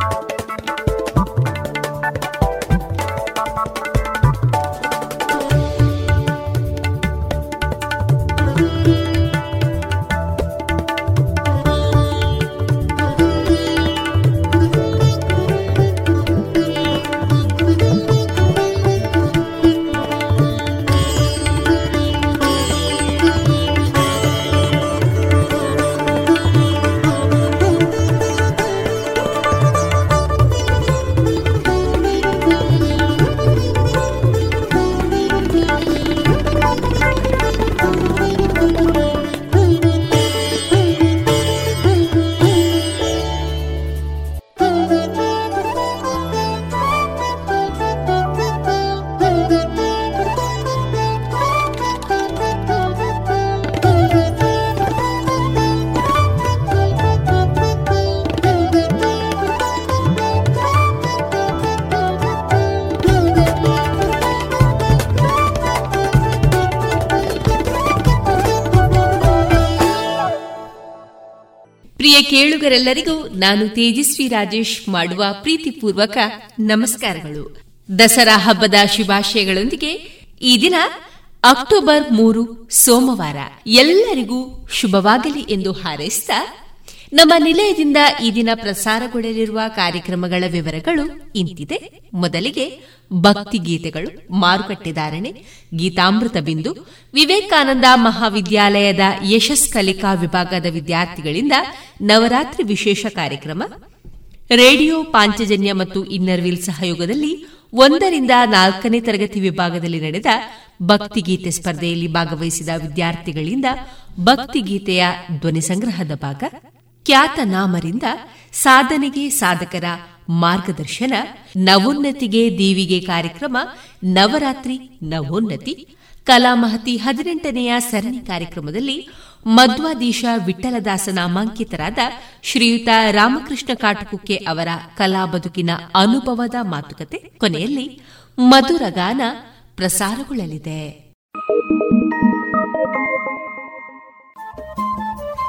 どこに? ಕೇಳುಗರೆಲ್ಲರಿಗೂ ನಾನು ತೇಜಸ್ವಿ ರಾಜೇಶ್ ಮಾಡುವ ಪ್ರೀತಿಪೂರ್ವಕ ನಮಸ್ಕಾರಗಳು. ದಸರಾ ಹಬ್ಬದ ಶುಭಾಶಯಗಳೊಂದಿಗೆ ಈ ದಿನ ಅಕ್ಟೋಬರ್ ಮೂರು ಸೋಮವಾರ ಎಲ್ಲರಿಗೂ ಶುಭವಾಗಲಿ ಎಂದು ಹಾರೈಸಿದ ನಮ್ಮ ನಿಲಯದಿಂದ ಈ ದಿನ ಪ್ರಸಾರಗೊಳ್ಳಲಿರುವ ಕಾರ್ಯಕ್ರಮಗಳ ವಿವರಗಳು ಇಂತಿದೆ. ಮೊದಲಿಗೆ ಭಕ್ತಿ ಗೀತೆಗಳು ಮಾರುಕಟ್ಟೆದಾರಣೆ ಗೀತಾಮೃತ ಬಿಂದು, ವಿವೇಕಾನಂದ ಮಹಾವಿದ್ಯಾಲಯದ ಯಶಸ್ ಕಲಿಕಾ ವಿಭಾಗದ ವಿದ್ಯಾರ್ಥಿಗಳಿಂದ ನವರಾತ್ರಿ ವಿಶೇಷ ಕಾರ್ಯಕ್ರಮ, ರೇಡಿಯೋ ಪಾಂಚಜನ್ಯ ಮತ್ತು ಇನ್ನರ್ವಿಲ್ ಸಹಯೋಗದಲ್ಲಿ ಒಂದರಿಂದ ನಾಲ್ಕನೇ ತರಗತಿ ವಿಭಾಗದಲ್ಲಿ ನಡೆದ ಭಕ್ತಿಗೀತೆ ಸ್ಪರ್ಧೆಯಲ್ಲಿ ಭಾಗವಹಿಸಿದ ವಿದ್ಯಾರ್ಥಿಗಳಿಂದ ಭಕ್ತಿಗೀತೆಯ ಧ್ವನಿ ಸಂಗ್ರಹದ ಭಾಗ. ಖ್ಯಾತನಾಮರಿಂದ ಸಾಧನೆಗೆ ಸಾಧಕರ ಮಾರ್ಗದರ್ಶನ, ನವೋನ್ನತಿಗೆ ದೇವಿಗೆ ಕಾರ್ಯಕ್ರಮ, ನವರಾತ್ರಿ, ನವೋನ್ನತಿ ಕಲಾಮಹತಿ ಹದಿನೆಂಟನೆಯ ಸರಣಿ ಕಾರ್ಯಕ್ರಮದಲ್ಲಿ ಮಧ್ವಾದೀಶ ವಿಠಲದಾಸ ನಾಮಾಂಕಿತರಾದ ಶ್ರೀಯುತ ರಾಮಕೃಷ್ಣ ಕಾಟುಕುಕ್ಕೆ ಅವರ ಕಲಾ ಬದುಕಿನ ಅನುಭವದ ಮಾತುಕತೆ, ಕೊನೆಯಲ್ಲಿ ಮಧುರಗಾನ ಪ್ರಸಾರಗೊಳ್ಳಲಿದೆ.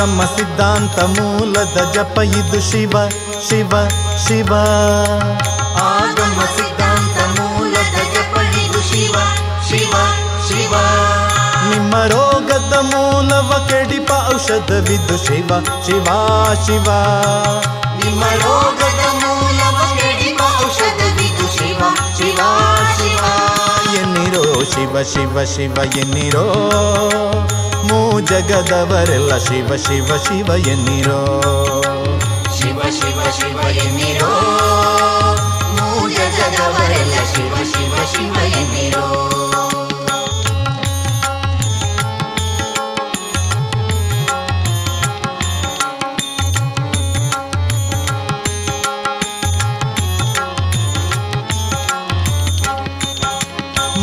ಆಗಮ ಸಿದ್ಧಾಂತ ಮೂಲದ ಜಪ ಇದು ಶಿವ ಶಿವ ಶಿವ. ಆಗಮ ಸಿದ್ಧಾಂತ ಮೂಲದ ಜಪ ಇದು ಶಿವ ಶಿವ ಶಿವ. ನಿಮ್ಮ ರೋಗದ ಮೂಲವ ಕೆಡಿಪ ಔಷಧವಿದು ಶಿವ ಶಿವ ಶಿವ. ನಿಮ್ಮ ರೋಗದ ಮೂಲವ ಕೆಡಿಪ ಔಷಧವಿದು ಶಿವ ಶಿವ ಶಿವ. ಎನ್ನಿರೋ ಶಿವ ಶಿವ ಶಿವ ಎನ್ನಿರೋ ಜಗದವರೆಲ್ಲ ಶಿವ ಶಿವ ಶಿವ ಎನ್ನಿರೋ? ಶಿವ ಶಿವ ಶಿವ ಎನ್ನಿರೋ? ಜಗದವರೆಲ್ಲ ಶಿವ ಶಿವ ಶಿವ ಎನ್ನಿರೋ?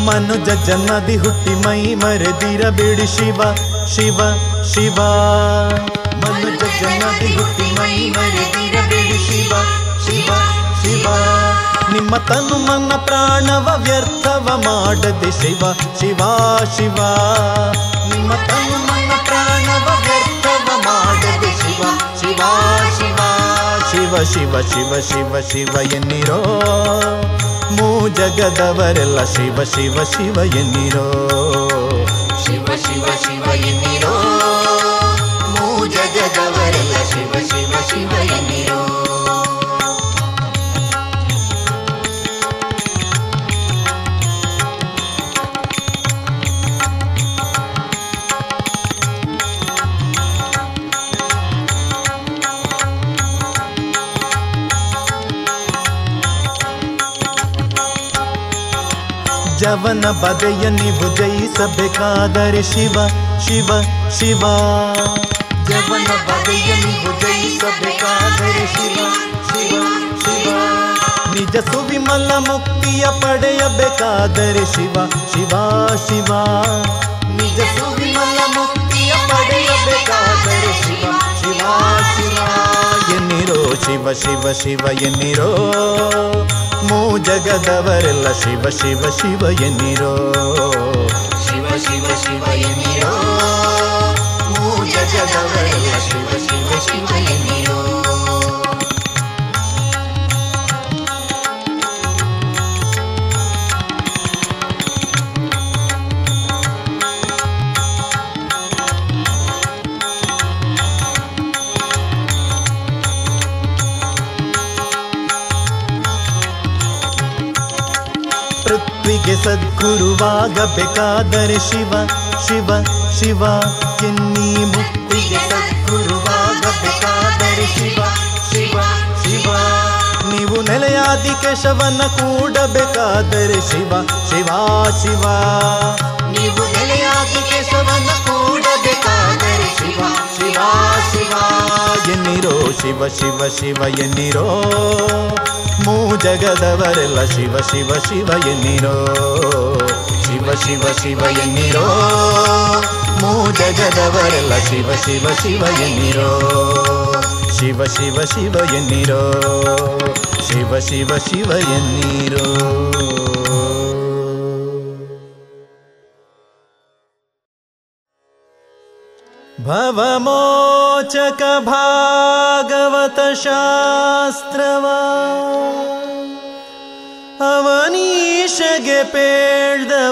ಮನುಜ ಜನ್ಮದಿ ಹುಟ್ಟಿ ಮೈ ಮರೆದಿರಬೇಡಿ ಶಿವ. ಶಿವ ಶಿವ. ಮನುಜ ಜನ್ಮದಿ ಹುಟ್ಟಿ ಮೈ ಮರೆದಿರಬೇಡಿ ಶಿವ ಶಿವ ಶಿವ. ನಿಮ್ಮ ತನು ಮನ ಪ್ರಾಣವ ವ್ಯರ್ಥವ ಮಾಡದೆ ಶಿವ ಶಿವ ಶಿವ. ನಿಮ್ಮ ತನು ಮನ ಪ್ರಾಣವ ವ್ಯರ್ಥವ ಮಾಡದೆ ಶಿವ ಶಿವ ಶಿವ. ಶಿವ ಶಿವ ಶಿವ ಶಿವ ಶಿವ ಎನ್ನಿರೋ. ಮೂ ಜಗದವರೆಲ್ಲ ಶಿವ ಶಿವ ಶಿವ ಎನ್ನಿರೋ. ಜವನ ಬಗೆಯ ನೀವು ಜಯಿಸಬೇಕಾದರೆ ಶಿವ ಶಿವ ಶಿವ. ಜವನ ಬಗೆಯ ನೀವು ಜಯಿಸಬೇಕಾದರೆ ಶಿವ ಶಿವ ಶಿವ. ನಿಜ ಸುವಿಮಲ ಮುಕ್ತಿಯ ಪಡೆಯಬೇಕಾದರೆ ಶಿವ ಶಿವ ಶಿವ. ನಿಜ ಸುವಿಮಲ ಮುಕ್ತಿಯ ಪಡೆಯಬೇಕಾದರೆ ಶಿವ ಶಿವ ಶಿವ. ಎನ್ನಿರೋ ಶಿವ ಶಿವ ಶಿವ ಎನ್ನಿರೋ ಮೂ ಜಗದವರೆಲ್ಲ ಶಿವ ಶಿವ ಶಿವ ಎನ್ನಿರೋ ಸದ್ಗುರುವಾಗಬೇಕಾದರೆ ಶಿವ ಶಿವ ಶಿವ, ಎನ್ನಿ ಮುಕ್ತಿಗೆ ಸದ್ಗುರುವಾಗಬೇಕಾದರೆ ಶಿವ ಶಿವ ಶಿವ. ನೀವು ನೆಲೆಯಾದಿ ಕೇಶವನ್ನ ಕೂಡಬೇಕಾದರೆ ಶಿವ ಶಿವ ಶಿವ. ನೀವು ನೆಲೆಯಾದಿ ಕೇಶವನ್ನ ಕೂಡಬೇಕಾದರೆ ಶಿವ ಶಿವ ಶಿವ. ಎನ್ನಿರೋ ಶಿವ ಶಿವ ಶಿವ, ಎನ್ನಿರೋ. ಮೂ ಜಗದವರೆಲ್ಲ ಶಿವ ಶಿವ ಶಿವ, ಎನ್ನಿರೋ. शिव शिवरोगव शिव शिव शिवीरो शिव शिव शिव शिव शिव भवमोचक भागवत शास्त्रवा. अवनी ಅವನೀಶಗೆ ಪೇಳ್ದವನೀನಲ್ಲವೇ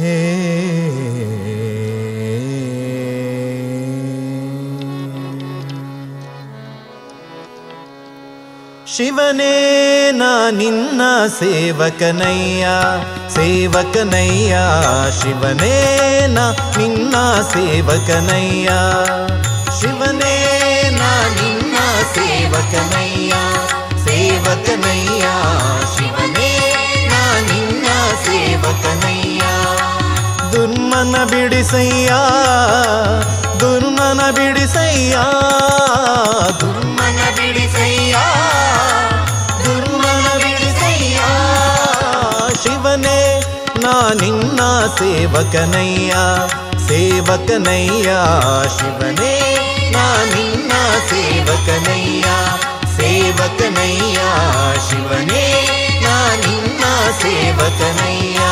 ಹೇ ಶಿವನೇ ನಾ ನಿನ್ನ ಸೇವಕನಯ್ಯ ಸೇವಕನಯ್ಯ ಶಿವನೇ ನಾ ನಿನ್ನ ಸೇವಕನಯ್ಯ ಶಿವನೇ ನಿನ್ನ ಸೇವಕನಯ್ಯ ಸೇವಕನಯ್ಯ ಶಿವನೇ ನಾ ನಿನ್ನ ಸೇವಕನಯ್ಯ ದುರ್ಮನ ಬಿಡಿಸಯ್ಯ ದುರ್ಮನ ಬಿಡಿಸಯ್ಯ ದುರ್ಮನ ಬಿಡಿಸಯ್ಯ ದುರ್ಮನ ಬಿಡಿಸಯ್ಯ ಶಿವನೇ ನಾ ನಿನ್ನ ಸೇವಕನಯ್ಯ ಸೇವಕನಯ್ಯ कृष्णा मानिं सेवकनैया सेवकनैया शिवने मानिं मा सेवकनयया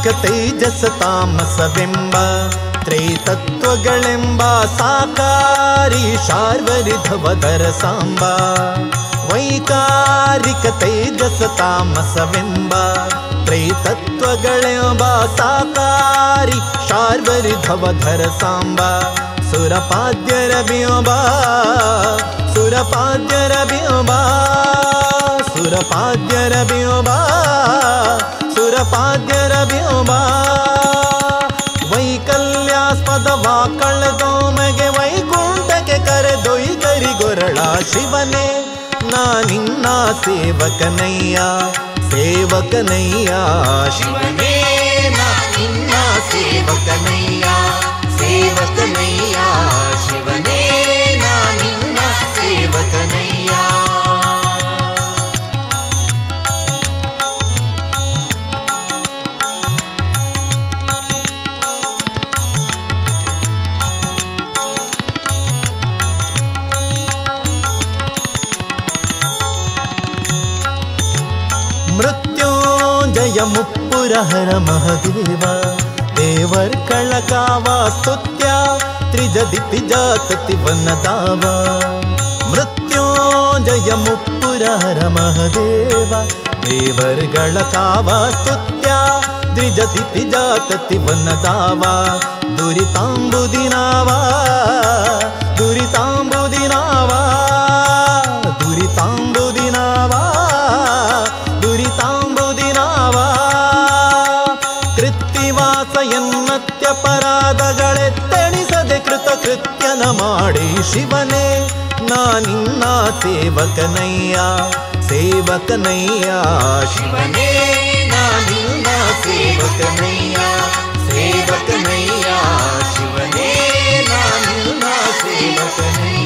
ತೇಜಸ ತಾಮಸವೆಂಬ ತ್ರೈತತ್ವಗಳೆಂಬ ಸಾಕಾರಿ ಶಾರ್ವರಿಧವದರ ಸಾಂಬ ವೈಕಾರಿಕ ತೇಜಸ ತಾಮಸವೆಂಬ ತ್ರೈತತ್ವಗಳೆಂಬ ಸಾಕಾರಿ ಶಾರ್ವರಿಧವಧರ ಸಾಂಬ ಸುರಪಾದ್ಯರ ಬಿಂಬ ಸುರಪಾದ್ಯರ ಬಿಂಬ ಸುರಪಾದ್ಯರ ಬಿಂಬ ಸುರಪಾದ್ಯರ ವ್ಯೋಮ ವೈಕಲ್ಯಾಸ್ಪದ ವಾಕಳದೋಮಗೆ ವೈಕುಂಠಕ್ಕೆ ಕರೆದೊಯ್ ಕರಿಗೊರಳ ಶಿವನೇ. ನಾನಿನ್ನ ಸೇವಕನಯ್ಯ ಸೇವಕನಯ್ಯ. ಶಿವನೇ ನಾನಿನ್ನ ಸೇವಕನಯ್ಯ ಸೇವಕನಯ್ಯ. ಮುಪ್ಪುರಹರ ಮಹದೇವ ದೇವರ್ ಕಳಕಾವ ಸ್ತುತ್ಯ ತ್ರಿಜದಿ ಜಾತತಿ ವನ್ನದಾವ ಮೃತ್ಯುಂಜಯ ಮುಪ್ಪುರಹರ ಮಹದೇವ ದೇವರ್ಗಳ ಕಾವ ಸ್ತುತ್ಯ ದ್ವಿಜತಿ ಜಾತತಿ ವನ್ನದಾವ ದುರಿತಾಂಬುದಿನಾವ ದುರಿತಾಂಬುದಿನಾವ ದುರಿತಾಂಬುದಿನಾವ ಕೃತ್ಯನ ಮಾಡಿ ಶಿವನೇ ನಾ ನಿನ್ನ ಸೇವಕನಯ್ಯ ಸೇವಕನಯ್ಯ ಶಿವನೇ ನಾ ನಿನ್ನ ಸೇವಕನಯ್ಯ ಸೇವಕನಯ್ಯ ಶಿವನೇ ನಾ ನಿನ್ನ ಸೇವಕನಯ್ಯ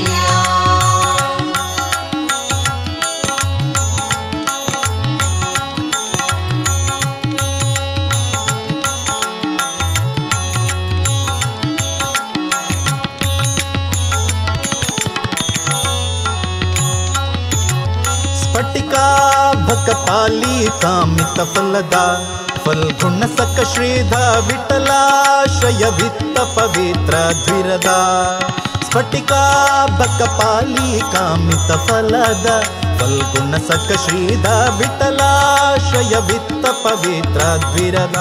ಫಲದ ಫಲ್ಗುಣ ಸಕ ಶ್ರೀಧ ವಿಠಲಾಶ್ರಯ ವಿತ್ತ ಪವಿತ್ರ ಧ್ವಿರದ ಸ್ಫಟಿಕಾ ಬಕಪಾಲಿ ಕಾಮಿತ ಫಲದ ಫಲ್ಗುಣ ಸಕ ಶ್ರೀಧ ವಿಠಲಾಶ್ರಯ ವಿತ್ತ ಪವಿತ್ರ ಧ್ವಿರದ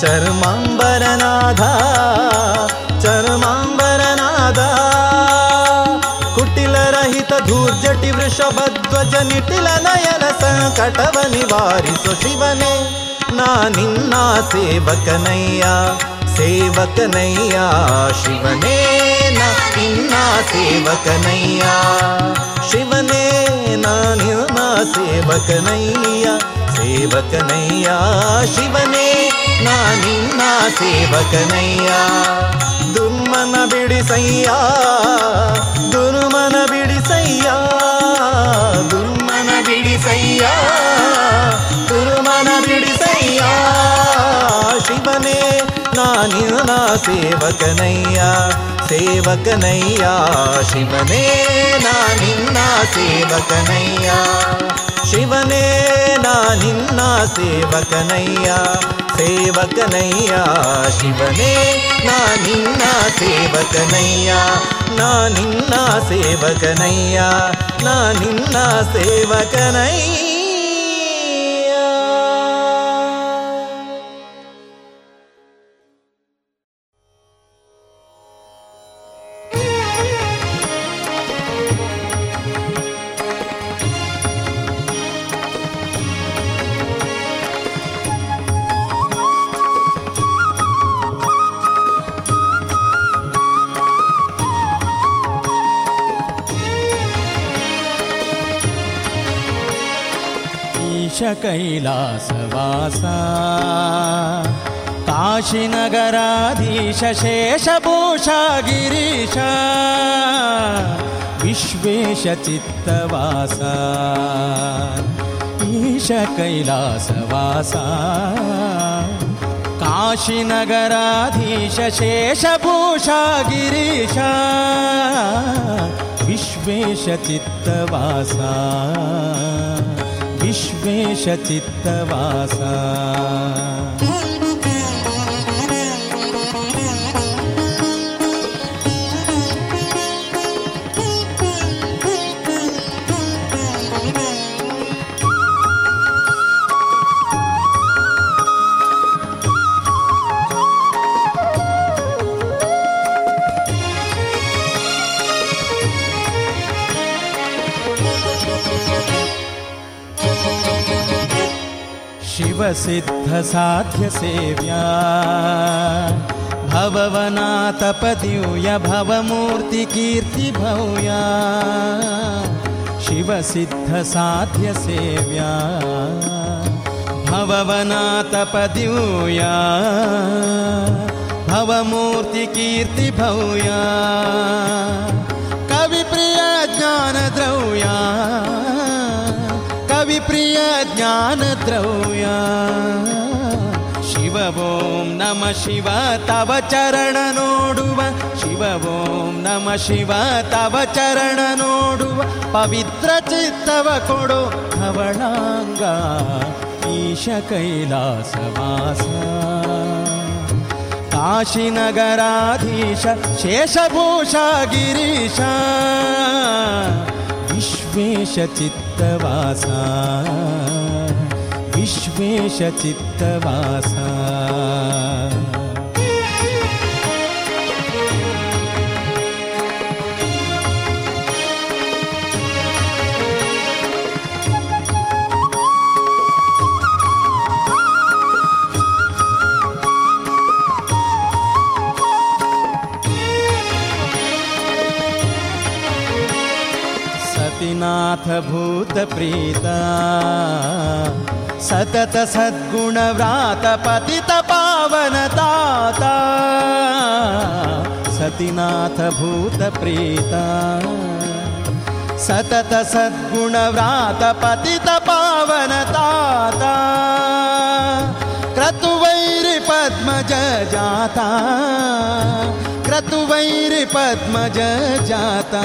ಚರ್ಮಾಂಬರನಾಥ ಚರ್ಮಾಂಬರನಾಥ ಕುಟಿಲರಹಿತ ಧೂರ್ಜಟಿ ವೃಷಭಧ್ವಜ ನಿಟಿಲ ನಯನ ಸಂಕಟವ ನಿವಾರಿಸು ಶಿವನೇ. ನಾ ನಿನ್ನ ಸೇವಕನಯ್ಯ ಸೇವಕನಯ್ಯ ಶಿವನೇ. ನಾ ನಿನ್ನ ಸೇವಕನಯ್ಯ, ಶಿವನೇ. ನಾ ನಿನ್ನ ಸೇವಕನಯ್ಯ ಸೇವಕನಯ್ಯ ಶಿವನೇ. ನಾ ನಿನ್ನ ಸೇವಕನಯ್ಯ. ದುರ್ಮನ ಬಿಡಿಸಯ್ಯ ದುರ್ಮನ ಬಿಡಿಸಯ್ಯ ದುರ್ಮನ ಬಿಡಿಸಯ್ಯ ದುರ್ಮನ ಬಿಡಿಸಯ್ಯ ಶಿವನೇ ನಾನಿನ ಸೇವಕನಯ್ಯ. ಸೇವಕನಯ್ಯ, ಶಿವನೇ ನಾನಿನ್ನ ಸೇವಕನಯ್ಯ. ಶಿವನೇ ನಾನಿನ್ನ ಸೇವಕನಯ್ಯ. ಸೇವಕನಯ್ಯ, ಶಿವನೇ ನಾನಿನ್ನ ಸೇವಕನಯ್ಯ. ನಾನಿನ್ನ ಸೇವಕನಯ್ಯ ನಾನಿನ್ನ ಸೇವಕನಯ್ಯ. कैलासवासा। काशीनगराधीशेषभूषा गिरीश विश्वेशचित्तवासा। ईश कैलासवासा काशीनगराधीशेषभूषा गिरीश विश्वेशचित्तवासा। विश्वेशचित्तवासा। विश्वेश चित्तवासा शिवसिद्धसाध्यसेव्या भववनातपद्यूय भवमूर्तिकीर्तिभूया। शिवसिद्धसाध्यसेव्या। भववनातपद्यूया भवमूर्तिकीर्तिभूया। कविप्रिय ज्ञानद्रव्या हरिप्रिय ज्ञानद्रव्या। शिव ॐ नम शिव तव चरण नोडुव। शिव ॐ नम शिव तव चरण नोडुव। पवित्र चित्तव कोडो हवणाङ्गा। ईश कैलासवास काशीनगराधीश शेषभूषा गिरीश। विश्वेश चित्त चित्तवासा। विश्वेश चित्तवासा। सतिनाथ सतत सद्गुण सतिनाथभूतप्रीता। सतत सद्गुण क्रतुवैरिपद्मजजाता। क्रतुवैरिपद्मजजाता।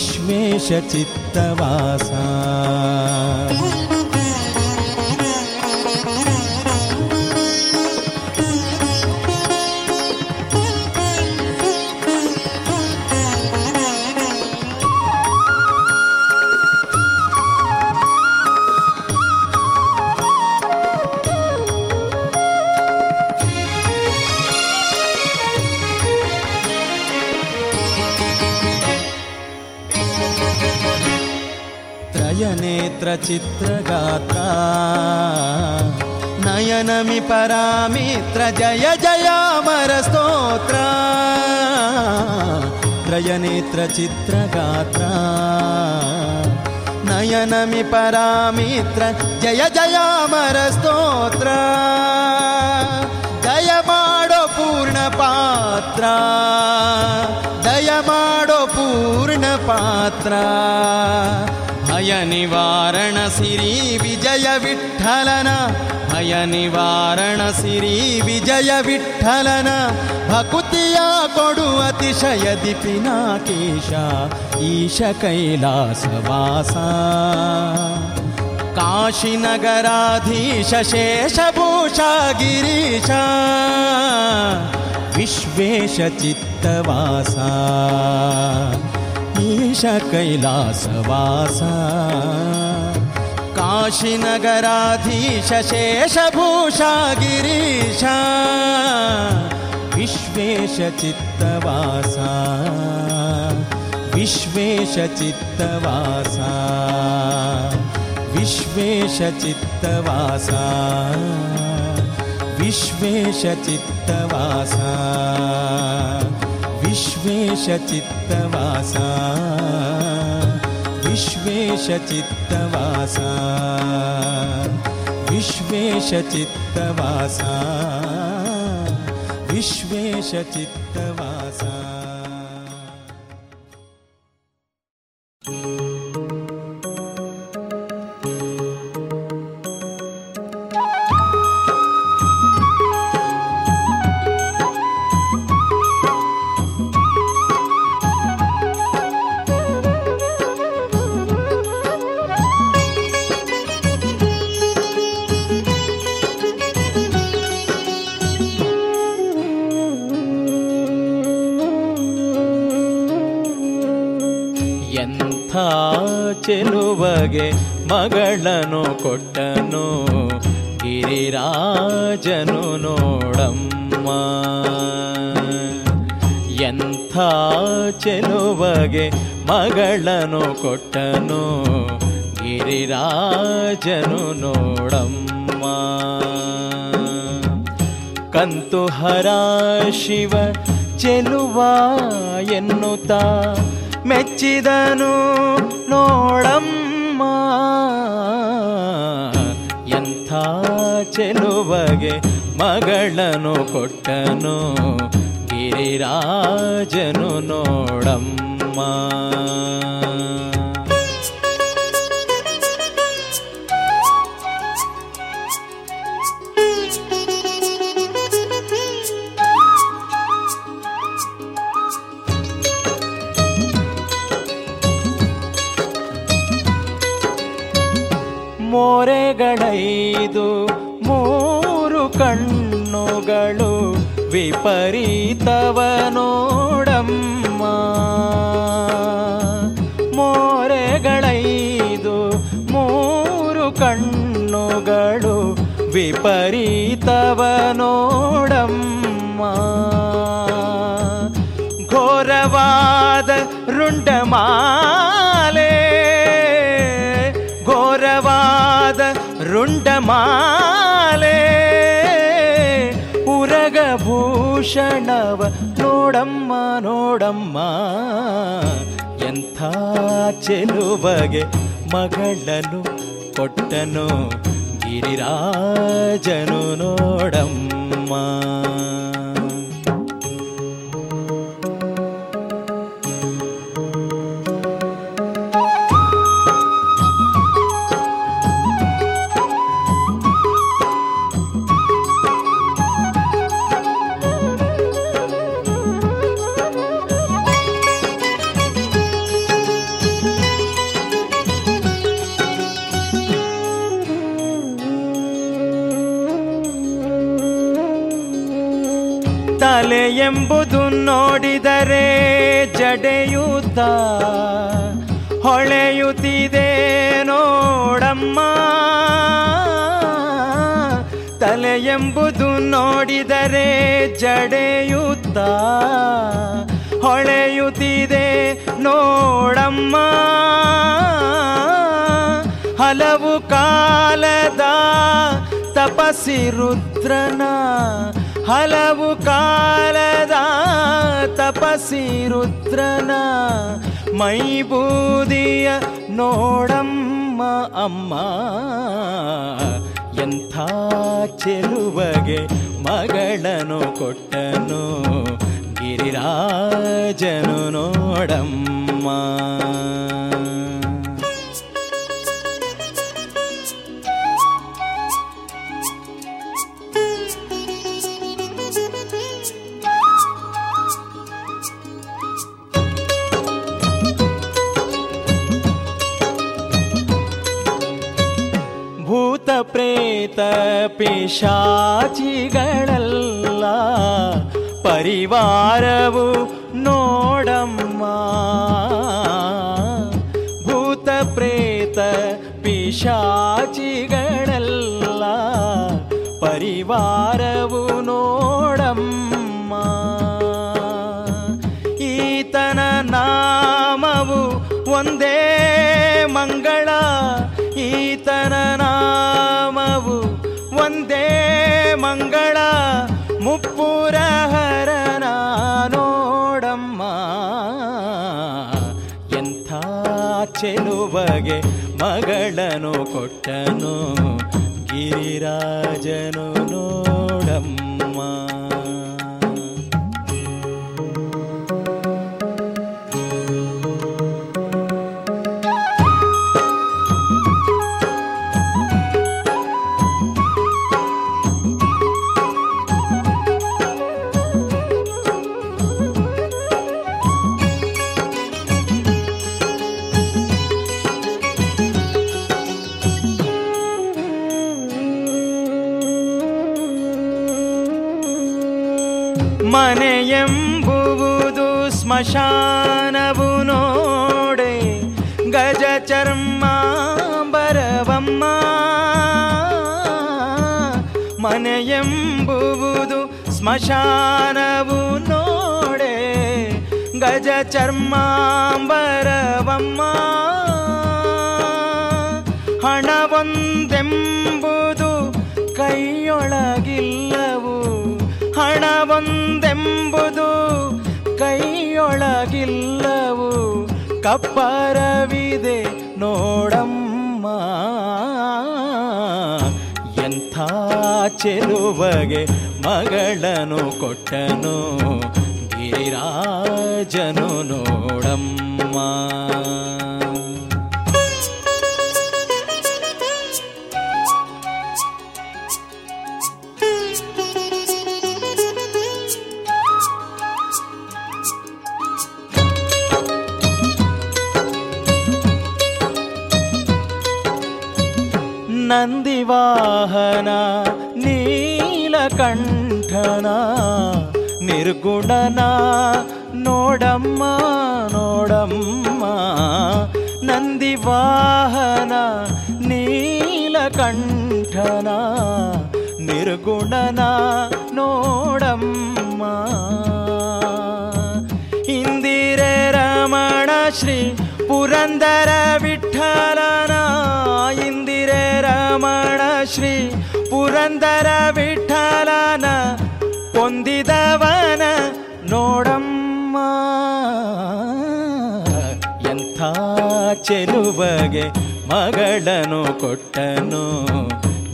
विश्वेशचित्तवासा। చిత్ర చిత్రగాత నయనమి పరామిత్ర జయ జయామర స్తోత్ర. త్రయనేత్ర చిత్రగాత్ర. నయనమి పరామిత్ర జయ జయామర స్తోత్ర. దయమాడో పూర్ణ పాత్ర. దయమాడో పూర్ణ పాత్ర. अय निवारणसि विजयविठ्ठलन अय निवारणसि विजयविट्ठलन भकुतिया कडु अतिशयदिपि नाकेशा ईशकैलासवासा काशीनगराधीशेषभूषागिरीशा विश्वेशचित्तवासा कैलासवासा काशीनगराधीशेषभूषागिरीश विश्वे चित्तवासा। विश्वेशचित्तवासा विश्वेशचित्तवासा विश्वेशचित्तवासा विश्वेशचित्तवासा। विश्वेशचित्तवासा। विश्वेशचित्तवासा। विश्वेशचित्तवासा ಚೆಲುವಗೆ ಮಗಳನು ಕೊಟ್ಟನು, ಗಿರಿರಾಜನು ನೋಡಮ್ಮ. ಎಂಥ ಚೆಲುವಗೆ ಮಗಳನು ಕೊಟ್ಟನು, ಗಿರಿರಾಜನು ನೋಡಮ್ಮ. ಕಂತು ಹರ ಶಿವ ಚೆಲುವ ಎನ್ನುತ್ತಾ ಮೆಚ್ಚಿದನು ನೋಡಮ್ಮ ಎಂಥ ಚೆಲುವಗೆ ಮಗಳನು ಕೊಟ್ಟನು ಗಿರಿರಾಜನು ನೋಡಮ್ಮ. ಮೋರೆಗಳೈದು ಮೂರು ಕಣ್ಣುಗಳು ವಿಪರೀತವ ನೋಡಮ್ಮ. ಮೋರೆಗಳೈದು ಮೂರು ಕಣ್ಣುಗಳು ವಿಪರೀತವ ನೋಡಮ್ಮ. ಘೋರವಾದ ರುಂಡಮಾಲೆ ರುಂಡಮಾಲೆ ಉರಗಭೂಷಣವ ನೋಡಮ್ಮ ನೋಡಮ್ಮ ಎಂಥ ಚೆಲುವಗೆ ಮಗಳನು ಕೊಟ್ಟನು ಗಿರಿರಾಜನು ನೋಡಮ್ಮ ಹೊಳೆಯುತ್ತಿದೆ ನೋಡಮ್ಮ. ತಲೆ ಎಂಬುದು ನೋಡಿದರೆ ಜಡೆಯುತ್ತ. ಹೊಳೆಯುತ್ತಿದೆ ನೋಡಮ್ಮ. ಹಲವು ಕಾಲದ ತಪಸಿ ರುದ್ರನ ಹಲವು ಕಾಲದ ತಪಸಿ ರುದ್ರನ ಮೈಬೂದಿಯ ನೋಡಮ್ಮ ಅಮ್ಮ ಎಂಥ ಚೆಲುವಗೆ ಮಗಳನು ಕೊಟ್ಟನು ಗಿರಿರಾಜನು ನೋಡಮ್ಮ. ಪಿಶಾಚಿಗಳೆಲ್ಲ ಪರಿವಾರವು కొట్టను గిరిరా ನೋಡೆ ಗಜ ಚರ್ಮ ಬರವಮ್ಮ ಮನೆಯೆಂಬುವುದು ಸ್ಮಶಾನವು ನೋಡೆ ಗಜ ಚರ್ಮಾಂಬರವಮ್ಮ ಹಣವೊಂದೆಂಬುದು ಕೈಯೊಳಗಿಲ್ಲವು ಹಣವೊಂದೆಂಬುದು ಕೈಯೊಳಗಿಲ್ಲವು ಕಪ್ಪರವಿದೆ ನೋಡಮ್ಮ. ಎಂಥ ಚೆಲುವಗೆ ಮಗಳನು ಕೊಟ್ಟನು ಗಿರಿರಾಜನು ನೋಡಮ್ಮ. ನಂದಿವಾಹನ ನೀಲಕಂಠನ ನಿರ್ಗುಣನ ನೋಡಮ್ಮ ನೋಡಮ್ಮ. ನಂದಿವಾಹನ ನೀಲಕಂಠನ ನಿರ್ಗುಣನ ನೋಡಮ್ಮ. ಇಂದಿರೆ ಶ್ರೀ ಪುರಂದರ ವಿಠಲನ ರಮಣ ಶ್ರೀ ಪುರಂದರ ವಿಠಲನ ಹೊಂದಿದವನ ನೋಡಮ್ಮ. ಎಂಥ ಚೆಲುವಗೆ ಮಗಳನು ಕೊಟ್ಟನು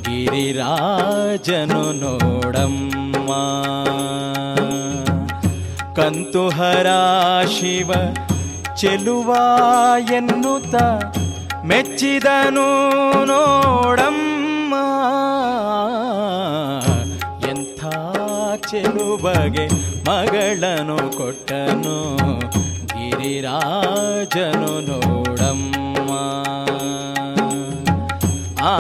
ಗಿರಿರಾಜನು ನೋಡಮ್ಮ. ಕಂತುಹರ ಶಿವ ಚೆಲುವ ಎನ್ನುತ್ತ ಮೆಚ್ಚಿದನು ನೋಡಮ್ಮ. ಎಂಥ ಚೆಲುಬಗೆ ಮಗಳನು ಕೊಟ್ಟನು ಗಿರಿರಾಜನು ನೋಡಮ್ಮ. ಆ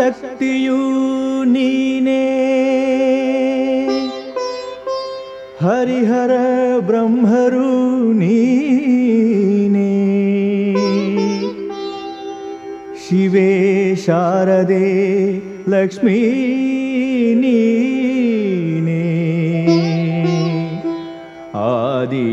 शक्ति युनि हरिहर ब्रह्मरुनि शिवे शारदे लक्ष्मीनीने नि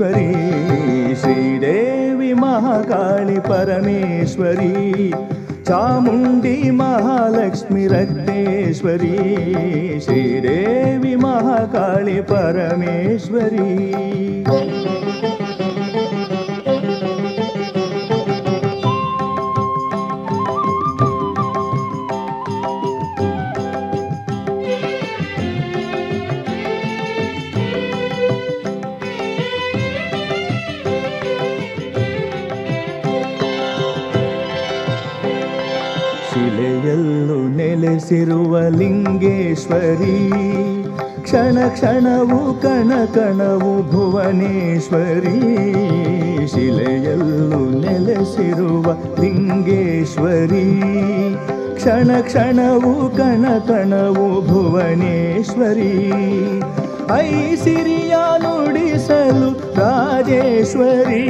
ेश्वरी श्रीदेवी महाकाली परमेश्वरी चामुण्डी महालक्ष्मी महालक्ष्मीरग्नेश्वरी श्रीदेवी महाकाली परमेश्वरी। ನೆಲೆಸಿರುವ ಲಿಂಗೇಶ್ವರಿ. ಕ್ಷಣ ಕ್ಷಣವು ಕಣ ಕಣವು ಭುವನೇಶ್ವರಿ. ಶಿಲೆಯಲ್ಲೂ ನೆಲೆಸಿರುವ ಲಿಂಗೇಶ್ವರಿ. ಕ್ಷಣ ಕ್ಷಣವು ಕಣ ಕಣವು ಭುವನೇಶ್ವರಿ ಐಸಿರಿಯ ನುಡಿಸಲು ರಾಜೇಶ್ವರಿ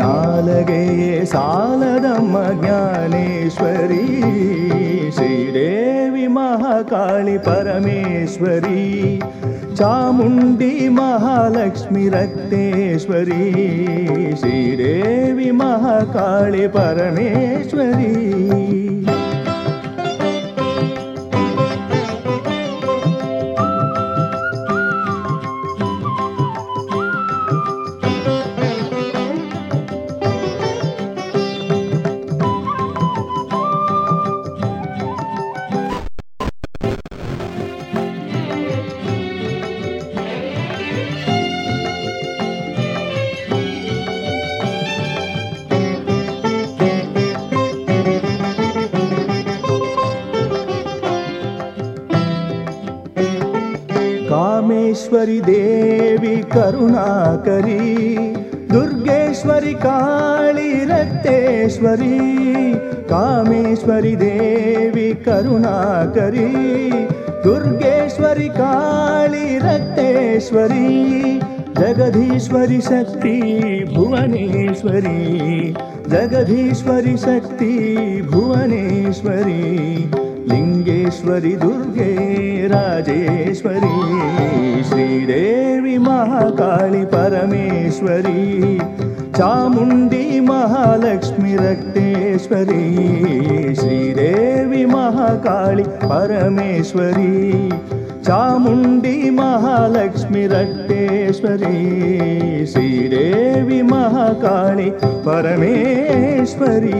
ನಾಲಗೆಯೇ ಸಾಲದಮ್ಮ ಜ್ಞಾನೇಶ್ವರಿ ಶ್ರೀದೇವಿ ಮಹಾಕಾಳಿ ಪರಮೇಶ್ವರಿ ಚಾಮುಂಡಿ ಮಹಾಲಕ್ಷ್ಮಿ ರಕ್ತೇಶ್ವರಿ ಶ್ರೀದೇವಿ ಮಹಾಕಾಳಿ ಪರಮೇಶ್ವರಿ करुणाकरी दुर्गेश्वरी काली रक्तेश्वरी कामेश्वरी देवी करुणाकरी दुर्गेश्वरी काली रक्तेश्वरी जगधीश्वरी शक्ति भुवनेश्वरी जगधीश्वरी शक्ति भुवनेश्वरी। రాజేశ్వరి దుర్గే రాజేశ్వరి శ్రీదేవి మహాకాళి పరమేశ్వరి చాముండి మహాలక్ష్మి రక్తేశ్వరి శ్రీదేవి మహాకాళి పరమేశ్వరి చాముండి మహాలక్ష్మి రక్తేశ్వరి శ్రీదేవి మహాకాళి పరమేశ్వరి.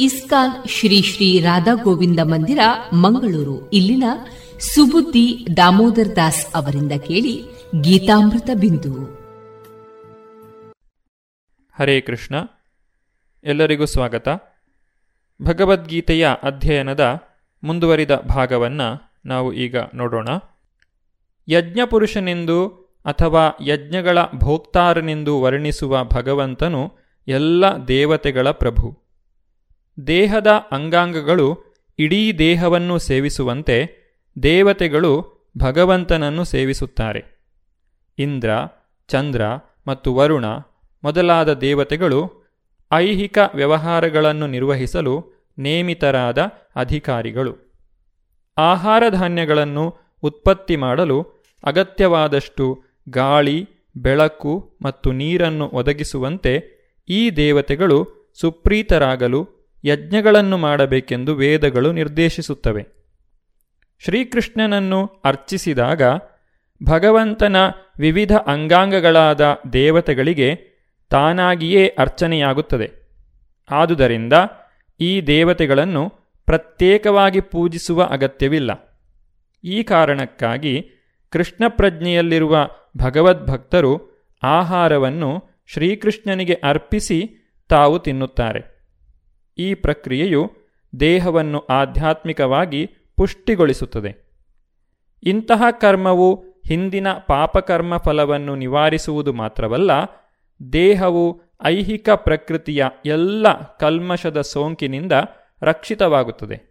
ಇಸ್ಕಾನ್ ಶ್ರೀ ಶ್ರೀ ರಾಧಾ ಗೋವಿಂದ ಮಂದಿರ, ಮಂಗಳೂರು. ಇಲ್ಲಿನ ಸುಬುದ್ದಿ ದಾಮೋದರ್ ದಾಸ್ ಅವರಿಂದ ಕೇಳಿ ಗೀತಾಮೃತ ಬಿಂದು. ಹರೇ ಕೃಷ್ಣ. ಎಲ್ಲರಿಗೂ ಸ್ವಾಗತ. ಭಗವದ್ಗೀತೆಯ ಅಧ್ಯಯನದ ಮುಂದುವರಿದ ಭಾಗವನ್ನು ನಾವು ಈಗ ನೋಡೋಣ. ಯಜ್ಞಪುರುಷನೆಂದು ಅಥವಾ ಯಜ್ಞಗಳ ಭೋಕ್ತಾರನೆಂದು ವರ್ಣಿಸುವ ಭಗವಂತನು ಎಲ್ಲ ದೇವತೆಗಳ ಪ್ರಭು. ದೇಹದ ಅಂಗಾಂಗಗಳು ಇಡೀ ದೇಹವನ್ನು ಸೇವಿಸುವಂತೆ ದೇವತೆಗಳು ಭಗವಂತನನ್ನು ಸೇವಿಸುತ್ತಾರೆ. ಇಂದ್ರ, ಚಂದ್ರ ಮತ್ತು ವರುಣ ಮೊದಲಾದ ದೇವತೆಗಳು ಐಹಿಕ ವ್ಯವಹಾರಗಳನ್ನು ನಿರ್ವಹಿಸಲು ನೇಮಿತರಾದ ಅಧಿಕಾರಿಗಳು. ಆಹಾರ ಧಾನ್ಯಗಳನ್ನು ಉತ್ಪತ್ತಿ ಮಾಡಲು ಅಗತ್ಯವಾದಷ್ಟು ಗಾಳಿ, ಬೆಳಕು ಮತ್ತು ನೀರನ್ನು ಒದಗಿಸುವಂತೆ ಈ ದೇವತೆಗಳು ಸುಪ್ರೀತರಾಗಲು ಯಜ್ಞಗಳನ್ನು ಮಾಡಬೇಕೆಂದು ವೇದಗಳು ನಿರ್ದೇಶಿಸುತ್ತವೆ. ಶ್ರೀಕೃಷ್ಣನನ್ನು ಅರ್ಚಿಸಿದಾಗ ಭಗವಂತನ ವಿವಿಧ ಅಂಗಾಂಗಗಳಾದ ದೇವತೆಗಳಿಗೆ ತಾನಾಗಿಯೇ ಅರ್ಚನೆಯಾಗುತ್ತದೆ. ಆದುದರಿಂದ ಈ ದೇವತೆಗಳನ್ನು ಪ್ರತ್ಯೇಕವಾಗಿ ಪೂಜಿಸುವ ಅಗತ್ಯವಿಲ್ಲ. ಈ ಕಾರಣಕ್ಕಾಗಿ ಕೃಷ್ಣ ಪ್ರಜ್ಞೆಯಲ್ಲಿರುವ ಭಗವದ್ಭಕ್ತರು ಆಹಾರವನ್ನು ಶ್ರೀಕೃಷ್ಣನಿಗೆ ಅರ್ಪಿಸಿ ತಾವು ತಿನ್ನುತ್ತಾರೆ. ಈ ಪ್ರಕ್ರಿಯೆಯು ದೇಹವನ್ನು ಆಧ್ಯಾತ್ಮಿಕವಾಗಿ ಪುಷ್ಟಿಗೊಳಿಸುತ್ತದೆ. ಇಂತಹ ಕರ್ಮವು ಹಿಂದಿನ ಪಾಪಕರ್ಮ ಫಲವನ್ನು ನಿವಾರಿಸುವುದು ಮಾತ್ರವಲ್ಲ, ದೇಹವು ಐಹಿಕ ಪ್ರಕೃತಿಯ ಎಲ್ಲ ಕಲ್ಮಶದ ಸೋಂಕಿನಿಂದ ರಕ್ಷಿತವಾಗುತ್ತದೆ.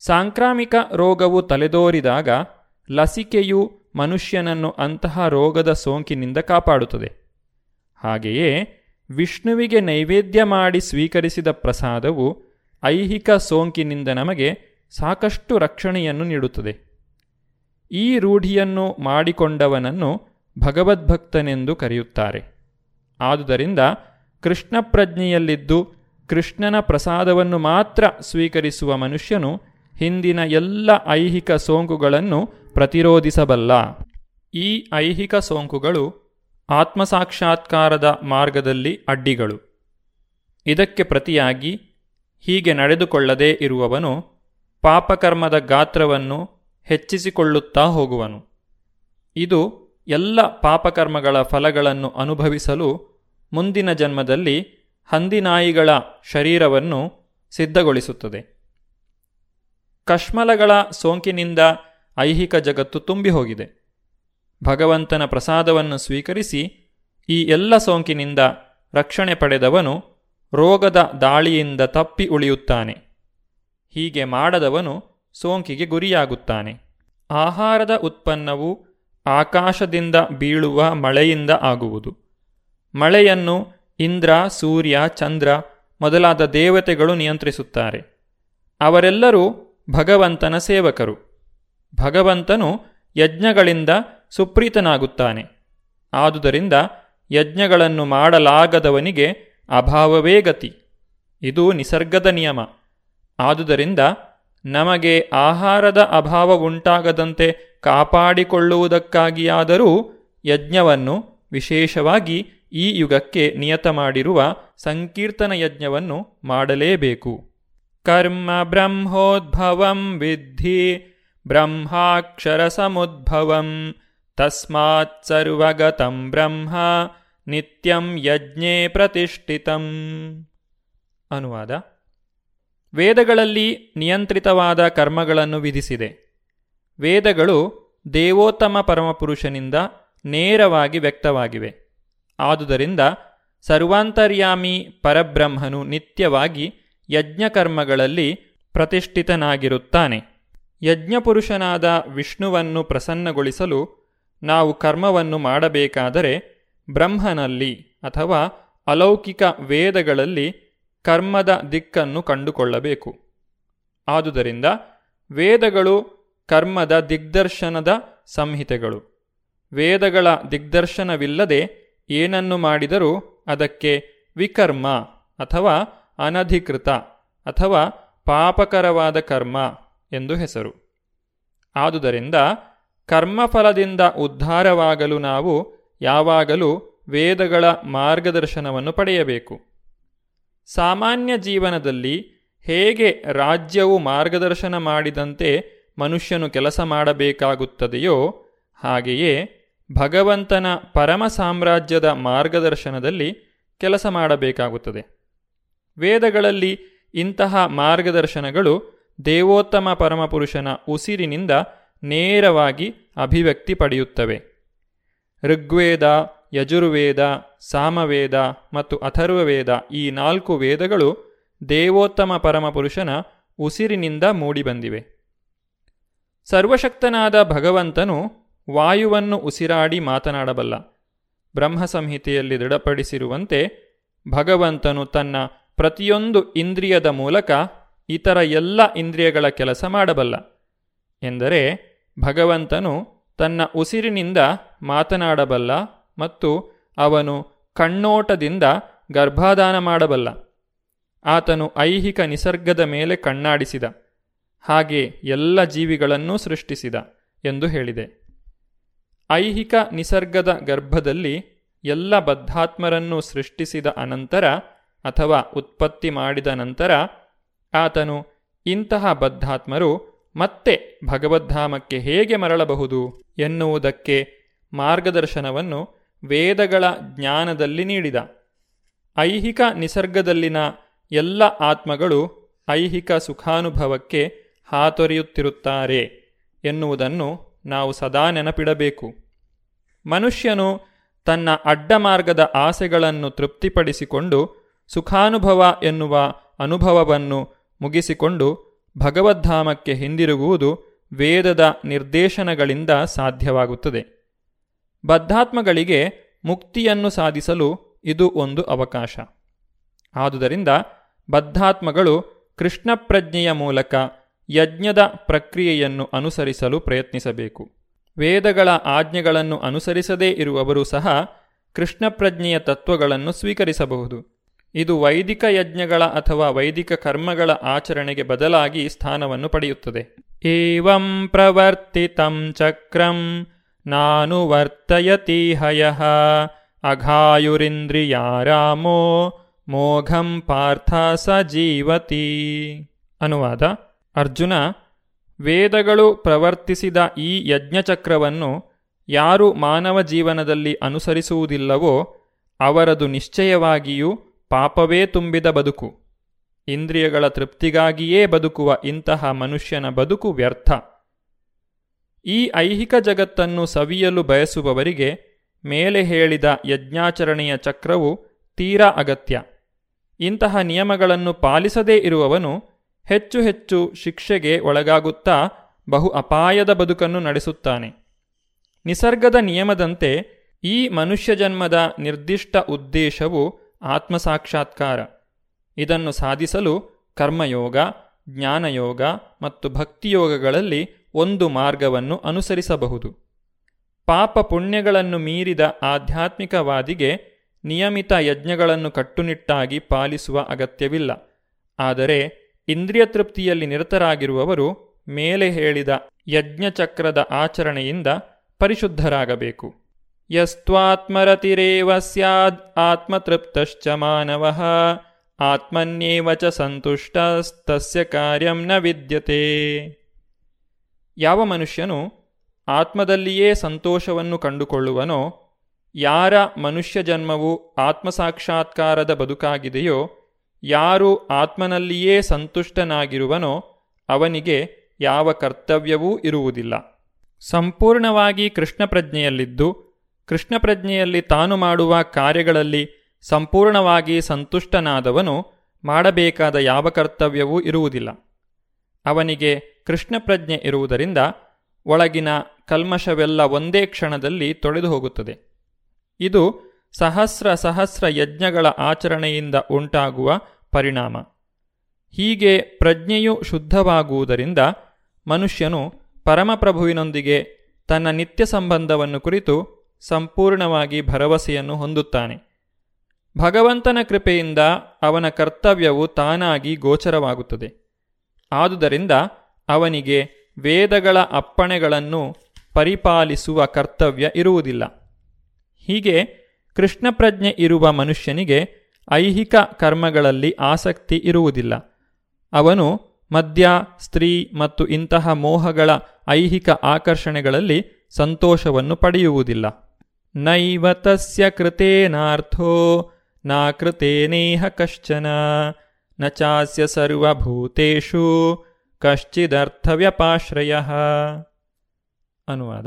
ಸಾಂಕ್ರಾಮಿಕ ರೋಗವು ತಲೆದೋರಿದಾಗ ಲಸಿಕೆಯು ಮನುಷ್ಯನನ್ನು ಅಂತಹ ರೋಗದ ಸೋಂಕಿನಿಂದ ಕಾಪಾಡುತ್ತದೆ. ಹಾಗೆಯೇ ವಿಷ್ಣುವಿಗೆ ನೈವೇದ್ಯ ಮಾಡಿ ಸ್ವೀಕರಿಸಿದ ಪ್ರಸಾದವು ಐಹಿಕ ಸೋಂಕಿನಿಂದ ನಮಗೆ ಸಾಕಷ್ಟು ರಕ್ಷಣೆಯನ್ನು ನೀಡುತ್ತದೆ. ಈ ರೂಢಿಯನ್ನು ಮಾಡಿಕೊಂಡವನನ್ನು ಭಗವದ್ಭಕ್ತನೆಂದು ಕರೆಯುತ್ತಾರೆ. ಆದುದರಿಂದ ಕೃಷ್ಣ ಪ್ರಜ್ಞೆಯಲ್ಲಿದ್ದು ಕೃಷ್ಣನ ಪ್ರಸಾದವನ್ನು ಮಾತ್ರ ಸ್ವೀಕರಿಸುವ ಮನುಷ್ಯನು ಹಿಂದಿನ ಎಲ್ಲ ಐಹಿಕ ಸೋಂಕುಗಳನ್ನು ಪ್ರತಿರೋಧಿಸಬಲ್ಲ. ಈ ಐಹಿಕ ಸೋಂಕುಗಳು ಆತ್ಮಸಾಕ್ಷಾತ್ಕಾರದ ಮಾರ್ಗದಲ್ಲಿ ಅಡ್ಡಿಗಳು. ಇದಕ್ಕೆ ಪ್ರತಿಯಾಗಿ, ಹೀಗೆ ನಡೆದುಕೊಳ್ಳದೇ ಇರುವವನು ಪಾಪಕರ್ಮದ ಗಾತ್ರವನ್ನು ಹೆಚ್ಚಿಸಿಕೊಳ್ಳುತ್ತಾ ಹೋಗುವನು. ಇದು ಎಲ್ಲ ಪಾಪಕರ್ಮಗಳ ಫಲಗಳನ್ನು ಅನುಭವಿಸಲು ಮುಂದಿನ ಜನ್ಮದಲ್ಲಿ ಹಂದಿನಾಯಿಗಳ ಶರೀರವನ್ನು ಸಿದ್ಧಗೊಳಿಸುತ್ತದೆ. ಕಶ್ಮಲಗಳ ಸೋಂಕಿನಿಂದ ಐಹಿಕ ಜಗತ್ತು ತುಂಬಿ ಹೋಗಿದೆ ಭಗವಂತನ ಪ್ರಸಾದವನ್ನು ಸ್ವೀಕರಿಸಿ ಈ ಎಲ್ಲ ಸೋಂಕಿನಿಂದ ರಕ್ಷಣೆ ಪಡೆದವನು ರೋಗದ ದಾಳಿಯಿಂದ ತಪ್ಪಿ ಉಳಿಯುತ್ತಾನೆ. ಹೀಗೆ ಮಾಡದವನು ಸೋಂಕಿಗೆ ಗುರಿಯಾಗುತ್ತಾನೆ. ಆಹಾರದ ಉತ್ಪನ್ನವು ಆಕಾಶದಿಂದ ಬೀಳುವ ಮಳೆಯಿಂದ ಆಗುವುದು. ಮಳೆಯನ್ನು ಇಂದ್ರ, ಸೂರ್ಯ, ಚಂದ್ರ ಮೊದಲಾದ ದೇವತೆಗಳು ನಿಯಂತ್ರಿಸುತ್ತಾರೆ. ಅವರೆಲ್ಲರೂ ಭಗವಂತನ ಸೇವಕರು. ಭಗವಂತನು ಯಜ್ಞಗಳಿಂದ ಸುಪ್ರೀತನಾಗುತ್ತಾನೆ. ಆದುದರಿಂದ ಯಜ್ಞಗಳನ್ನು ಮಾಡಲಾಗದವನಿಗೆ ಅಭಾವವೇ ಗತಿ. ಇದು ನಿಸರ್ಗದ ನಿಯಮ. ಆದುದರಿಂದ ನಮಗೆ ಆಹಾರದ ಅಭಾವ ಉಂಟಾಗದಂತೆ ಕಾಪಾಡಿಕೊಳ್ಳುವುದಕ್ಕಾಗಿಯಾದರೂ ಯಜ್ಞವನ್ನು ವಿಶೇಷವಾಗಿ ಈ ಯುಗಕ್ಕೆ ನಿಯತ ಮಾಡಿರುವ ಸಂಕೀರ್ತನ ಯಜ್ಞವನ್ನು ಮಾಡಲೇಬೇಕು. ಕರ್ಮ ಬ್ರಹ್ಮೋದ್ಭವಂ ವಿದ್ಧಿ ಬ್ರಹ್ಮಾಕ್ಷರಸಮುದ್ಭವಂ ತಸ್ಮಾತ್ ಸರ್ವಗತಂ ಬ್ರಹ್ಮ ನಿತ್ಯಂ ಯಜ್ಞೆ ಪ್ರತಿಷ್ಠಿತಂ ಅನುವಾದ ವೇದಗಳಲ್ಲಿ ನಿಯಂತ್ರಿತವಾದ ಕರ್ಮಗಳನ್ನು ವಿಧಿಸಿದೆ. ವೇದಗಳು ದೇವೋತ್ತಮ ಪರಮಪುರುಷನಿಂದ ನೇರವಾಗಿ ವ್ಯಕ್ತವಾಗಿವೆ. ಆದುದರಿಂದ ಸರ್ವಾಂತರ್ಯಾಮಿ ಪರಬ್ರಹ್ಮನು ನಿತ್ಯವಾಗಿ ಯಜ್ಞಕರ್ಮಗಳಲ್ಲಿ ಪ್ರತಿಷ್ಠಿತನಾಗಿರುತ್ತಾನೆ. ಯಜ್ಞಪುರುಷನಾದ ವಿಷ್ಣುವನ್ನು ಪ್ರಸನ್ನಗೊಳಿಸಲು ನಾವು ಕರ್ಮವನ್ನು ಮಾಡಬೇಕಾದರೆ ಬ್ರಹ್ಮನಲ್ಲಿ ಅಥವಾ ಅಲೌಕಿಕ ವೇದಗಳಲ್ಲಿ ಕರ್ಮದ ದಿಕ್ಕನ್ನು ಕಂಡುಕೊಳ್ಳಬೇಕು. ಆದುದರಿಂದ ವೇದಗಳು ಕರ್ಮದ ದಿಗ್ದರ್ಶನದ ಸಂಹಿತೆಗಳು. ವೇದಗಳ ದಿಗ್ದರ್ಶನವಿಲ್ಲದೆ ಏನನ್ನು ಮಾಡಿದರೂ ಅದಕ್ಕೆ ವಿಕರ್ಮ ಅಥವಾ ಅನಧಿಕೃತ ಅಥವಾ ಪಾಪಕರವಾದ ಕರ್ಮ ಎಂದು ಹೆಸರು. ಆದುದರಿಂದ ಕರ್ಮಫಲದಿಂದ ಉದ್ಧಾರವಾಗಲು ನಾವು ಯಾವಾಗಲೂ ವೇದಗಳ ಮಾರ್ಗದರ್ಶನವನ್ನು ಪಡೆಯಬೇಕು. ಸಾಮಾನ್ಯ ಜೀವನದಲ್ಲಿ ಹೇಗೆ ರಾಜ್ಯವು ಮಾರ್ಗದರ್ಶನ ಮಾಡಿದಂತೆ ಮನುಷ್ಯನು ಕೆಲಸ ಮಾಡಬೇಕಾಗುತ್ತದೆಯೋ ಹಾಗೆಯೇ ಭಗವಂತನ ಪರಮ ಸಾಮ್ರಾಜ್ಯದ ಮಾರ್ಗದರ್ಶನದಲ್ಲಿ ಕೆಲಸ ಮಾಡಬೇಕಾಗುತ್ತದೆ. ವೇದಗಳಲ್ಲಿ ಇಂತಹ ಮಾರ್ಗದರ್ಶನಗಳು ದೇವೋತ್ತಮ ಪರಮಪುರುಷನ ಉಸಿರಿನಿಂದ ನೇರವಾಗಿ ಅಭಿವ್ಯಕ್ತಿ ಪಡೆಯುತ್ತವೆ. ಋಗ್ವೇದ, ಯಜುರ್ವೇದ, ಸಾಮವೇದ ಮತ್ತು ಅಥರ್ವವೇದ ಈ ನಾಲ್ಕು ವೇದಗಳು ದೇವೋತ್ತಮ ಪರಮಪುರುಷನ ಉಸಿರಿನಿಂದ ಮೂಡಿಬಂದಿವೆ. ಸರ್ವಶಕ್ತನಾದ ಭಗವಂತನು ವಾಯುವನ್ನು ಉಸಿರಾಡಿ ಮಾತನಾಡಬಲ್ಲ. ಬ್ರಹ್ಮ ಸಂಹಿತೆಯಲ್ಲಿ ದೃಢಪಡಿಸಿರುವಂತೆ ಭಗವಂತನು ತನ್ನ ಪ್ರತಿಯೊಂದು ಇಂದ್ರಿಯದ ಮೂಲಕ ಇತರ ಎಲ್ಲ ಇಂದ್ರಿಯಗಳ ಕೆಲಸ ಮಾಡಬಲ್ಲ. ಎಂದರೆ ಭಗವಂತನು ತನ್ನ ಉಸಿರಿನಿಂದ ಮಾತನಾಡಬಲ್ಲ ಮತ್ತು ಅವನು ಕಣ್ಣೋಟದಿಂದ ಗರ್ಭಾದಾನ ಮಾಡಬಲ್ಲ. ಆತನು ಐಹಿಕ ನಿಸರ್ಗದ ಮೇಲೆ ಕಣ್ಣಾಡಿಸಿದ. ಹಾಗೆ ಎಲ್ಲ ಜೀವಿಗಳನ್ನೂ ಸೃಷ್ಟಿಸಿದ ಎಂದು ಹೇಳಿದೆ. ಐಹಿಕ ನಿಸರ್ಗದ ಗರ್ಭದಲ್ಲಿ ಎಲ್ಲ ಬದ್ಧಾತ್ಮರನ್ನು ಸೃಷ್ಟಿಸಿದ ಅನಂತರ ಅಥವಾ ಉತ್ಪತ್ತಿ ಮಾಡಿದ ನಂತರ ಆತನು ಇಂತಹ ಬದ್ಧಾತ್ಮರು ಮತ್ತೆ ಭಗವದ್ಧಾಮಕ್ಕೆ ಹೇಗೆ ಮರಳಬಹುದು ಎನ್ನುವುದಕ್ಕೆ ಮಾರ್ಗದರ್ಶನವನ್ನು ವೇದಗಳ ಜ್ಞಾನದಲ್ಲಿ ನೀಡಿದ. ಐಹಿಕ ನಿಸರ್ಗದಲ್ಲಿನ ಎಲ್ಲ ಆತ್ಮಗಳು ಐಹಿಕ ಸುಖಾನುಭವಕ್ಕೆ ಹಾತೊರೆಯುತ್ತಿರುತ್ತಾರೆ ಎನ್ನುವುದನ್ನು ನಾವು ಸದಾ ನೆನಪಿಡಬೇಕು. ಮನುಷ್ಯನು ತನ್ನ ಅಡ್ಡಮಾರ್ಗದ ಆಸೆಗಳನ್ನು ತೃಪ್ತಿಪಡಿಸಿಕೊಂಡು ಸುಖಾನುಭವ ಎನ್ನುವ ಅನುಭವವನ್ನು ಮುಗಿಸಿಕೊಂಡು ಭಗವದ್ಧಾಮಕ್ಕೆ ಹಿಂದಿರುಗುವುದು ವೇದದ ನಿರ್ದೇಶನಗಳಿಂದ ಸಾಧ್ಯವಾಗುತ್ತದೆ. ಬದ್ಧಾತ್ಮಗಳಿಗೆ ಮುಕ್ತಿಯನ್ನು ಸಾಧಿಸಲು ಇದು ಒಂದು ಅವಕಾಶ. ಆದುದರಿಂದ ಬದ್ಧಾತ್ಮಗಳು ಕೃಷ್ಣ ಪ್ರಜ್ಞೆಯ ಮೂಲಕ ಯಜ್ಞದ ಪ್ರಕ್ರಿಯೆಯನ್ನು ಅನುಸರಿಸಲು ಪ್ರಯತ್ನಿಸಬೇಕು. ವೇದಗಳ ಆಜ್ಞೆಗಳನ್ನು ಅನುಸರಿಸದೇ ಇರುವವರು ಸಹ ಕೃಷ್ಣ ಪ್ರಜ್ಞೆಯ ತತ್ವಗಳನ್ನು ಸ್ವೀಕರಿಸಬಹುದು. ಇದು ವೈದಿಕ ಯಜ್ಞಗಳ ಅಥವಾ ವೈದಿಕ ಕರ್ಮಗಳ ಆಚರಣೆಗೆ ಬದಲಾಗಿ ಸ್ಥಾನವನ್ನು ಪಡೆಯುತ್ತದೆ. ಏವಂ ಪ್ರವರ್ತಿತಂ ಚಕ್ರಂ, ನಾನು ವರ್ತಯತಿ ಹಯ, ಅಘಾಯುರಿಂದ್ರಿಯಾರಾಮೋ, ಮೋಘಂ ಪಾರ್ಥ ಸ ಜೀವತಿ. ಅನುವಾದ, ಅರ್ಜುನ, ವೇದಗಳು ಪ್ರವರ್ತಿಸಿದ ಈ ಯಜ್ಞಚಕ್ರವನ್ನು ಯಾರು ಮಾನವ ಜೀವನದಲ್ಲಿ ಅನುಸರಿಸುವುದಿಲ್ಲವೋ ಅವರದು ನಿಶ್ಚಯವಾಗಿಯೂ ಪಾಪವೇ ತುಂಬಿದ ಬದುಕು. ಇಂದ್ರಿಯಗಳ ತೃಪ್ತಿಗಾಗಿಯೇ ಬದುಕುವ ಇಂತಹ ಮನುಷ್ಯನ ಬದುಕು ವ್ಯರ್ಥ. ಈ ಐಹಿಕ ಜಗತ್ತನ್ನು ಸವಿಯಲು ಬಯಸುವವರಿಗೆ ಮೇಲೆ ಹೇಳಿದ ಯಜ್ಞಾಚರಣೆಯ ಚಕ್ರವು ತೀರಾ ಅಗತ್ಯ. ಇಂತಹ ನಿಯಮಗಳನ್ನು ಪಾಲಿಸದೇ ಇರುವವನು ಹೆಚ್ಚು ಹೆಚ್ಚು ಶಿಕ್ಷೆಗೆ ಒಳಗಾಗುತ್ತಾ ಬಹು ಅಪಾಯದ ಬದುಕನ್ನು ನಡೆಸುತ್ತಾನೆ. ನಿಸರ್ಗದ ನಿಯಮದಂತೆ ಈ ಮನುಷ್ಯ ಜನ್ಮದ ನಿರ್ದಿಷ್ಟ ಉದ್ದೇಶವು ಆತ್ಮಸಾಕ್ಷಾತ್ಕಾರ. ಇದನ್ನು ಸಾಧಿಸಲು ಕರ್ಮಯೋಗ, ಜ್ಞಾನಯೋಗ ಮತ್ತು ಭಕ್ತಿಯೋಗಗಳಲ್ಲಿ ಒಂದು ಮಾರ್ಗವನ್ನು ಅನುಸರಿಸಬಹುದು. ಪಾಪ ಪುಣ್ಯಗಳನ್ನು ಮೀರಿದ ಆಧ್ಯಾತ್ಮಿಕವಾದಿಗೆ ನಿಯಮಿತ ಯಜ್ಞಗಳನ್ನು ಕಟ್ಟುನಿಟ್ಟಾಗಿ ಪಾಲಿಸುವ ಅಗತ್ಯವಿಲ್ಲ. ಆದರೆ ಇಂದ್ರಿಯ ತೃಪ್ತಿಯಲ್ಲಿ ನಿರತರಾಗಿರುವವರು ಮೇಲೆ ಹೇಳಿದ ಯಜ್ಞಚಕ್ರದ ಆಚರಣೆಯಿಂದ ಪರಿಶುದ್ಧರಾಗಬೇಕು. ಯಸ್ತ್ವಾತ್ಮರತಿರೇವ ಸ್ಯಾದ್ ಆತ್ಮತೃಪ್ತಶ್ಚ ಮಾನವ ಆತ್ಮನ್ಯೇವ ಚ ಸಂತುಷ್ಟಸ್ತಸ್ಯ ಕಾರ್ಯಂ ನ ವಿದ್ಯತೆ ಯಾವ ಮನುಷ್ಯನು ಆತ್ಮದಲ್ಲಿಯೇ ಸಂತೋಷವನ್ನು ಕಂಡುಕೊಳ್ಳುವನೋ, ಯಾರ ಮನುಷ್ಯ ಜನ್ಮವು ಆತ್ಮಸಾಕ್ಷಾತ್ಕಾರದ ಬದುಕಾಗಿದೆಯೋ, ಯಾರು ಆತ್ಮನಲ್ಲಿಯೇ ಸಂತುಷ್ಟನಾಗಿರುವನೋ, ಅವನಿಗೆ ಯಾವ ಕರ್ತವ್ಯವೂ ಇರುವುದಿಲ್ಲ. ಸಂಪೂರ್ಣವಾಗಿ ಕೃಷ್ಣ ಪ್ರಜ್ಞೆಯಲ್ಲಿದ್ದು ಕೃಷ್ಣ ಪ್ರಜ್ಞೆಯಲ್ಲಿ ತಾನು ಮಾಡುವ ಕಾರ್ಯಗಳಲ್ಲಿ ಸಂಪೂರ್ಣವಾಗಿ ಸಂತುಷ್ಟನಾದವನು ಮಾಡಬೇಕಾದ ಯಾವ ಕರ್ತವ್ಯವೂ ಇರುವುದಿಲ್ಲ. ಅವನಿಗೆ ಕೃಷ್ಣ ಪ್ರಜ್ಞೆ ಇರುವುದರಿಂದ ಒಳಗಿನ ಕಲ್ಮಶವೆಲ್ಲ ಒಂದೇ ಕ್ಷಣದಲ್ಲಿ ತೊಳೆದು ಹೋಗುತ್ತದೆ. ಇದು ಸಹಸ್ರ ಸಹಸ್ರ ಯಜ್ಞಗಳ ಆಚರಣೆಯಿಂದ ಉಂಟಾಗುವ ಪರಿಣಾಮ. ಹೀಗೆ ಪ್ರಜ್ಞೆಯು ಶುದ್ಧವಾಗುವುದರಿಂದ ಮನುಷ್ಯನು ಪರಮಪ್ರಭುವಿನೊಂದಿಗೆ ತನ್ನ ನಿತ್ಯ ಸಂಬಂಧವನ್ನು ಕುರಿತು ಸಂಪೂರ್ಣವಾಗಿ ಭರವಸೆಯನ್ನು ಹೊಂದುತ್ತಾನೆ. ಭಗವಂತನ ಕೃಪೆಯಿಂದ ಅವನ ಕರ್ತವ್ಯವು ತಾನಾಗಿ ಗೋಚರವಾಗುತ್ತದೆ. ಆದುದರಿಂದ ಅವನಿಗೆ ವೇದಗಳ ಅಪ್ಪಣೆಗಳನ್ನು ಪರಿಪಾಲಿಸುವ ಕರ್ತವ್ಯ ಇರುವುದಿಲ್ಲ. ಹೀಗೆ ಕೃಷ್ಣ ಪ್ರಜ್ಞೆ ಇರುವ ಮನುಷ್ಯನಿಗೆ ಐಹಿಕ ಕರ್ಮಗಳಲ್ಲಿ ಆಸಕ್ತಿ ಇರುವುದಿಲ್ಲ. ಅವನು ಮದ್ಯ, ಸ್ತ್ರೀ ಮತ್ತು ಇಂತಹ ಮೋಹಗಳ ಐಹಿಕ ಆಕರ್ಷಣೆಗಳಲ್ಲಿ ಸಂತೋಷವನ್ನು ಪಡೆಯುವುದಿಲ್ಲ. ನೈವ ತಸ್ಯ ಕೃತೇನಾರ್ಥೋ ನಾಕೃತೇನೇಹ ಕಶ್ಚನ ನ ಚಾಸ್ಯ ಸರ್ವಭೂತೇಷು ಕಶ್ಚಿದರ್ಥವ್ಯಪಾಶ್ರಯ ಅನುವಾದ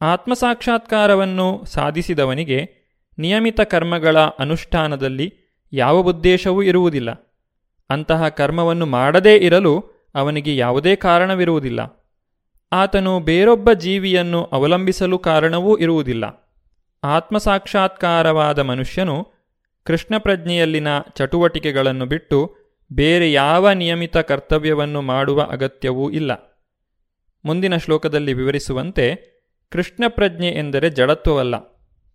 ಆತ್ಮಸಾಕ್ಷಾತ್ಕಾರವನ್ನು ಸಾಧಿಸಿದವನಿಗೆ ನಿಯಮಿತ ಕರ್ಮಗಳ ಅನುಷ್ಠಾನದಲ್ಲಿ ಯಾವ ಉದ್ದೇಶವೂ ಇರುವುದಿಲ್ಲ. ಅಂತಹ ಕರ್ಮವನ್ನು ಮಾಡದೇ ಇರಲು ಅವನಿಗೆ ಯಾವುದೇ ಕಾರಣವಿರುವುದಿಲ್ಲ. ಆತನು ಬೇರೊಬ್ಬ ಜೀವಿಯನ್ನು ಅವಲಂಬಿಸಲು ಕಾರಣವೂ ಇರುವುದಿಲ್ಲ. ಆತ್ಮಸಾಕ್ಷಾತ್ಕಾರವಾದ ಮನುಷ್ಯನು ಕೃಷ್ಣ ಪ್ರಜ್ಞೆಯಲ್ಲಿನ ಚಟುವಟಿಕೆಗಳನ್ನು ಬಿಟ್ಟು ಬೇರೆ ಯಾವ ನಿಯಮಿತ ಕರ್ತವ್ಯವನ್ನು ಮಾಡುವ ಅಗತ್ಯವೂ ಇಲ್ಲ. ಮುಂದಿನ ಶ್ಲೋಕದಲ್ಲಿ ವಿವರಿಸುವಂತೆ ಕೃಷ್ಣ ಪ್ರಜ್ಞೆ ಎಂದರೆ ಜಡತ್ವವಲ್ಲ.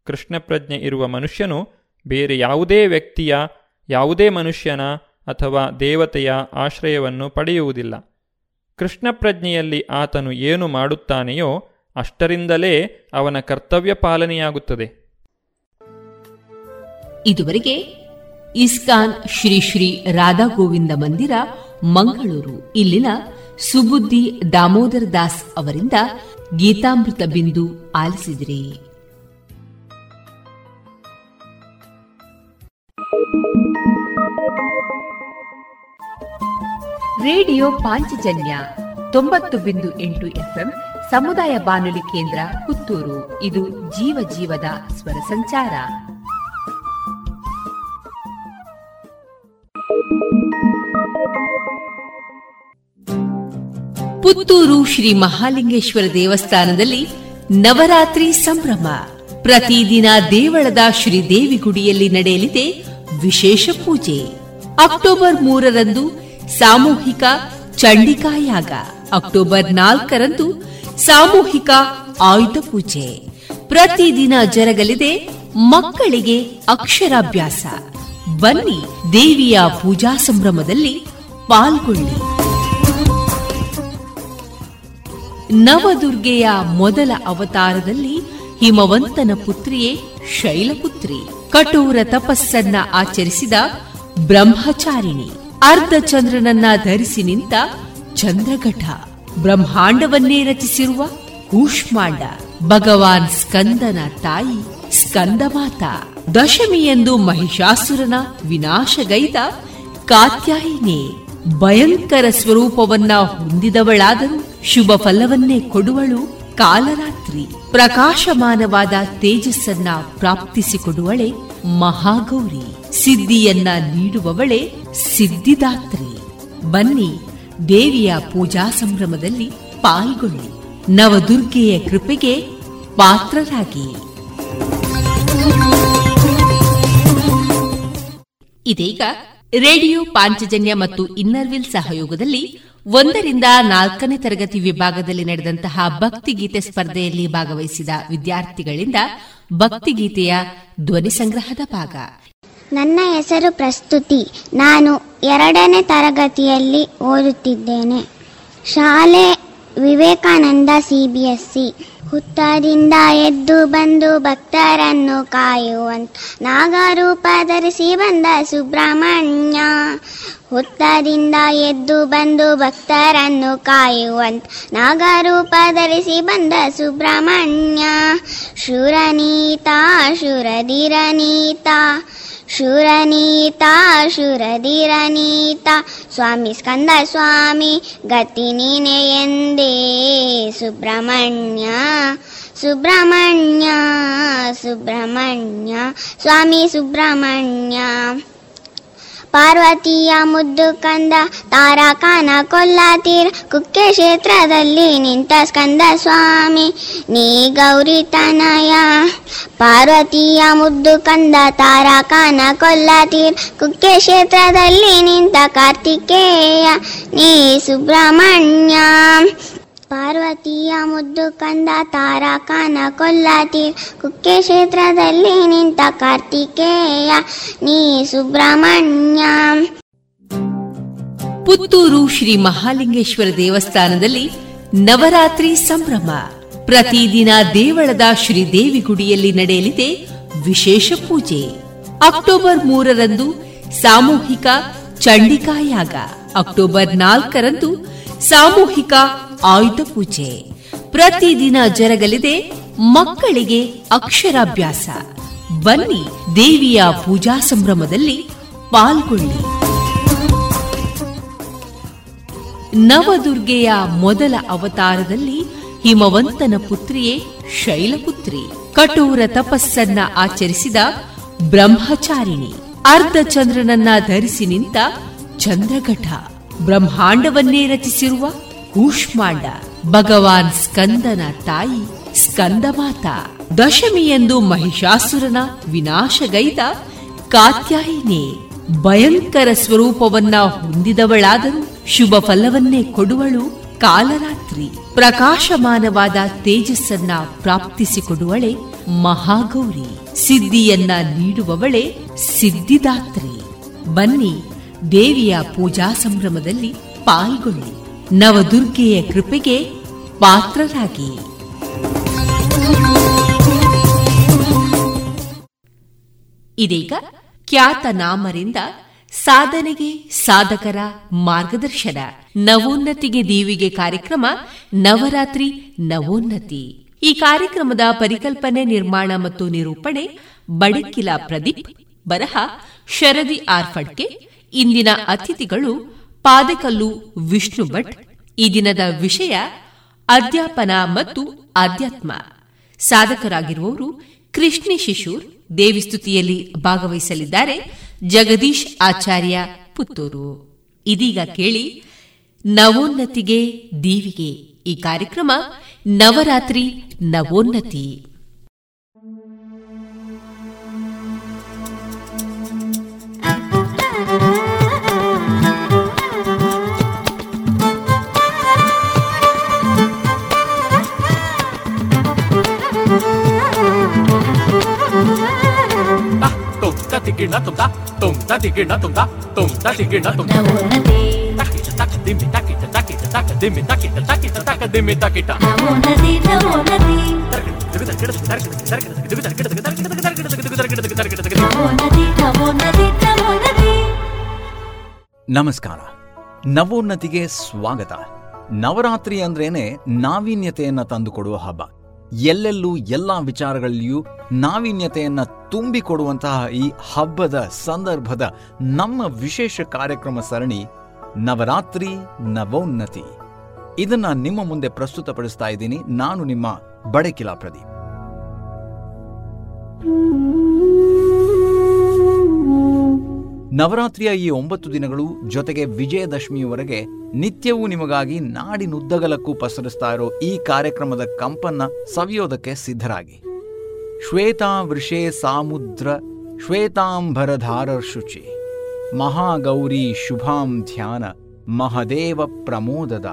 ಕೃಷ್ಣ ಪ್ರಜ್ಞೆ ಇರುವ ಮನುಷ್ಯನು ಬೇರೆ ಯಾವುದೇ ವ್ಯಕ್ತಿಯ, ಯಾವುದೇ ಮನುಷ್ಯನ ಅಥವಾ ದೇವತೆಯ ಆಶ್ರಯವನ್ನು ಪಡೆಯುವುದಿಲ್ಲ. ಕೃಷ್ಣ ಪ್ರಜ್ಞೆಯಲ್ಲಿ ಆತನು ಏನು ಮಾಡುತ್ತಾನೆಯೋ ಅಷ್ಟರಿಂದಲೇ ಅವನ ಕರ್ತವ್ಯ ಪಾಲನೆಯಾಗುತ್ತದೆ. ಇದುವರೆಗೆ ಇಸ್ಕಾನ್ ಶ್ರೀ ಶ್ರೀ ರಾಧಾ ಗೋವಿಂದ ಮಂದಿರ, ಮಂಗಳೂರು. ಇಲ್ಲಿನ ಸುಬುದ್ದಿ ದಾಮೋದರ ದಾಸ್ ಅವರಿಂದ ಗೀತಾಮೃತ ಬಿಂದು ಆಲಿಸಿದ್ರಿ. ರೇಡಿಯೋ ಪಾಂಚಜನ್ಯ ತೊಂಬತ್ತು ಬಿಂದು ಎಂಟು ಎಫ್ಎಂ ಸಮುದಾಯ ಬಾನುಲಿ ಕೇಂದ್ರ ಪುತ್ತೂರು. ಇದು ಜೀವ ಜೀವದ ಸ್ವರ ಸಂಚಾರ. ಪುತ್ತೂರು ಶ್ರೀ ಮಹಾಲಿಂಗೇಶ್ವರ ದೇವಸ್ಥಾನದಲ್ಲಿ ನವರಾತ್ರಿ ಸಂಭ್ರಮ. ಪ್ರತಿದಿನ ದೇವಳದ ಶ್ರೀ ದೇವಿ ಗುಡಿಯಲ್ಲಿ ನಡೆಯಲಿದೆ ವಿಶೇಷ ಪೂಜೆ. ಅಕ್ಟೋಬರ್ ಮೂರರಂದು ಸಾಮೂಹಿಕ ಚಂಡಿಕಾಯಾಗ. ಅಕ್ಟೋಬರ್ ನಾಲ್ಕರಂದು ಸಾಮೂಹಿಕ ಆಯುಧ ಪೂಜೆ. ಪ್ರತಿದಿನ ಜರಗಲಿದೆ ಮಕ್ಕಳಿಗೆ ಅಕ್ಷರಾಭ್ಯಾಸ. ಬನ್ನಿ ದೇವಿಯ ಪೂಜಾ ಸಂಭ್ರಮದಲ್ಲಿ ಪಾಲ್ಗೊಳ್ಳಿ. ನವದುರ್ಗೆಯ ಮೊದಲ ಅವತಾರದಲ್ಲಿ ಹಿಮವಂತನ ಪುತ್ರಿಯೇ ಶೈಲಪುತ್ರಿ. ಕಠೋರ ತಪಸ್ಸನ್ನ ಆಚರಿಸಿದ ಬ್ರಹ್ಮಚಾರಿಣಿ. ಅರ್ಧಚಂದ್ರನನ್ನ ಧರಿಸಿ ನಿಂತ ಚಂದ್ರಘಟ. ಬ್ರಹ್ಮಾಂಡವನ್ನೇ ರಚಿಸಿರುವ ಕೂಷ್ಮಾಂಡ, ಭಗವಾನ್ ಸ್ಕಂದನ ತಾಯಿ ಸ್ಕಂದಮಾತ, ದಶಮಿಯೆಂದು ಮಹಿಷಾಸುರನ ವಿನಾಶಗೈದ ಕಾತ್ಯಾಯಿನಿ ಭಯಂಕರ ಸ್ವರೂಪವನ್ನ ಹೊಂದಿದವಳಾದರೂ ಶುಭ ಫಲವನ್ನೇ ಕೊಡುವಳು ಕಾಲರಾತ್ರಿ. ಪ್ರಕಾಶಮಾನವಾದ ತೇಜಸ್ಸನ್ನ ಪ್ರಾಪ್ತಿಸಿಕೊಡುವಳೆ ಮಹಾಗೌರಿ. ಸಿದ್ಧಿಯನ್ನ ನೀಡುವವಳೆ ಸಿದ್ಧಿದಾತ್ರಿ. ಬನ್ನಿ ದೇವಿಯ ಪೂಜಾ ಸಂಭ್ರಮದಲ್ಲಿ ಪಾಲ್ಗೊಳ್ಳಿ. ನವದುರ್ಗೆಯ ಕೃಪೆಗೆ ಪಾತ್ರರಾಗಿ. ಇದೀಗ ರೇಡಿಯೋ ಪಾಂಚಜನ್ಯ ಮತ್ತು ಇನ್ನರ್ವಿಲ್ ಸಹಯೋಗದಲ್ಲಿ ಒಂದರಿಂದ ನಾಲ್ಕನೇ ತರಗತಿ ವಿಭಾಗದಲ್ಲಿ ನಡೆದಂತಹ ಭಕ್ತಿಗೀತೆ ಸ್ಪರ್ಧೆಯಲ್ಲಿ ಭಾಗವಹಿಸಿದ ವಿದ್ಯಾರ್ಥಿಗಳಿಂದ ಭಕ್ತಿಗೀತೆಯ ಧ್ವನಿ ಸಂಗ್ರಹದ ಭಾಗ. ನನ್ನ ಹೆಸರು ಪ್ರಸ್ತುತಿ. ನಾನು ಎರಡನೇ ತರಗತಿಯಲ್ಲಿ ಓದುತ್ತಿದ್ದೇನೆ. ಶಾಲೆ Vivekananda C B S C ಹುತ್ತದಿಂದ ಎದ್ದು ಬಂದು ಭಕ್ತರನ್ನು ಕಾಯುವಂತ ನಾಗರೂಪ ಧರಿಸಿ ಬಂದ ಸುಬ್ರಹ್ಮಣ್ಯ. ಹುತ್ತದಿಂದ ಎದ್ದು ಬಂದು ಭಕ್ತರನ್ನು ಕಾಯುವಂತ ನಾಗರೂಪ ಧರಿಸಿ ಬಂದ ಸುಬ್ರಹ್ಮಣ್ಯ. ಶೂರನೀತ, ಶೂರಧಿರನೀತ शुरनीता शुरधिरनीता स्वामि स्कन्द स्वामी गतिनियन् दे सुब्रह्मण्या सुब्रह्मण्या सुब्रह्मण्या स्वामी सुब्रह्मण्या। ಪಾರ್ವತಿಯ ಮುದ್ದು ಕಂದ ತಾರಕಾನ ಕೊಲ್ಲಾತೀರ ಕುಕ್ಕೆ ಕ್ಷೇತ್ರದಲ್ಲಿ ನಿಂತ ಸ್ಕಂದ ಸ್ವಾಮಿ, ನೀ ಗೌರಿ ತನಯ. ಪಾರ್ವತಿಯ ಮುದ್ದು ಕಂದ ತಾರಕಾನ ಕೊಲ್ಲಾತೀರ ಕುಕ್ಕೆ ಕ್ಷೇತ್ರದಲ್ಲಿ ನಿಂತ ಕಾರ್ತಿಕೇಯ, ನೀ ಸುಬ್ರಹ್ಮಣ್ಯ. ಪಾರ್ವತಿಯ ಮುದ್ದು ಕಂದ ತಾರಕನ ಕೊಲ್ಲತಿ. ಕುಕ್ಕೆ ಕ್ಷೇತ್ರದಲ್ಲಿ ನಿಂತ ಕಾರ್ತಿಕೇಯ, ನೀ ಸುಬ್ರಹ್ಮಣ್ಯ. ಪುತ್ತೂರು ಶ್ರೀ ಮಹಾಲಿಂಗೇಶ್ವರ ದೇವಸ್ಥಾನದಲ್ಲಿ ನವರಾತ್ರಿ ಸಂಭ್ರಮ. ಪ್ರತಿದಿನ ದೇವಳದ ಶ್ರೀದೇವಿ ಗುಡಿಯಲ್ಲಿ ನಡೆಯಲಿದೆ ವಿಶೇಷ ಪೂಜೆ. ಅಕ್ಟೋಬರ್ ಮೂರರಂದು ಸಾಮೂಹಿಕ ಚಂಡಿಕಾಯಾಗ. ಅಕ್ಟೋಬರ್ ನಾಲ್ಕರಂದು ಸಾಮೂಹಿಕ ಆಯುಧ ಪೂಜೆ. ಪ್ರತಿದಿನ ಜರಗಲಿದೆ ಮಕ್ಕಳಿಗೆ ಅಕ್ಷರಾಭ್ಯಾಸ. ಬನ್ನಿ ದೇವಿಯ ಪೂಜಾ ಸಂಭ್ರಮದಲ್ಲಿ ಪಾಲ್ಗೊಳ್ಳಿ. ನವದುರ್ಗೆಯ ಮೊದಲ ಅವತಾರದಲ್ಲಿ ಹಿಮವಂತನ ಪುತ್ರಿಯೇ ಶೈಲಪುತ್ರಿ. ಕಠೋರ ತಪಸ್ಸನ್ನ ಆಚರಿಸಿದ ಬ್ರಹ್ಮಚಾರಿಣಿ. ಅರ್ಧ ಚಂದ್ರನನ್ನ ಧರಿಸಿ ನಿಂತ ಚಂದ್ರಘಟ. ಬ್ರಹ್ಮಾಂಡವನ್ನೇ ರಚಿಸಿರುವ ಕೂಷ್ಮಾಂಡ, ಭಗವಾನ್ ಸ್ಕಂದನ ತಾಯಿ ಸ್ಕಂದಮಾತ, ದಶಮಿಯಂದು ಮಹಿಷಾಸುರನ ವಿನಾಶಗೈದ ಕಾತ್ಯಾಯಿನೇ. ಭಯಂಕರ ಸ್ವರೂಪವನ್ನ ಹೊಂದಿದವಳಾದರೂ ಶುಭ ಫಲವನ್ನೇ ಕೊಡುವಳು ಕಾಲರಾತ್ರಿ. ಪ್ರಕಾಶಮಾನವಾದ ತೇಜಸ್ಸನ್ನ ಪ್ರಾಪ್ತಿಸಿಕೊಡುವಳೆ ಮಹಾಗೌರಿ. ಸಿದ್ಧಿಯನ್ನ ನೀಡುವವಳೆ ಸಿದ್ಧಿದಾತ್ರಿ. ಬನ್ನಿ ದೇವಿಯ ಪೂಜಾ ಸಂಭ್ರಮದಲ್ಲಿ ಪಾಲ್ಗೊಳ್ಳಿ. ನವದುರ್ಗೆಯ ಕೃಪೆಗೆ ಪಾತ್ರರಾಗಿ. ಇದೀಗ ಖ್ಯಾತ ನಾಮರಿಂದ ಸಾಧನೆಗೆ ಸಾಧಕರ ಮಾರ್ಗದರ್ಶನ. ನವೋನ್ನತಿಗೆ ದೀವಿಗೆ ಕಾರ್ಯಕ್ರಮ ನವರಾತ್ರಿ ನವೋನ್ನತಿ. ಈ ಕಾರ್ಯಕ್ರಮದ ಪರಿಕಲ್ಪನೆ ನಿರ್ಮಾಣ ಮತ್ತು ನಿರೂಪಣೆ ಬಡಕಿಲ ಪ್ರದೀಪ್ ಬರಹ, ಶರದಿ ಆರ್ಫಡ್ಕೆ ಇಂದಿನ ಅತಿಥಿಗಳು ಪಾದಕಲ್ಲು ವಿಷ್ಣು ಭಟ್, ಈ ದಿನದ ವಿಷಯ ಅಧ್ಯಾಪನ ಮತ್ತು ಅಧ್ಯಾತ್ಮ ಸಾಧಕರಾಗಿರುವವರು ಕೃಷ್ಣಿ ಶಿಶೂರ್ ದೇವಿಸ್ತುತಿಯಲ್ಲಿ ಭಾಗವಹಿಸಲಿದ್ದಾರೆ ಜಗದೀಶ್ ಆಚಾರ್ಯ ಪುತ್ತೂರು. ಇದೀಗ ಕೇಳಿ, ನವೋನ್ನತಿಗೆ ದೀವಿಗೆ ಈ ಕಾರ್ಯಕ್ರಮ ನವರಾತ್ರಿ ನವೋನ್ನತಿ. ತಕಿಟ ತಕಿಟ ತಕ ದಿಮ್ಮಿ ತಕಿಟ ನಮಸ್ಕಾರ. ನವೋನ್ನತಿಗೆ ಸ್ವಾಗತ. ನವರಾತ್ರಿ ಅಂದ್ರೇನೆ ನಾವೀನ್ಯತೆಯನ್ನ ತಂದುಕೊಡುವ ಹಬ್ಬ. ಎಲ್ಲೆಲ್ಲೂ ಎಲ್ಲಾ ವಿಚಾರಗಳಲ್ಲಿಯೂ ನಾವೀನ್ಯತೆಯನ್ನು ತುಂಬಿಕೊಡುವಂತಹ ಈ ಹಬ್ಬದ ಸಂದರ್ಭದ ನಮ್ಮ ವಿಶೇಷ ಕಾರ್ಯಕ್ರಮ ಸರಣಿ, ನವರಾತ್ರಿ ನವೋನ್ನತಿ. ಇದನ್ನ ನಿಮ್ಮ ಮುಂದೆ ಪ್ರಸ್ತುತಪಡಿಸ್ತಾ ಇದ್ದೀನಿ. ನಾನು ನಿಮ್ಮ ಬಡಕಿಲಾ ಪ್ರದೀಪ್. ನವರಾತ್ರಿಯ ಈ ಒಂಬತ್ತು ದಿನಗಳು ಜೊತೆಗೆ ವಿಜಯದಶಮಿಯವರೆಗೆ ನಿತ್ಯವೂ ನಿಮಗಾಗಿ ನಾಡಿನುದ್ದಗಲಕ್ಕೂ ಪಸರಿಸ್ತಾ ಇರೋ ಈ ಕಾರ್ಯಕ್ರಮದ ಕಂಪನ್ನ ಸವಿಯೋದಕ್ಕೆ ಸಿದ್ಧರಾಗಿ. ಶ್ವೇತಾ ವೃಷೇ ಸಾಮುದ್ರ ಶ್ವೇತಾಂಬರಧಾರ ಶುಚಿ ಮಹಾಗೌರಿ ಶುಭಾಂ ಧ್ಯಾನ ಮಹದೇವ ಪ್ರಮೋದದ.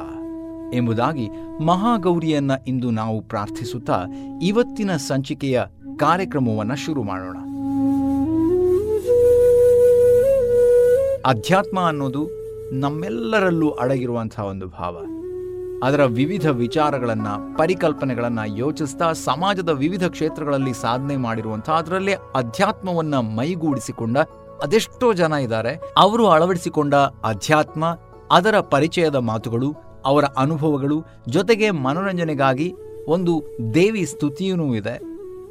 ಎಂಬುದಾಗಿ ಮಹಾಗೌರಿಯನ್ನ ಇಂದು ನಾವು ಪ್ರಾರ್ಥಿಸುತ್ತಾ ಇವತ್ತಿನ ಸಂಚಿಕೆಯ ಕಾರ್ಯಕ್ರಮವನ್ನು ಶುರು ಮಾಡೋಣ. ಅಧ್ಯಾತ್ಮ ಅನ್ನೋದು ನಮ್ಮೆಲ್ಲರಲ್ಲೂ ಅಡಗಿರುವಂತಹ ಒಂದು ಭಾವ. ಅದರ ವಿವಿಧ ವಿಚಾರಗಳನ್ನು, ಪರಿಕಲ್ಪನೆಗಳನ್ನು ಯೋಚಿಸ್ತಾ ಸಮಾಜದ ವಿವಿಧ ಕ್ಷೇತ್ರಗಳಲ್ಲಿ ಸಾಧನೆ ಮಾಡಿರುವಂಥ ಅದರಲ್ಲೇ ಅಧ್ಯಾತ್ಮವನ್ನು ಮೈಗೂಡಿಸಿಕೊಂಡ ಅದೆಷ್ಟೋ ಜನ ಇದ್ದಾರೆ. ಅವರು ಅಳವಡಿಸಿಕೊಂಡ ಅಧ್ಯಾತ್ಮ, ಅದರ ಪರಿಚಯದ ಮಾತುಗಳು, ಅವರ ಅನುಭವಗಳು, ಜೊತೆಗೆ ಮನೋರಂಜನೆಗಾಗಿ ಒಂದು ದೇವಿ ಸ್ತುತಿಯೂ ಇದೆ.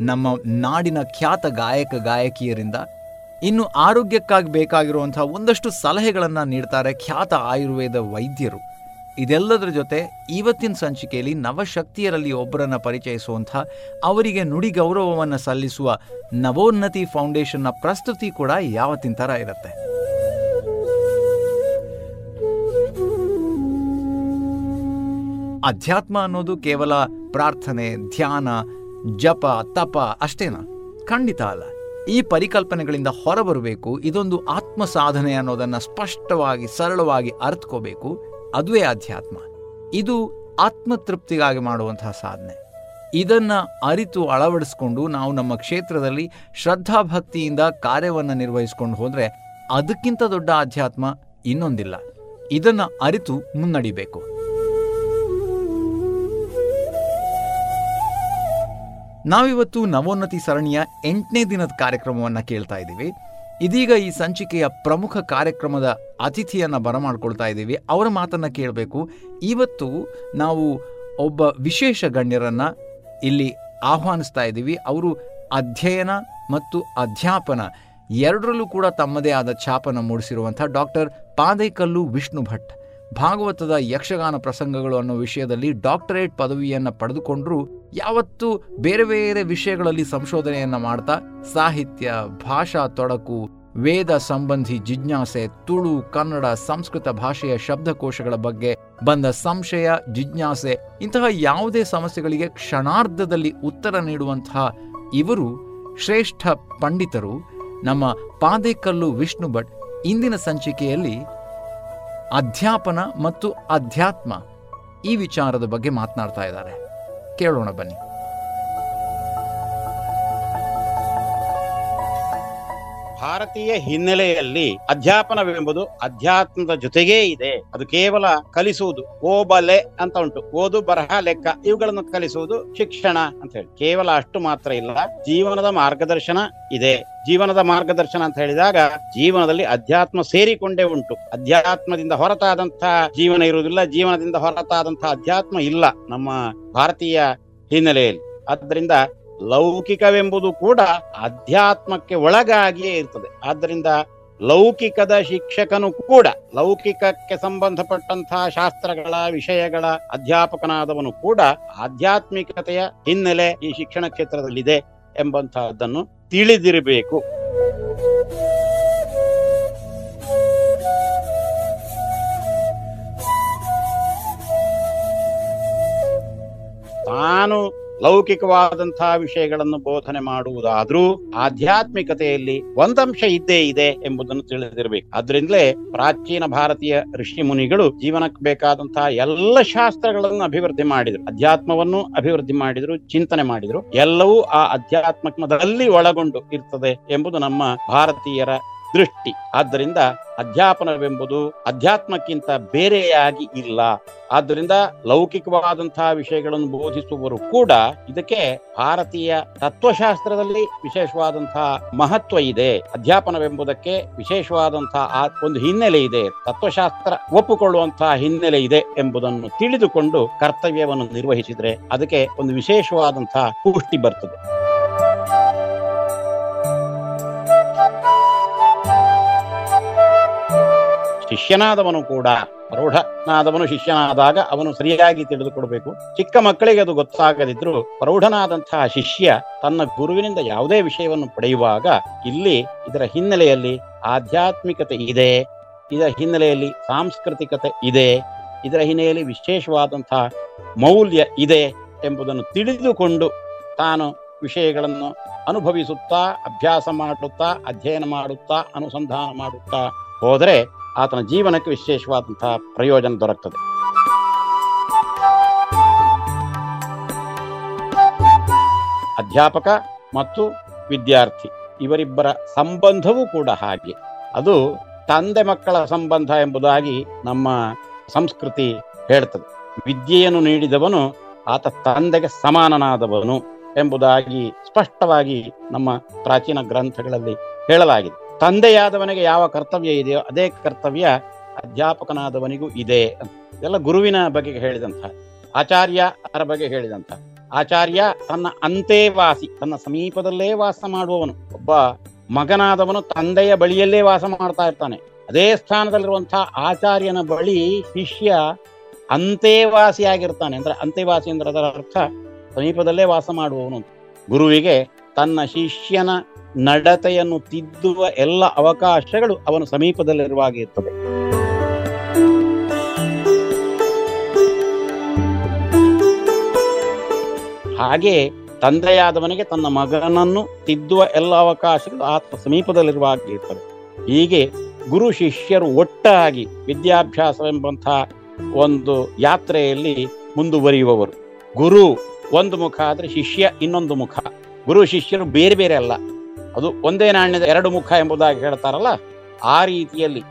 ನಮ್ಮ ನಾಡಿನ ಖ್ಯಾತ ಗಾಯಕ, ಗಾಯಕಿಯರಿಂದ ಇನ್ನು ಆರೋಗ್ಯಕ್ಕಾಗಿ ಬೇಕಾಗಿರುವಂತಹ ಒಂದಷ್ಟು ಸಲಹೆಗಳನ್ನು ನೀಡ್ತಾರೆ ಖ್ಯಾತ ಆಯುರ್ವೇದ ವೈದ್ಯರು. ಇದೆಲ್ಲದರ ಜೊತೆ ಇವತ್ತಿನ ಸಂಚಿಕೆಯಲ್ಲಿ ನವಶಕ್ತಿಯರಲ್ಲಿ ಒಬ್ಬರನ್ನ ಪರಿಚಯಿಸುವಂಥ, ಅವರಿಗೆ ನುಡಿ ಗೌರವವನ್ನು ಸಲ್ಲಿಸುವ ನವೋನ್ನತಿ ಫೌಂಡೇಶನ್ನ ಪ್ರಸ್ತುತಿ ಕೂಡ ಯಾವತ್ತಿನ ಥರ ಇರುತ್ತೆ. ಅಧ್ಯಾತ್ಮ ಅನ್ನೋದು ಕೇವಲ ಪ್ರಾರ್ಥನೆ, ಧ್ಯಾನ, ಜಪ, ತಪ ಅಷ್ಟೇನಾ? ಖಂಡಿತ ಅಲ್ಲ. ಈ ಪರಿಕಲ್ಪನೆಗಳಿಂದ ಹೊರಬರಬೇಕು, ಇದೊಂದು ಆತ್ಮ ಸಾಧನೆ ಅನ್ನೋದನ್ನು ಸ್ಪಷ್ಟವಾಗಿ, ಸರಳವಾಗಿ ಅರ್ಥಕೋಬೇಕು. ಅದುವೇ ಅಧ್ಯಾತ್ಮ ಇದು ಆತ್ಮತೃಪ್ತಿಗಾಗಿ ಮಾಡುವಂತಹ ಸಾಧನೆ. ಇದನ್ನು ಅರಿತು ಅಳವಡಿಸ್ಕೊಂಡು ನಾವು ನಮ್ಮ ಕ್ಷೇತ್ರದಲ್ಲಿ ಶ್ರದ್ಧಾಭಕ್ತಿಯಿಂದ ಕಾರ್ಯವನ್ನು ನಿರ್ವಹಿಸ್ಕೊಂಡು ಹೋದರೆ ಅದಕ್ಕಿಂತ ದೊಡ್ಡ ಆಧ್ಯಾತ್ಮ ಇನ್ನೊಂದಿಲ್ಲ. ಇದನ್ನು ಅರಿತು ಮುನ್ನಡಿಬೇಕು. ನಾವಿವತ್ತು ನವೋನ್ನತಿ ಸರಣಿಯ ಎಂಟನೇ ದಿನದ ಕಾರ್ಯಕ್ರಮವನ್ನು ಕೇಳ್ತಾ ಇದ್ದೀವಿ. ಇದೀಗ ಈ ಸಂಚಿಕೆಯ ಪ್ರಮುಖ ಕಾರ್ಯಕ್ರಮದ ಅತಿಥಿಯನ್ನು ಬರಮಾಡ್ಕೊಳ್ತಾ ಇದ್ದೀವಿ. ಅವರ ಮಾತನ್ನು ಕೇಳಬೇಕು. ಇವತ್ತು ನಾವು ಒಬ್ಬ ವಿಶೇಷ ಗಣ್ಯರನ್ನು ಇಲ್ಲಿ ಆಹ್ವಾನಿಸ್ತಾ ಇದ್ದೀವಿ. ಅವರು ಅಧ್ಯಯನ ಮತ್ತು ಅಧ್ಯಾಪನ ಎರಡರಲ್ಲೂ ಕೂಡ ತಮ್ಮದೇ ಆದ ಛಾಪನ ಮೂಡಿಸಿರುವಂಥ ಡಾಕ್ಟರ್ ಪಾದೈಕಲ್ಲು ವಿಷ್ಣು ಭಟ್ ಭಾಗವತದ ಯಕ್ಷಗಾನ ಪ್ರಸಂಗಗಳು ಅನ್ನೋ ವಿಷಯದಲ್ಲಿ ಡಾಕ್ಟರೇಟ್ ಪದವಿಯನ್ನು ಪಡೆದುಕೊಂಡ್ರು ಯಾವತ್ತೂ ಬೇರೆ ಬೇರೆ ವಿಷಯಗಳಲ್ಲಿ ಸಂಶೋಧನೆಯನ್ನ ಮಾಡ್ತಾ ಸಾಹಿತ್ಯ, ಭಾಷಾ ತೊಡಕು, ವೇದ ಸಂಬಂಧಿ ಜಿಜ್ಞಾಸೆ, ತುಳು, ಕನ್ನಡ, ಸಂಸ್ಕೃತ ಭಾಷೆಯ ಶಬ್ದಕೋಶಗಳ ಬಗ್ಗೆ ಬಂದ ಸಂಶಯ, ಜಿಜ್ಞಾಸೆ ಇಂತಹ ಯಾವುದೇ ಸಮಸ್ಯೆಗಳಿಗೆ ಕ್ಷಣಾರ್ಧದಲ್ಲಿ ಉತ್ತರ ನೀಡುವಂತಹ ಇವರು ಶ್ರೇಷ್ಠ ಪಂಡಿತರು. ನಮ್ಮ ಪಾದೇಕಲ್ಲು ವಿಷ್ಣು ಭಟ್ ಇಂದಿನ ಸಂಚಿಕೆಯಲ್ಲಿ ಅಧ್ಯಾಪನ ಮತ್ತು ಅಧ್ಯಾತ್ಮ ಈ ವಿಚಾರದ ಬಗ್ಗೆ ಮಾತನಾಡ್ತಾ ಇದ್ದಾರೆ. ಕೇಳೋಣ ಬನ್ನಿ. ಭಾರತೀಯ ಹಿನ್ನೆಲೆಯಲ್ಲಿ ಅಧ್ಯಾಪನವೆಂಬುದು ಅಧ್ಯಾತ್ಮದ ಜೊತೆಗೇ ಇದೆ. ಅದು ಕೇವಲ ಕಲಿಸುವುದು, ಓಬಲೆ ಅಂತ ಉಂಟು. ಓದು, ಬರಹ, ಲೆಕ್ಕ ಇವುಗಳನ್ನು ಕಲಿಸುವುದು ಶಿಕ್ಷಣ ಅಂತ ಹೇಳಿ. ಕೇವಲ ಅಷ್ಟು ಮಾತ್ರ ಇಲ್ಲ, ಜೀವನದ ಮಾರ್ಗದರ್ಶನ ಇದೆ. ಜೀವನದ ಮಾರ್ಗದರ್ಶನ ಅಂತ ಹೇಳಿದಾಗ ಜೀವನದಲ್ಲಿ ಅಧ್ಯಾತ್ಮ ಸೇರಿಕೊಂಡೇ ಉಂಟು. ಅಧ್ಯಾತ್ಮದಿಂದ ಹೊರತಾದಂತಹ ಜೀವನ ಇರುವುದಿಲ್ಲ, ಜೀವನದಿಂದ ಹೊರತಾದಂತಹ ಅಧ್ಯಾತ್ಮ ಇಲ್ಲ ನಮ್ಮ ಭಾರತೀಯ ಹಿನ್ನೆಲೆಯಲ್ಲಿ. ಆದ್ದರಿಂದ ಲೌಕಿಕವೆಂಬುದು ಕೂಡ ಅಧ್ಯಾತ್ಮಕ್ಕೆ ಒಳಗಾಗಿಯೇ ಇರ್ತದೆ. ಆದ್ದರಿಂದ ಲೌಕಿಕದ ಶಿಕ್ಷಕನು ಕೂಡ, ಲೌಕಿಕಕ್ಕೆ ಸಂಬಂಧಪಟ್ಟಂತಹ ಶಾಸ್ತ್ರಗಳ, ವಿಷಯಗಳ ಅಧ್ಯಾಪಕನಾದವನು ಕೂಡ ಆಧ್ಯಾತ್ಮಿಕತೆಯ ಹಿನ್ನೆಲೆ ಈ ಶಿಕ್ಷಣ ಕ್ಷೇತ್ರದಲ್ಲಿದೆ ಎಂಬಂತಹದ್ದನ್ನು ತಿಳಿದಿರಬೇಕು. ತಾನು ಲೌಕಿಕವಾದಂತಹ ವಿಷಯಗಳನ್ನು ಬೋಧನೆ ಮಾಡುವುದಾದ್ರೂ ಆಧ್ಯಾತ್ಮಿಕತೆಯಲ್ಲಿ ಒಂದಂಶ ಇದ್ದೇ ಇದೆ ಎಂಬುದನ್ನು ತಿಳಿದಿರಬೇಕು. ಅದರಿಂದಲೇ ಪ್ರಾಚೀನ ಭಾರತೀಯ ಋಷಿ ಮುನಿಗಳು ಜೀವನಕ್ಕೆ ಬೇಕಾದಂತಹ ಎಲ್ಲ ಶಾಸ್ತ್ರಗಳನ್ನು ಅಭಿವೃದ್ಧಿ ಮಾಡಿದ್ರು. ಅಧ್ಯಾತ್ಮವನ್ನು ಅಭಿವೃದ್ಧಿ ಮಾಡಿದ್ರು, ಚಿಂತನೆ ಮಾಡಿದ್ರು. ಎಲ್ಲವೂ ಆ ಅಧ್ಯಾತ್ಮದಲ್ಲಿ ಒಳಗೊಂಡು ಇರ್ತದೆ ಎಂಬುದು ನಮ್ಮ ಭಾರತೀಯರ ದೃಷ್ಟಿ. ಆದ್ದರಿಂದ ಅಧ್ಯಾಪನವೆಂಬುದು ಅಧ್ಯಾತ್ಮಕ್ಕಿಂತ ಬೇರೆಯಾಗಿ ಇಲ್ಲ. ಆದ್ದರಿಂದ ಲೌಕಿಕವಾದಂತಹ ವಿಷಯಗಳನ್ನು ಬೋಧಿಸುವವರು ಕೂಡ ಇದಕ್ಕೆ ಭಾರತೀಯ ತತ್ವಶಾಸ್ತ್ರದಲ್ಲಿ ವಿಶೇಷವಾದಂತಹ ಮಹತ್ವ ಇದೆ. ಅಧ್ಯಾಪನವೆಂಬುದಕ್ಕೆ ವಿಶೇಷವಾದಂತಹ ಒಂದು ಹಿನ್ನೆಲೆ ಇದೆ. ತತ್ವಶಾಸ್ತ್ರ ಒಪ್ಪಿಕೊಳ್ಳುವಂತಹ ಹಿನ್ನೆಲೆ ಇದೆ ಎಂಬುದನ್ನು ತಿಳಿದುಕೊಂಡು ಕರ್ತವ್ಯವನ್ನು ನಿರ್ವಹಿಸಿದ್ರೆ ಅದಕ್ಕೆ ಒಂದು ವಿಶೇಷವಾದಂತಹ ಪುಷ್ಟಿ ಬರ್ತದೆ. ಶಿಷ್ಯನಾದವನು ಕೂಡ ಪ್ರೌಢನಾದವನು ಶಿಷ್ಯನಾದಾಗ ಅವನು ಸರಿಯಾಗಿ ತಿಳಿದುಕೊಡ್ಬೇಕು. ಚಿಕ್ಕ ಮಕ್ಕಳಿಗೆ ಅದು ಗೊತ್ತಾಗದಿದ್ರು ಪ್ರೌಢನಾದಂತಹ ಶಿಷ್ಯ ತನ್ನ ಗುರುವಿನಿಂದ ಯಾವುದೇ ವಿಷಯವನ್ನು ಪಡೆಯುವಾಗ ಇಲ್ಲಿ ಇದರ ಹಿನ್ನೆಲೆಯಲ್ಲಿ ಆಧ್ಯಾತ್ಮಿಕತೆ ಇದೆ, ಇದರ ಹಿನ್ನೆಲೆಯಲ್ಲಿ ಸಾಂಸ್ಕೃತಿಕತೆ ಇದೆ, ಇದರ ಹಿನ್ನೆಲೆಯಲ್ಲಿ ವಿಶೇಷವಾದಂತಹ ಮೌಲ್ಯ ಇದೆ ಎಂಬುದನ್ನು ತಿಳಿದುಕೊಂಡು ತಾನು ವಿಷಯಗಳನ್ನು ಅನುಭವಿಸುತ್ತಾ, ಅಭ್ಯಾಸ ಮಾಡುತ್ತಾ, ಅಧ್ಯಯನ ಮಾಡುತ್ತಾ, ಅನುಸಂಧಾನ ಮಾಡುತ್ತಾ ಹೋದರೆ ಆತನ ಜೀವನಕ್ಕೆ ವಿಶೇಷವಾದಂತಹ ಪ್ರಯೋಜನ ದೊರಕ್ತದೆ. ಅಧ್ಯಾಪಕ ಮತ್ತು ವಿದ್ಯಾರ್ಥಿ ಇವರಿಬ್ಬರ ಸಂಬಂಧವೂ ಕೂಡ ಹಾಗೆ. ಅದು ತಂದೆ ಮಕ್ಕಳ ಸಂಬಂಧ ಎಂಬುದಾಗಿ ನಮ್ಮ ಸಂಸ್ಕೃತಿ ಹೇಳ್ತದೆ. ವಿದ್ಯೆಯನ್ನು ನೀಡಿದವನು ಆತ ತಂದೆಗೆ ಸಮಾನನಾದವನು ಎಂಬುದಾಗಿ ಸ್ಪಷ್ಟವಾಗಿ ನಮ್ಮ ಪ್ರಾಚೀನ ಗ್ರಂಥಗಳಲ್ಲಿ ಹೇಳಲಾಗಿದೆ. ತಂದೆಯಾದವನಿಗೆ ಯಾವ ಕರ್ತವ್ಯ ಇದೆಯೋ ಅದೇ ಕರ್ತವ್ಯ ಅಧ್ಯಾಪಕನಾದವನಿಗೂ ಇದೆ ಇದೆಲ್ಲ ಗುರುವಿನ ಬಗ್ಗೆ ಹೇಳಿದಂಥ ಅದರ ಬಗ್ಗೆ ಹೇಳಿದಂಥ. ಆಚಾರ್ಯ ತನ್ನ ಅಂತೇವಾಸಿ ತನ್ನ ಸಮೀಪದಲ್ಲೇ ವಾಸ ಮಾಡುವವನು. ಒಬ್ಬ ಮಗನಾದವನು ತಂದೆಯ ಬಳಿಯಲ್ಲೇ ವಾಸ ಮಾಡ್ತಾ ಇರ್ತಾನೆ. ಅದೇ ಸ್ಥಾನದಲ್ಲಿರುವಂತಹ ಆಚಾರ್ಯನ ಬಳಿ ಶಿಷ್ಯ ಅಂತೇವಾಸಿಯಾಗಿರ್ತಾನೆ ಅಂದ್ರೆ ಅಂತೇವಾಸಿ ಅಂದ್ರೆ ಅದರ ಅರ್ಥ ಸಮೀಪದಲ್ಲೇ ವಾಸ ಮಾಡುವವನು ಗುರುವಿಗೆ ತನ್ನ ಶಿಷ್ಯನ ನಡತೆಯನ್ನು ತಿದ್ದುವ ಎಲ್ಲ ಅವಕಾಶಗಳು ಅವನ ಸಮೀಪದಲ್ಲಿರುವಾಗ ಇರ್ತದೆ ಹಾಗೆ ತಂದೆಯಾದವನಿಗೆ ತನ್ನ ಮಗನನ್ನು ತಿದ್ದುವ ಎಲ್ಲ ಅವಕಾಶಗಳು ಆತ ಸಮೀಪದಲ್ಲಿರುವಾಗ ಇರ್ತದೆ ಹೀಗೆ ಗುರು ಶಿಷ್ಯರು ಒಟ್ಟಾಗಿ ವಿದ್ಯಾಭ್ಯಾಸವೆಂಬಂತಹ ಒಂದು ಯಾತ್ರೆಯಲ್ಲಿ ಮುಂದುವರಿಯುವವರು. ಗುರು ಒಂದು ಮುಖ ಆದರೆ ಶಿಷ್ಯ ಇನ್ನೊಂದು ಮುಖ. ಗುರು ಶಿಷ್ಯರು ಬೇರೆ ಬೇರೆ ಅಲ್ಲ. ಅದು ಒಂದೇ ನಾಣ್ಯದ ಎರಡು ಮುಖ ಎಂಬುದಾಗಿ ಹೇಳ್ತಾರಲ್ಲ, ಆ ರೀತಿಯಲ್ಲಿ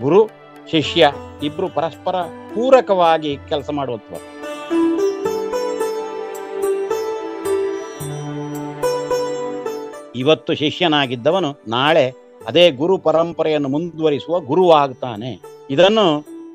ಗುರು, ಶಿಷ್ಯ ಇಬ್ರು ಪರಸ್ಪರ ಪೂರಕವಾಗಿ ಕೆಲಸ ಮಾಡುವಂಥವ್ರು. ಇವತ್ತು ಶಿಷ್ಯನಾಗಿದ್ದವನು ನಾಳೆ ಅದೇ ಗುರು ಪರಂಪರೆಯನ್ನು ಮುಂದುವರಿಸುವ ಗುರುವಾಗ್ತಾನೆ. ಇದನ್ನು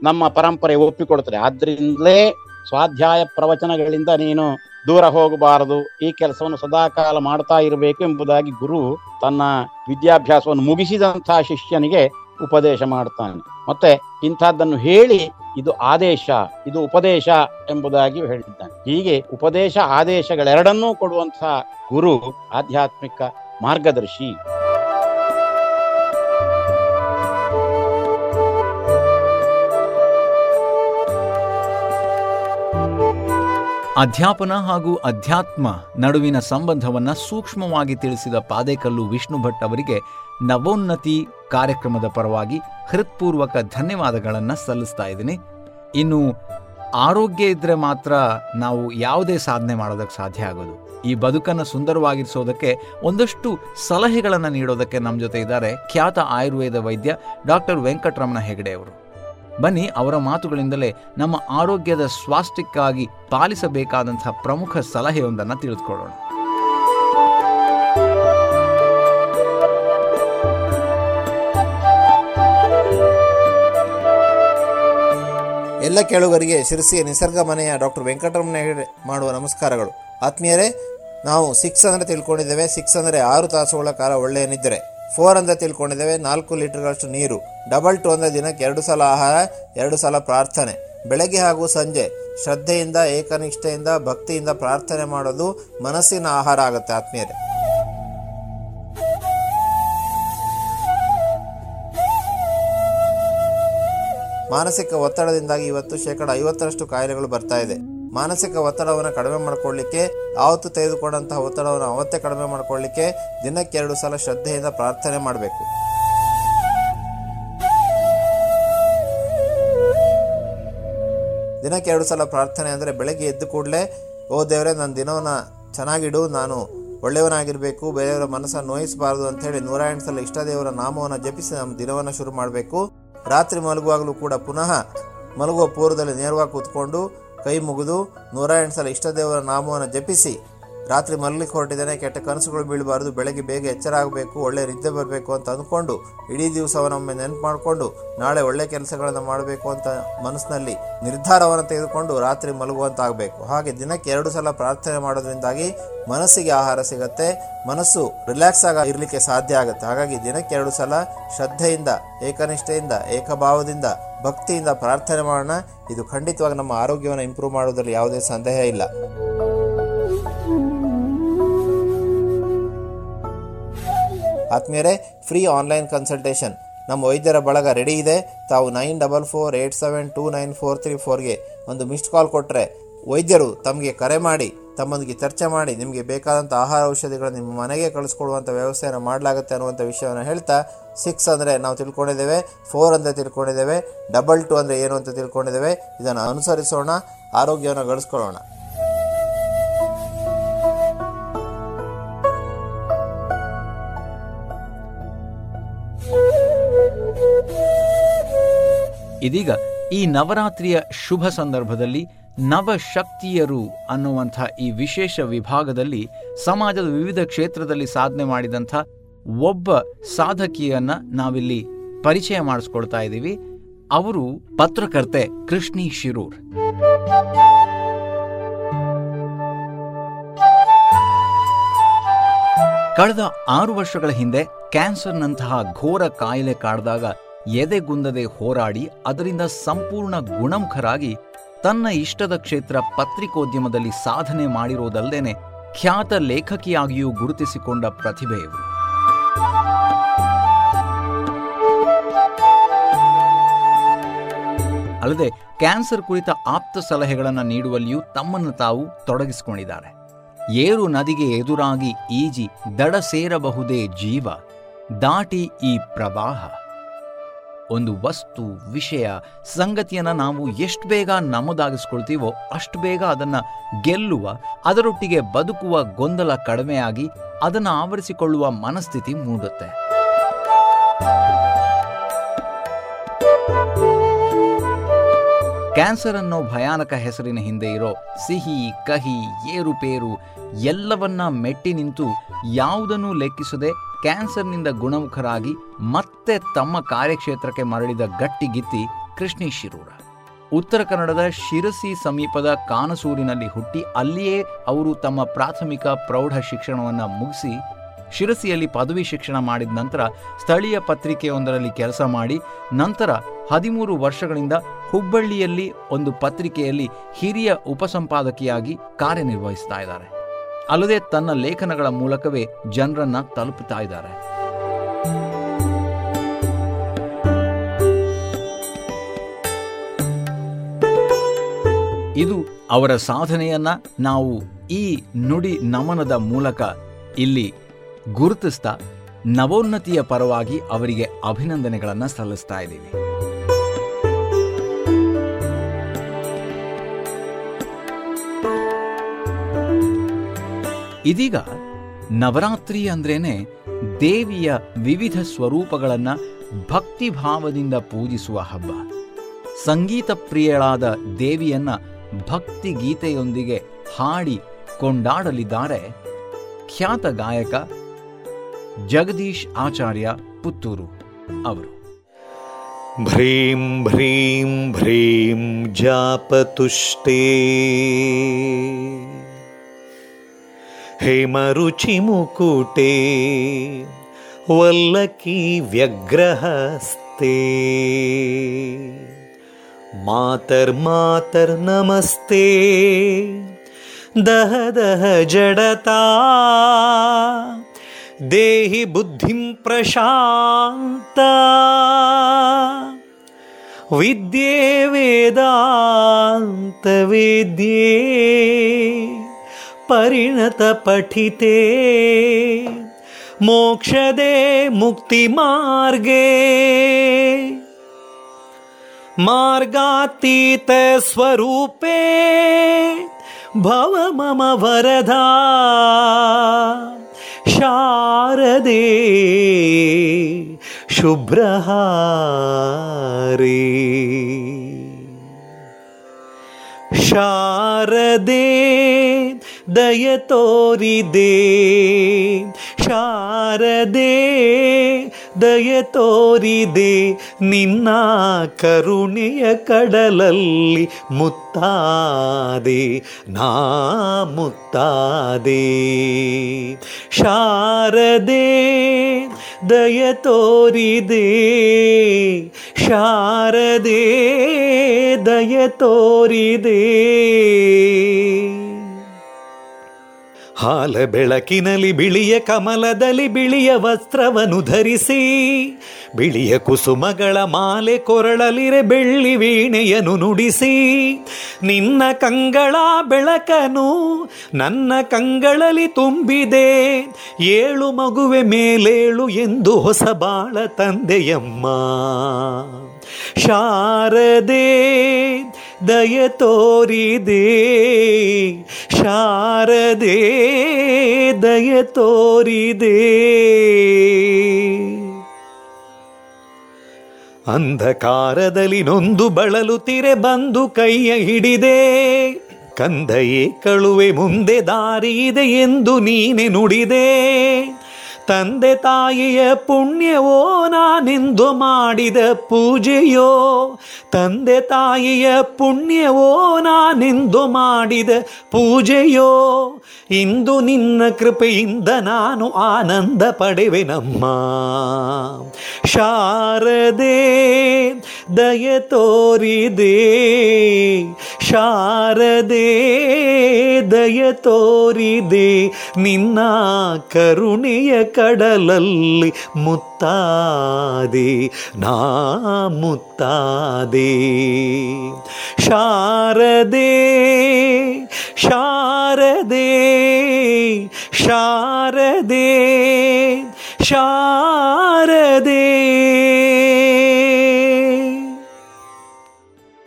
ನಮ್ಮ ಪರಂಪರೆ ಒಪ್ಪಿಕೊಡುತ್ತದೆ. ಆದ್ರಿಂದಲೇ ಸ್ವಾಧ್ಯಾಯ ಪ್ರವಚನಗಳಿಂದ ನೀನು ದೂರ ಹೋಗಬಾರದು. ಈ ಕೆಲಸವನ್ನು ಸದಾಕಾಲ ಮಾಡ್ತಾ ಇರಬೇಕು ಎಂಬುದಾಗಿ ಗುರು ತನ್ನ ವಿದ್ಯಾಭ್ಯಾಸವನ್ನು ಮುಗಿಸಿದಂತಹ ಶಿಷ್ಯನಿಗೆ ಉಪದೇಶ ಮಾಡ್ತಾನೆ. ಮತ್ತೆ ಇಂಥದ್ದನ್ನು ಹೇಳಿ ಇದು ಆದೇಶ, ಇದು ಉಪದೇಶ ಎಂಬುದಾಗಿ ಹೇಳಿದ್ದಾನೆ. ಹೀಗೆ ಉಪದೇಶ, ಆದೇಶಗಳೆರಡನ್ನೂ ಕೊಡುವಂತಹ ಗುರು ಆಧ್ಯಾತ್ಮಿಕ ಮಾರ್ಗದರ್ಶಿ. ಅಧ್ಯಾಪನ ಹಾಗೂ ಅಧ್ಯಾತ್ಮ ನಡುವಿನ ಸಂಬಂಧವನ್ನು ಸೂಕ್ಷ್ಮವಾಗಿ ತಿಳಿಸಿದ ಪಾದೇಕಲ್ಲು ವಿಷ್ಣು ಭಟ್ ಅವರಿಗೆ ನವೋನ್ನತಿ ಕಾರ್ಯಕ್ರಮದ ಪರವಾಗಿ ಹೃತ್ಪೂರ್ವಕ ಧನ್ಯವಾದಗಳನ್ನು ಸಲ್ಲಿಸ್ತಾ ಇದ್ದೀನಿ. ಇನ್ನು ಆರೋಗ್ಯ ಇದ್ದರೆ ಮಾತ್ರ ನಾವು ಯಾವುದೇ ಸಾಧನೆ ಮಾಡೋದಕ್ಕೆ ಸಾಧ್ಯ ಆಗೋದು. ಈ ಬದುಕನ್ನು ಸುಂದರವಾಗಿರಿಸೋದಕ್ಕೆ ಒಂದಷ್ಟು ಸಲಹೆಗಳನ್ನು ನೀಡೋದಕ್ಕೆ ನಮ್ಮ ಜೊತೆ ಇದ್ದಾರೆ ಖ್ಯಾತ ಆಯುರ್ವೇದ ವೈದ್ಯ ಡಾಕ್ಟರ್ ವೆಂಕಟರಮಣ ಹೆಗಡೆ ಅವರು. ಬನ್ನಿ ಅವರ ಮಾತುಗಳಿಂದಲೇ ನಮ್ಮ ಆರೋಗ್ಯದ ಸ್ವಾಸ್ಥ್ಯಕ್ಕಾಗಿ ಪಾಲಿಸಬೇಕಾದಂತಹ ಪ್ರಮುಖ ಸಲಹೆಯೊಂದನ್ನು ತಿಳಿದುಕೊಳ್ಳೋಣ. ಎಲ್ಲ ಕೇಳುಗರಿಗೆ ಶಿರಸಿಯ ನಿಸರ್ಗ ಮನೆಯ ಡಾಕ್ಟರ್ ವೆಂಕಟರಮಣ ಮಾಡುವ ನಮಸ್ಕಾರಗಳು. ಆತ್ಮೀಯರೇ, ನಾವು ಸಿಕ್ಸ್ ಅಂದರೆ ತಿಳ್ಕೊಂಡಿದ್ದೇವೆ. ಸಿಕ್ಸ್ ಅಂದರೆ ಆರು ತಾಸುಗಳ ಕಾಲ ಒಳ್ಳೆಯ ನಿದ್ರೆ ಫೋರ್ ಅಂತ ತಿಳ್ಕೊಂಡಿದ್ದೇವೆ. ನಾಲ್ಕು ಲೀಟರ್ಗಳಷ್ಟು ನೀರು. ಡಬಲ್ ಟು ಅಂದರೆ ದಿನಕ್ಕೆ ಎರಡು ಸಲ ಆಹಾರ, ಎರಡು ಸಲ ಪ್ರಾರ್ಥನೆ. ಬೆಳಗ್ಗೆ ಹಾಗೂ ಸಂಜೆ ಶ್ರದ್ಧೆಯಿಂದ, ಏಕನಿಷ್ಠೆಯಿಂದ, ಭಕ್ತಿಯಿಂದ ಪ್ರಾರ್ಥನೆ ಮಾಡೋದು ಮನಸ್ಸಿನ ಆಹಾರ ಆಗುತ್ತೆ ಆತ್ಮೀಯರೇ. ಮಾನಸಿಕ ಒತ್ತಡದಿಂದಾಗಿ ಇವತ್ತು ಶೇಕಡ ಐವತ್ತರಷ್ಟು ಕಾಯಿಲೆಗಳು ಬರ್ತಾ ಇದೆ. ಮಾನಸಿಕ ಒತ್ತಡವನ್ನು ಕಡಿಮೆ ಮಾಡಿಕೊಳ್ಳಿಕ್ಕೆ, ಆವತ್ತು ತೆಗೆದುಕೊಂಡಂತಹ ಒತ್ತಡವನ್ನು ಅವತ್ತೇ ಕಡಿಮೆ ಮಾಡಿಕೊಳ್ಳಿಕ್ಕೆ ದಿನಕ್ಕೆ ಎರಡು ಸಲ ಶ್ರದ್ಧೆಯಿಂದ ಪ್ರಾರ್ಥನೆ ಮಾಡಬೇಕು. ದಿನಕ್ಕೆ ಎರಡು ಸಲ ಪ್ರಾರ್ಥನೆ ಅಂದರೆ ಬೆಳಗ್ಗೆ ಎದ್ದು ಕೂಡಲೇ, ಓ ದೇವರೇ ನನ್ನ ದಿನವನ್ನು ಚೆನ್ನಾಗಿಡು, ನಾನು ಒಳ್ಳೆಯವನಾಗಿರಬೇಕು, ಬೇರೆಯವರ ಮನಸ್ಸನ್ನು ನೋಯಿಸಬಾರದು ಅಂತ ಹೇಳಿ ನೂರ ಎಂಟು ಸಲ ಇಷ್ಟ ದೇವರ ನಾಮವನ್ನು ಜಪಿಸಿ ನಮ್ಮ ದಿನವನ್ನು ಶುರು ಮಾಡಬೇಕು. ರಾತ್ರಿ ಮಲಗುವಾಗಲೂ ಕೂಡ ಪುನಃ ಮಲಗುವ ಪೂರ್ವದಲ್ಲಿ ನೇರವಾಗಿ ಕೂತ್ಕೊಂಡು ಕೈ ಮುಗಿದು ನೂರ ಎಂಟು ಸಲ ಇಷ್ಟದೇವರ ನಾಮವನ್ನು ಜಪಿಸಿ ರಾತ್ರಿ ಮಲಗಲಿಕ್ಕೆ ಹೊರಟಿದ್ದಾನೆ, ಕೆಟ್ಟ ಕನಸುಗಳು ಬೀಳಬಾರದು, ಬೆಳಗ್ಗೆ ಬೇಗ ಎಚ್ಚರ ಆಗಬೇಕು, ಒಳ್ಳೆ ನಿದ್ದೆ ಬರಬೇಕು ಅಂತ ಅಂದ್ಕೊಂಡು, ಇಡೀ ದಿವಸವನ್ನೊಮ್ಮೆ ನೆನಪು ಮಾಡಿಕೊಂಡು, ನಾಳೆ ಒಳ್ಳೆ ಕೆಲಸಗಳನ್ನು ಮಾಡಬೇಕು ಅಂತ ಮನಸ್ಸಿನಲ್ಲಿ ನಿರ್ಧಾರವನ್ನು ತೆಗೆದುಕೊಂಡು ರಾತ್ರಿ ಮಲಗುವಂತಾಗಬೇಕು. ಹಾಗೆ ದಿನಕ್ಕೆ ಎರಡು ಸಲ ಪ್ರಾರ್ಥನೆ ಮಾಡೋದ್ರಿಂದಾಗಿ ಮನಸ್ಸಿಗೆ ಆಹಾರ ಸಿಗತ್ತೆ, ಮನಸ್ಸು ರಿಲ್ಯಾಕ್ಸ್ ಆಗ ಇರಲಿಕ್ಕೆ ಸಾಧ್ಯ ಆಗುತ್ತೆ. ಹಾಗಾಗಿ ದಿನಕ್ಕೆ ಎರಡು ಸಲ ಶ್ರದ್ಧೆಯಿಂದ, ಏಕನಿಷ್ಠೆಯಿಂದ, ಏಕಭಾವದಿಂದ, ಭಕ್ತಿಯಿಂದ ಪ್ರಾರ್ಥನೆ ಮಾಡೋಣ. ಇದು ಖಂಡಿತವಾಗಿ ನಮ್ಮ ಆರೋಗ್ಯವನ್ನು ಇಂಪ್ರೂವ್ ಮಾಡೋದ್ರಲ್ಲಿ ಯಾವುದೇ ಸಂದೇಹ ಇಲ್ಲ. ಆತ್ಮೀಯರೇ ಫ್ರೀ ಆನ್ಲೈನ್ ಕನ್ಸಲ್ಟೇಷನ್ ನಮ್ಮ ವೈದ್ಯರ ಬಳಗ ರೆಡಿ ಇದೆ. ತಾವು nine double four eight seven two nine four three ಫೋರ್ಗೆ ಒಂದು ಮಿಸ್ಡ್ ಕಾಲ್ ಕೊಟ್ಟರೆ ವೈದ್ಯರು ತಮಗೆ ಕರೆ ಮಾಡಿ, ತಮ್ಮೊಂದಿಗೆ ಚರ್ಚೆ ಮಾಡಿ, ನಿಮಗೆ ಬೇಕಾದಂಥ ಆಹಾರ ಔಷಧಿಗಳನ್ನು ನಿಮ್ಮ ಮನೆಗೆ ಕಳಿಸ್ಕೊಡುವಂಥ ವ್ಯವಸ್ಥೆಯನ್ನು ಮಾಡಲಾಗುತ್ತೆ ಅನ್ನುವಂಥ ವಿಷಯವನ್ನು ಹೇಳ್ತಾ ಸಿಕ್ಸ್ ಅಂದರೆ ನಾವು ತಿಳ್ಕೊಂಡಿದ್ದೇವೆ ಫೋರ್ ಅಂತ ತಿಳ್ಕೊಂಡಿದ್ದೇವೆ ಡಬಲ್ ಟು ಅಂದರೆ ಏನು ಅಂತ ತಿಳ್ಕೊಂಡಿದ್ದೇವೆ, ಇದನ್ನು ಅನುಸರಿಸೋಣ, ಆರೋಗ್ಯವನ್ನು ಗಳಿಸ್ಕೊಳ್ಳೋಣ. ಇದೀಗ ಈ ನವರಾತ್ರಿಯ ಶುಭ ಸಂದರ್ಭದಲ್ಲಿ ನವಶಕ್ತಿಯರು ಅನ್ನುವಂಥ ಈ ವಿಶೇಷ ವಿಭಾಗದಲ್ಲಿ ಸಮಾಜದ ವಿವಿಧ ಕ್ಷೇತ್ರದಲ್ಲಿ ಸಾಧನೆ ಮಾಡಿದಂಥ ಒಬ್ಬ ಸಾಧಕಿಯನ್ನ ನಾವಿಲ್ಲಿ ಪರಿಚಯ ಮಾಡಿಸ್ಕೊಳ್ತಾ ಇದ್ದೀವಿ. ಅವರು ಪತ್ರಕರ್ತೆ ಕೃಷ್ಣಿ ಶಿರೂರ್. ಕಳೆದ ಆರು ವರ್ಷಗಳ ಹಿಂದೆ ಕ್ಯಾನ್ಸರ್ನಂತಹ ಘೋರ ಕಾಯಿಲೆ ಕಾಡ್ದಾಗ ಎದೆಗುಂದದೆ ಹೋರಾಡಿ ಅದರಿಂದ ಸಂಪೂರ್ಣ ಗುಣಮುಖರಾಗಿ ತನ್ನ ಇಷ್ಟದ ಕ್ಷೇತ್ರ ಪತ್ರಿಕೋದ್ಯಮದಲ್ಲಿ ಸಾಧನೆ ಮಾಡಿರೋದಲ್ಲದೇನೆ ಖ್ಯಾತ ಲೇಖಕಿಯಾಗಿಯೂ ಗುರುತಿಸಿಕೊಂಡ ಪ್ರತಿಭೆಯವರು ಅಲ್ಲದೆ ಕ್ಯಾನ್ಸರ್ ಕುರಿತ ಆಪ್ತ ಸಲಹೆಗಳನ್ನು ನೀಡುವಲ್ಲಿಯೂ ತಮ್ಮನ್ನು ತಾವು ತೊಡಗಿಸಿಕೊಂಡಿದ್ದಾರೆ. ಏರು ನದಿಗೆ ಎದುರಾಗಿ ಈಜಿ ದಡ ಸೇರಬಹುದೇ ಜೀವ, ದಾಟಿ ಈ ಪ್ರವಾಹ. ಒಂದು ವಸ್ತು, ವಿಷಯ, ಸಂಗತಿಯನ್ನ ನಾವು ಎಷ್ಟು ಬೇಗ ನಮ್ಮದಾಗಿಸ್ಕೊಳ್ತೀವೋ ಅಷ್ಟು ಬೇಗ ಅದನ್ನ ಗೆಲ್ಲುವ, ಅದರೊಟ್ಟಿಗೆ ಬದುಕುವ ಗೊಂದಲ ಕಡಿಮೆಯಾಗಿ ಅದನ್ನು ಆವರಿಸಿಕೊಳ್ಳುವ ಮನಸ್ಥಿತಿ ಮೂಡುತ್ತೆ. ಕ್ಯಾನ್ಸರ್ ಅನ್ನೋ ಭಯಾನಕ ಹೆಸರಿನ ಹಿಂದೆ ಇರೋ ಸಿಹಿ, ಕಹಿ, ಏರುಪೇರು ಎಲ್ಲವನ್ನ ಮೆಟ್ಟಿ ನಿಂತು ಯಾವುದನ್ನೂ ಲೆಕ್ಕಿಸದೆ ಕ್ಯಾನ್ಸರ್ನಿಂದ ಗುಣಮುಖರಾಗಿ ಮತ್ತೆ ತಮ್ಮ ಕಾರ್ಯಕ್ಷೇತ್ರಕ್ಕೆ ಮರಳಿದ ಗಟ್ಟಿಗಿತ್ತಿ ಕೃಷ್ಣಿ ಶಿರೂರ. ಉತ್ತರ ಕನ್ನಡದ ಶಿರಸಿ ಸಮೀಪದ ಕಾನಸೂರಿನಲ್ಲಿ ಹುಟ್ಟಿ ಅಲ್ಲಿಯೇ ಅವರು ತಮ್ಮ ಪ್ರಾಥಮಿಕ ಪ್ರೌಢ ಶಿಕ್ಷಣವನ್ನು ಮುಗಿಸಿ ಶಿರಸಿಯಲ್ಲಿ ಪದವಿ ಶಿಕ್ಷಣ ಮಾಡಿದ ನಂತರ ಸ್ಥಳೀಯ ಪತ್ರಿಕೆಯೊಂದರಲ್ಲಿ ಕೆಲಸ ಮಾಡಿ ನಂತರ ಹದಿಮೂರು ವರ್ಷಗಳಿಂದ ಹುಬ್ಬಳ್ಳಿಯಲ್ಲಿ ಒಂದು ಪತ್ರಿಕೆಯಲ್ಲಿ ಹಿರಿಯ ಉಪಸಂಪಾದಕಿಯಾಗಿ ಕಾರ್ಯನಿರ್ವಹಿಸ್ತಾ ಇದ್ದಾರೆ. ಅಲ್ಲದೆ ತನ್ನ ಲೇಖನಗಳ ಮೂಲಕವೇ ಜನರನ್ನ ತಲುಪುತ್ತಾ ಇದ್ದಾರೆ. ಇದು ಅವರ ಸಾಧನೆಯನ್ನ ನಾವು ಈ ನುಡಿ ನಮನದ ಮೂಲಕ ಇಲ್ಲಿ ಗುರುತಿಸ್ತಾ ನವೋನ್ನತಿಯ ಪರವಾಗಿ ಅವರಿಗೆ ಅಭಿನಂದನೆಗಳನ್ನು ಸಲ್ಲಿಸ್ತಾ ಇದ್ದೀವಿ. ಇದೀಗ ನವರಾತ್ರಿ ಅಂದ್ರೇನೆ ದೇವಿಯ ವಿವಿಧ ಸ್ವರೂಪಗಳನ್ನ ಭಕ್ತಿಭಾವದಿಂದ ಪೂಜಿಸುವ ಹಬ್ಬ. ಸಂಗೀತ ಪ್ರಿಯಳಾದ ದೇವಿಯನ್ನ ಭಕ್ತಿ ಗೀತೆಯೊಂದಿಗೆ ಹಾಡಿ ಕೊಂಡಾಡಲಿದ್ದಾರೆ ಖ್ಯಾತ ಗಾಯಕ ಜಗದೀಶ್ ಆಚಾರ್ಯ ಪುತ್ತೂರು ಅವರು. ಭ್ರೀಂ ಭ್ರೀಂ ಭ್ರೀಂ ಜಾಪತುಷ್ಟೇ. हेमरुचिमुकुटे वल्लकी व्यग्रहस्ते मातर्मातर्नमस्ते दह दह जडता देहि बुद्धिं प्रशान्ता विद्ये वेदान्तवेद्ये परिणतपठिते। मोक्षदे मुक्तिमार्गे। मार्गातीतस्वरूपे भव मम वरदा। शारदे शुभ्रहारे शारदे दयतोरिदे शारदे ದಯ ತೋರಿದೆ. ನಿನ್ನ ಕರುಣೆಯ ಕಡಲಲ್ಲಿ ಮುತ್ತಾದೆ. ನಾ ಮುತ್ತಾದೆ. ಶಾರದೆ ದಯ ತೋರಿದೆ. ಶಾರದೆ ದಯ ತೋರಿದೆ. ಹಾಲ ಬೆಳಕಿನಲ್ಲಿ ಬಿಳಿಯ ಕಮಲದಲ್ಲಿ ಬಿಳಿಯ ವಸ್ತ್ರವನ್ನು ಧರಿಸಿ, ಬಿಳಿಯ ಕುಸುಮಗಳ ಮಾಲೆ ಕೊರಳಲಿರೆ ಬೆಳ್ಳಿ ವೀಣೆಯನ್ನು ನುಡಿಸಿ, ನಿನ್ನ ಕಂಗಳ ಬೆಳಕನು ನನ್ನ ಕಂಗಳಲ್ಲಿ ತುಂಬಿದೆ, ಏಳು ಮಗುವೆ ಮೇಲೇಳು ಎಂದು ಹೊಸ ಬಾಳ ತಂದೆಯಮ್ಮ. ಶಾರದೆ, ದಯ ತೋರಿದೆ. ಶಾರದೆ, ದಯ ತೋರಿದೆ. ಅಂಧಕಾರದಲ್ಲಿ ನೊಂದು ಬಳಲುತ್ತಿರೆ ಬಂದು ಕೈಯ ಹಿಡಿದೆ. ಕಂದಯೇ, ಕಳುವೆ ಮುಂದೆ ದಾರಿ ಇದೆ ಎಂದು ನೀನೆ ನುಡಿದೆ. ತಂದೆ ತಾಯಿಯ ಪುಣ್ಯವೋ ನಾನಿಂದು ಮಾಡಿದ ಪೂಜೆಯೋ? ತಂದೆ ತಾಯಿಯ ಪುಣ್ಯವೋ ನಾನಿಂದು ಮಾಡಿದ ಪೂಜೆಯೋ? ಇಂದು ನಿನ್ನ ಕೃಪೆಯಿಂದ ನಾನು ಆನಂದ ಪಡೆವೆನಮ್ಮ ಶಾರದೆ, ದಯ ತೋರಿದೆ. ಶಾರದೆ ದಯ ತೋರಿದೆ. ನಿನ್ನ ಕರುಣೆಯ ಕಡಲಲ್ಲಿ ಮುತ್ತಾದೆ ನಾ ಮುತ್ತಾದೆ. ಶಾರದೆ ಶಾರದೆ ಶಾರದೆ ಶಾರದೆ.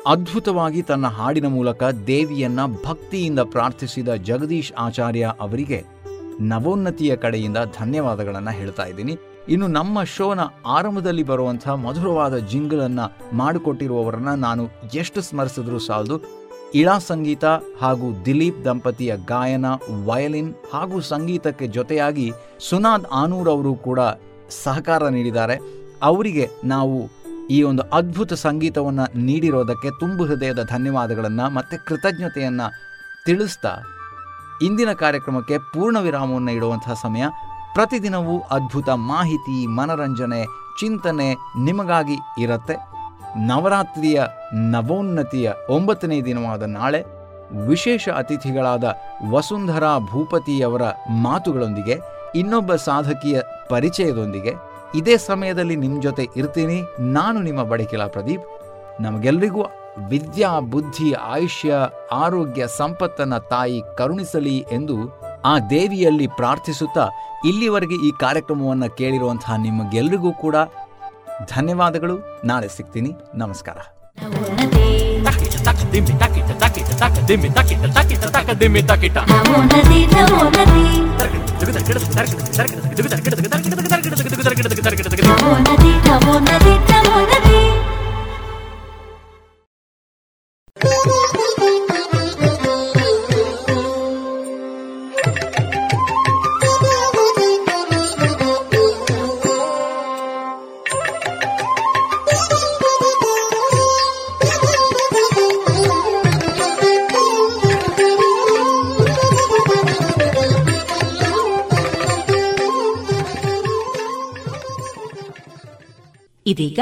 ಅದ್ಭುತವಾಗಿ ತನ್ನ ಹಾಡಿನ ಮೂಲಕ ದೇವಿಯನ್ನ ಭಕ್ತಿಯಿಂದ ಪ್ರಾರ್ಥಿಸಿದ ಜಗದೀಶ್ ಆಚಾರ್ಯ ಅವರಿಗೆ ನವೋನ್ನತಿಯ ಕಡೆಯಿಂದ ಧನ್ಯವಾದಗಳನ್ನು ಹೇಳ್ತಾ ಇದ್ದೀನಿ. ಇನ್ನು ನಮ್ಮ ಶೋನ ಆರಂಭದಲ್ಲಿ ಬರುವಂತಹ ಮಧುರವಾದ ಜಿಂಗಲನ್ನು ಮಾಡಿಕೊಟ್ಟಿರುವವರನ್ನ ನಾನು ಎಷ್ಟು ಸ್ಮರಿಸಿದ್ರೂ ಸಾಲದು. ಇಳಾ ಸಂಗೀತ ಹಾಗೂ ದಿಲೀಪ್ ದಂಪತಿಯ ಗಾಯನ, ವಯಲಿನ್ ಹಾಗೂ ಸಂಗೀತಕ್ಕೆ ಜೊತೆಯಾಗಿ ಸುನಾದ್ ಆನೂರ್ ಅವರು ಕೂಡ ಸಹಕಾರ ನೀಡಿದ್ದಾರೆ. ಅವರಿಗೆ ನಾವು ಈ ಒಂದು ಅದ್ಭುತ ಸಂಗೀತವನ್ನು ನೀಡಿರೋದಕ್ಕೆ ತುಂಬು ಹೃದಯದ ಧನ್ಯವಾದಗಳನ್ನು ಮತ್ತು ಕೃತಜ್ಞತೆಯನ್ನು ತಿಳಿಸ್ತಾ ಇಂದಿನ ಕಾರ್ಯಕ್ರಮಕ್ಕೆ ಪೂರ್ಣ ವಿರಾಮವನ್ನು ಇಡುವಂತಹ ಸಮಯ. ಪ್ರತಿದಿನವೂ ಅದ್ಭುತ ಮಾಹಿತಿ, ಮನರಂಜನೆ, ಚಿಂತನೆ ನಿಮಗಾಗಿ ಇರುತ್ತೆ. ನವರಾತ್ರಿಯ ನವೋನ್ನತಿಯ ಒಂಬತ್ತನೇ ದಿನವಾದ ನಾಳೆ ವಿಶೇಷ ಅತಿಥಿಗಳಾದ ವಸುಂಧರಾ ಭೂಪತಿಯವರ ಮಾತುಗಳೊಂದಿಗೆ, ಇನ್ನೊಬ್ಬ ಸಾಧಕಿಯ ಪರಿಚಯದೊಂದಿಗೆ ಇದೇ ಸಮಯದಲ್ಲಿ ನಿಮ್ಮ ಜೊತೆ ಇರ್ತೀನಿ. ನಾನು ನಿಮ್ಮ ಬಡಕಿಲ ಪ್ರದೀಪ್. ನಮಗೆಲ್ಲರಿಗೂ ವಿದ್ಯಾ, ಬುದ್ಧಿ, ಆಯುಷ್ಯ, ಆರೋಗ್ಯ, ಸಂಪತ್ತನ್ನ ತಾಯಿ ಕರುಣಿಸಲಿ ಎಂದು ಆ ದೇವಿಯಲ್ಲಿ ಪ್ರಾರ್ಥಿಸುತ್ತಾ ಇಲ್ಲಿವರೆಗೆ ಈ ಕಾರ್ಯಕ್ರಮವನ್ನು ಕೇಳಿರುವಂತಹ ನಿಮಗೆಲ್ಲರಿಗೂ ಕೂಡ ಧನ್ಯವಾದಗಳು. ನಾಳೆ ಸಿಗ್ತೀನಿ. ನಮಸ್ಕಾರ. దిమ్మి తకిట తకిట తక దిమ్మి తకిట తకిట తక దిమ్మి తకిట నమో నది నమో నది ಇದೀಗ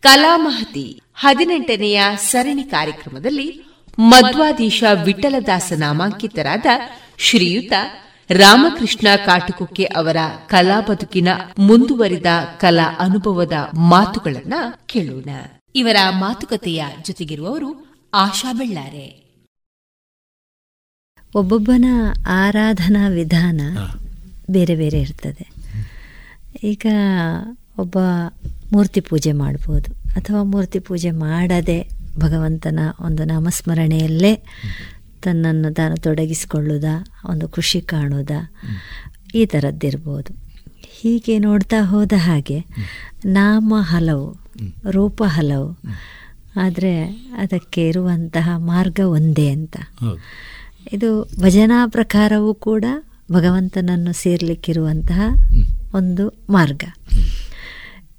ಕಲಾಮಹತಿ ಹದಿನೆಂಟನೆಯ ಸರಣಿ ಕಾರ್ಯಕ್ರಮದಲ್ಲಿ ಮಧ್ವಾದೀಶ ವಿಠಲದಾಸ ನಾಮಾಂಕಿತರಾದ ಶ್ರೀಯುತ ರಾಮಕೃಷ್ಣ ಕಾಟುಕುಕ್ಕೆ ಅವರ ಕಲಾ ಬದುಕಿನ ಮುಂದುವರಿದ ಕಲಾ ಅನುಭವದ ಮಾತುಗಳನ್ನ ಕೇಳೋಣ. ಇವರ ಮಾತುಕತೆಯ ಜೊತೆಗಿರುವವರು ಆಶಾ ಬೆಳ್ಳಾರೆ. ಒಬ್ಬೊಬ್ಬನ ಆರಾಧನಾ ವಿಧಾನ ಬೇರೆ ಬೇರೆ ಇರ್ತದೆ. ಈಗ ಒಬ್ಬ ಮೂರ್ತಿ ಪೂಜೆ ಮಾಡ್ಬೋದು. ಅಥವಾ ಮೂರ್ತಿ ಪೂಜೆ ಮಾಡದೆ ಭಗವಂತನ ಒಂದು ನಾಮಸ್ಮರಣೆಯಲ್ಲೇ ತನ್ನನ್ನು ತಾನು ತೊಡಗಿಸಿಕೊಳ್ಳುವುದ ಒಂದು ಖುಷಿ ಕಾಣುವುದ ಈ ಥರದ್ದಿರ್ಬೋದು ಹೀಗೆ ನೋಡ್ತಾ ಹೋದ ಹಾಗೆ ನಾಮ ಹಲವು ರೂಪ ಹಲವು ಆದರೆ ಅದಕ್ಕೆ ಇರುವಂತಹ ಮಾರ್ಗ ಒಂದೇ ಅಂತ. ಇದು ಭಜನಾ ಪ್ರಕಾರವೂ ಕೂಡ ಭಗವಂತನನ್ನು ಸೇರ್ಲಿಕ್ಕಿರುವಂತಹ ಒಂದು ಮಾರ್ಗ.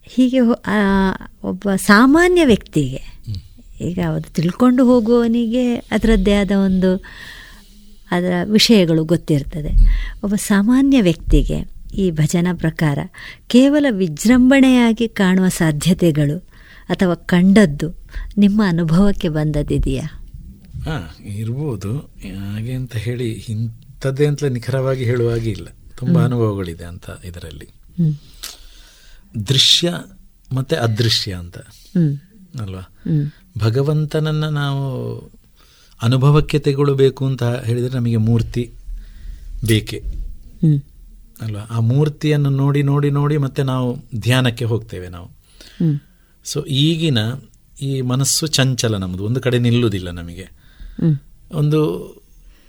ಹೀಗೆ ಒಬ್ಬ ಸಾಮಾನ್ಯ ವ್ಯಕ್ತಿಗೆ ಈಗ ಅದು ತಿಳ್ಕೊಂಡು ಹೋಗುವವನಿಗೆ ಅದರದ್ದೇ ಆದ ಒಂದು ಅದರ ವಿಷಯಗಳು ಗೊತ್ತಿರ್ತದೆ. ಒಬ್ಬ ಸಾಮಾನ್ಯ ವ್ಯಕ್ತಿಗೆ ಈ ಭಜನಾ ಪ್ರಕಾರ ಕೇವಲ ವಿಜೃಂಭಣೆಯಾಗಿ ಕಾಣುವ ಸಾಧ್ಯತೆಗಳು ಅಥವಾ ಕಂಡದ್ದು ನಿಮ್ಮ ಅನುಭವಕ್ಕೆ ಬಂದದಿದೆಯಾ ಹಾಂ ಇರ್ಬೋದು. ಹಾಗೆ ಅಂತ ಹೇಳಿ ಇಂಥದ್ದೇ ಅಂತ ನಿಖರವಾಗಿ ಹೇಳುವಾಗಿ ಇಲ್ಲ. ತುಂಬ ಅನುಭವಗಳಿದೆ ಅಂತ ಇದರಲ್ಲಿ. ದೃಶ್ಯ ಮತ್ತೆ ಅದೃಶ್ಯ ಅಂತ. ಅಲ್ವಾ? ಭಗವಂತನನ್ನ ನಾವು ಅನುಭವಕ್ಕೆ ತೆಗೊಳ್ಳಬೇಕು ಅಂತ ಹೇಳಿದ್ರೆ ನಮಗೆ ಮೂರ್ತಿ ಬೇಕೆ. ಅಲ್ವಾ? ಆ ಮೂರ್ತಿಯನ್ನು ನೋಡಿ ನೋಡಿ ನೋಡಿ ಮತ್ತೆ ನಾವು ಧ್ಯಾನಕ್ಕೆ ಹೋಗ್ತೇವೆ ನಾವು. ಸೊ ಈಗಿನ ಈ ಮನಸ್ಸು ಚಂಚಲ ನಮ್ಮದು ಒಂದು ಕಡೆ ನಿಲ್ಲುವುದಿಲ್ಲ ನಮಗೆ. ಒಂದು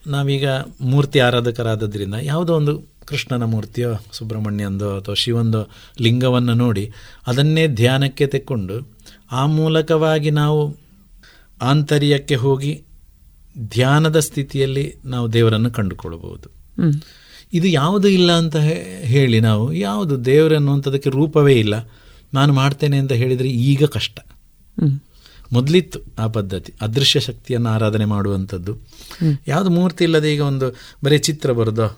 ನಾವೀಗ ಮೂರ್ತಿ ಆರಾಧಕರಾದದ್ರಿಂದ ಯಾವುದೋ ಒಂದು ಕೃಷ್ಣನ ಮೂರ್ತಿಯೋ ಸುಬ್ರಹ್ಮಣ್ಯಂದೋ ಅಥವಾ ಶಿವಂದೋ ಲಿಂಗವನ್ನು ನೋಡಿ ಅದನ್ನೇ ಧ್ಯಾನಕ್ಕೆ ತೆಕ್ಕೊಂಡು ಆ ಮೂಲಕವಾಗಿ ನಾವು ಆಂತರ್ಯಕ್ಕೆ ಹೋಗಿ ಧ್ಯಾನದ ಸ್ಥಿತಿಯಲ್ಲಿ ನಾವು ದೇವರನ್ನು ಕಂಡುಕೊಳ್ಳಬಹುದು. ಇದು ಯಾವುದು ಇಲ್ಲ ಅಂತ ಹೇಳಿ ನಾವು ಯಾವುದು ದೇವರನ್ನುವಂಥದ್ದಕ್ಕೆ ರೂಪವೇ ಇಲ್ಲ. ನಾನು ಮಾಡ್ತೇನೆ ಅಂತ ಹೇಳಿದರೆ ಈಗ ಕಷ್ಟ. ಮೊದಲಿತ್ತು ಆ ಪದ್ಧತಿ. ಅದೃಶ್ಯ ಶಕ್ತಿಯನ್ನು ಆರಾಧನೆ ಮಾಡುವಂಥದ್ದು. ಯಾವುದು ಮೂರ್ತಿ ಇಲ್ಲದೆ ಈಗ ಒಂದು ಬರೀ ಚಿತ್ರ ಬರೆದು.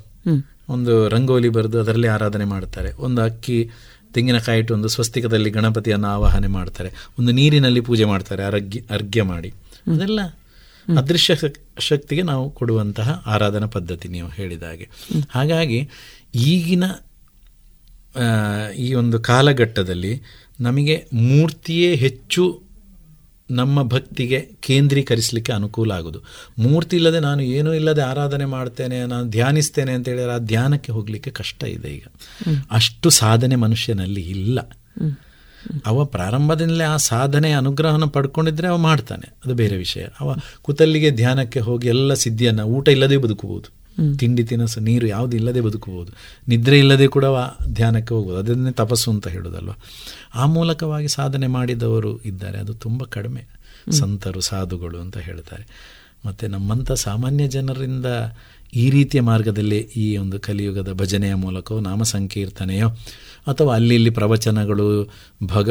ಒಂದು ರಂಗೋಲಿ ಬರೆದು ಅದರಲ್ಲಿ ಆರಾಧನೆ ಮಾಡ್ತಾರೆ ಒಂದು ಅಕ್ಕಿ, ತೆಂಗಿನಕಾಯಿ ಇಟ್ಟು ಒಂದು ಸ್ವಸ್ತಿಕದಲ್ಲಿ ಗಣಪತಿಯನ್ನು ಆವಾಹನೆ ಮಾಡ್ತಾರೆ. ಒಂದು ನೀರಿನಲ್ಲಿ ಪೂಜೆ ಮಾಡ್ತಾರೆ ಅರ್ಘ್ಯ ಅರ್ಘ್ಯ ಮಾಡಿ. ಅದೆಲ್ಲ ಅದೃಶ್ಯ ಶಕ್ತಿಗೆ ನಾವು ಕೊಡುವಂತಹ ಆರಾಧನಾ ಪದ್ಧತಿ ನೀವು ಹೇಳಿದ ಹಾಗೆ ಹಾಗಾಗಿ ಈಗಿನ ಈ ಒಂದು ಕಾಲಘಟ್ಟದಲ್ಲಿ ನಮಗೆ ಮೂರ್ತಿಯೇ ಹೆಚ್ಚು ನಮ್ಮ ಭಕ್ತಿಗೆ ಕೇಂದ್ರೀಕರಿಸಲಿಕ್ಕೆ ಅನುಕೂಲ ಆಗೋದು. ಮೂರ್ತಿ ಇಲ್ಲದೆ ನಾನು ಏನೂ ಇಲ್ಲದೆ ಆರಾಧನೆ ಮಾಡ್ತೇನೆ, ನಾನು ಧ್ಯಾನಿಸ್ತೇನೆ ಅಂತ ಹೇಳಿದ್ರೆ ಆ ಧ್ಯಾನಕ್ಕೆ ಹೋಗಲಿಕ್ಕೆ ಕಷ್ಟ ಇದೆ ಈಗ. ಅಷ್ಟು ಸಾಧನೆ ಮನುಷ್ಯನಲ್ಲಿ ಇಲ್ಲ. ಅವ ಪ್ರಾರಂಭದಿಂದಲೇ ಆ ಸಾಧನೆ ಅನುಗ್ರಹನ ಪಡ್ಕೊಂಡಿದ್ರೆ ಅವ ಮಾಡ್ತಾನೆ. ಅದು ಬೇರೆ ವಿಷಯ. ಅವ ಕುತಲ್ಲಿಗೆ ಧ್ಯಾನಕ್ಕೆ ಹೋಗಿ ಎಲ್ಲ ಸಿದ್ಧಿಯನ್ನು, ಊಟ ಇಲ್ಲದೆ ಬದುಕಬಹುದು ತಿಂಡಿ ತಿನಸು ನೀರು ಯಾವುದು ಇಲ್ಲದೆ ಬದುಕಬಹುದು. ನಿದ್ರೆ ಇಲ್ಲದೆ ಕೂಡ ಧ್ಯಾನಕ್ಕೆ ಹೋಗ್ಬೋದು. ಅದನ್ನೇ ತಪಸ್ಸು ಅಂತ ಹೇಳೋದಲ್ವ? ಆ ಮೂಲಕವಾಗಿ ಸಾಧನೆ ಮಾಡಿದವರು ಇದ್ದಾರೆ. ಅದು ತುಂಬ ಕಡಿಮೆ ಸಂತರು ಸಾಧುಗಳು ಅಂತ ಹೇಳ್ತಾರೆ. ಮತ್ತು ನಮ್ಮಂಥ ಸಾಮಾನ್ಯ ಜನರಿಂದ ಈ ರೀತಿಯ ಮಾರ್ಗದಲ್ಲಿ ಈ ಒಂದು ಕಲಿಯುಗದ ಭಜನೆಯ ಮೂಲಕವೋ ನಾಮ ಸಂಕೀರ್ತನೆಯೋ ಅಥವಾ ಅಲ್ಲಿ ಇಲ್ಲಿ ಪ್ರವಚನಗಳು, ಭಗ,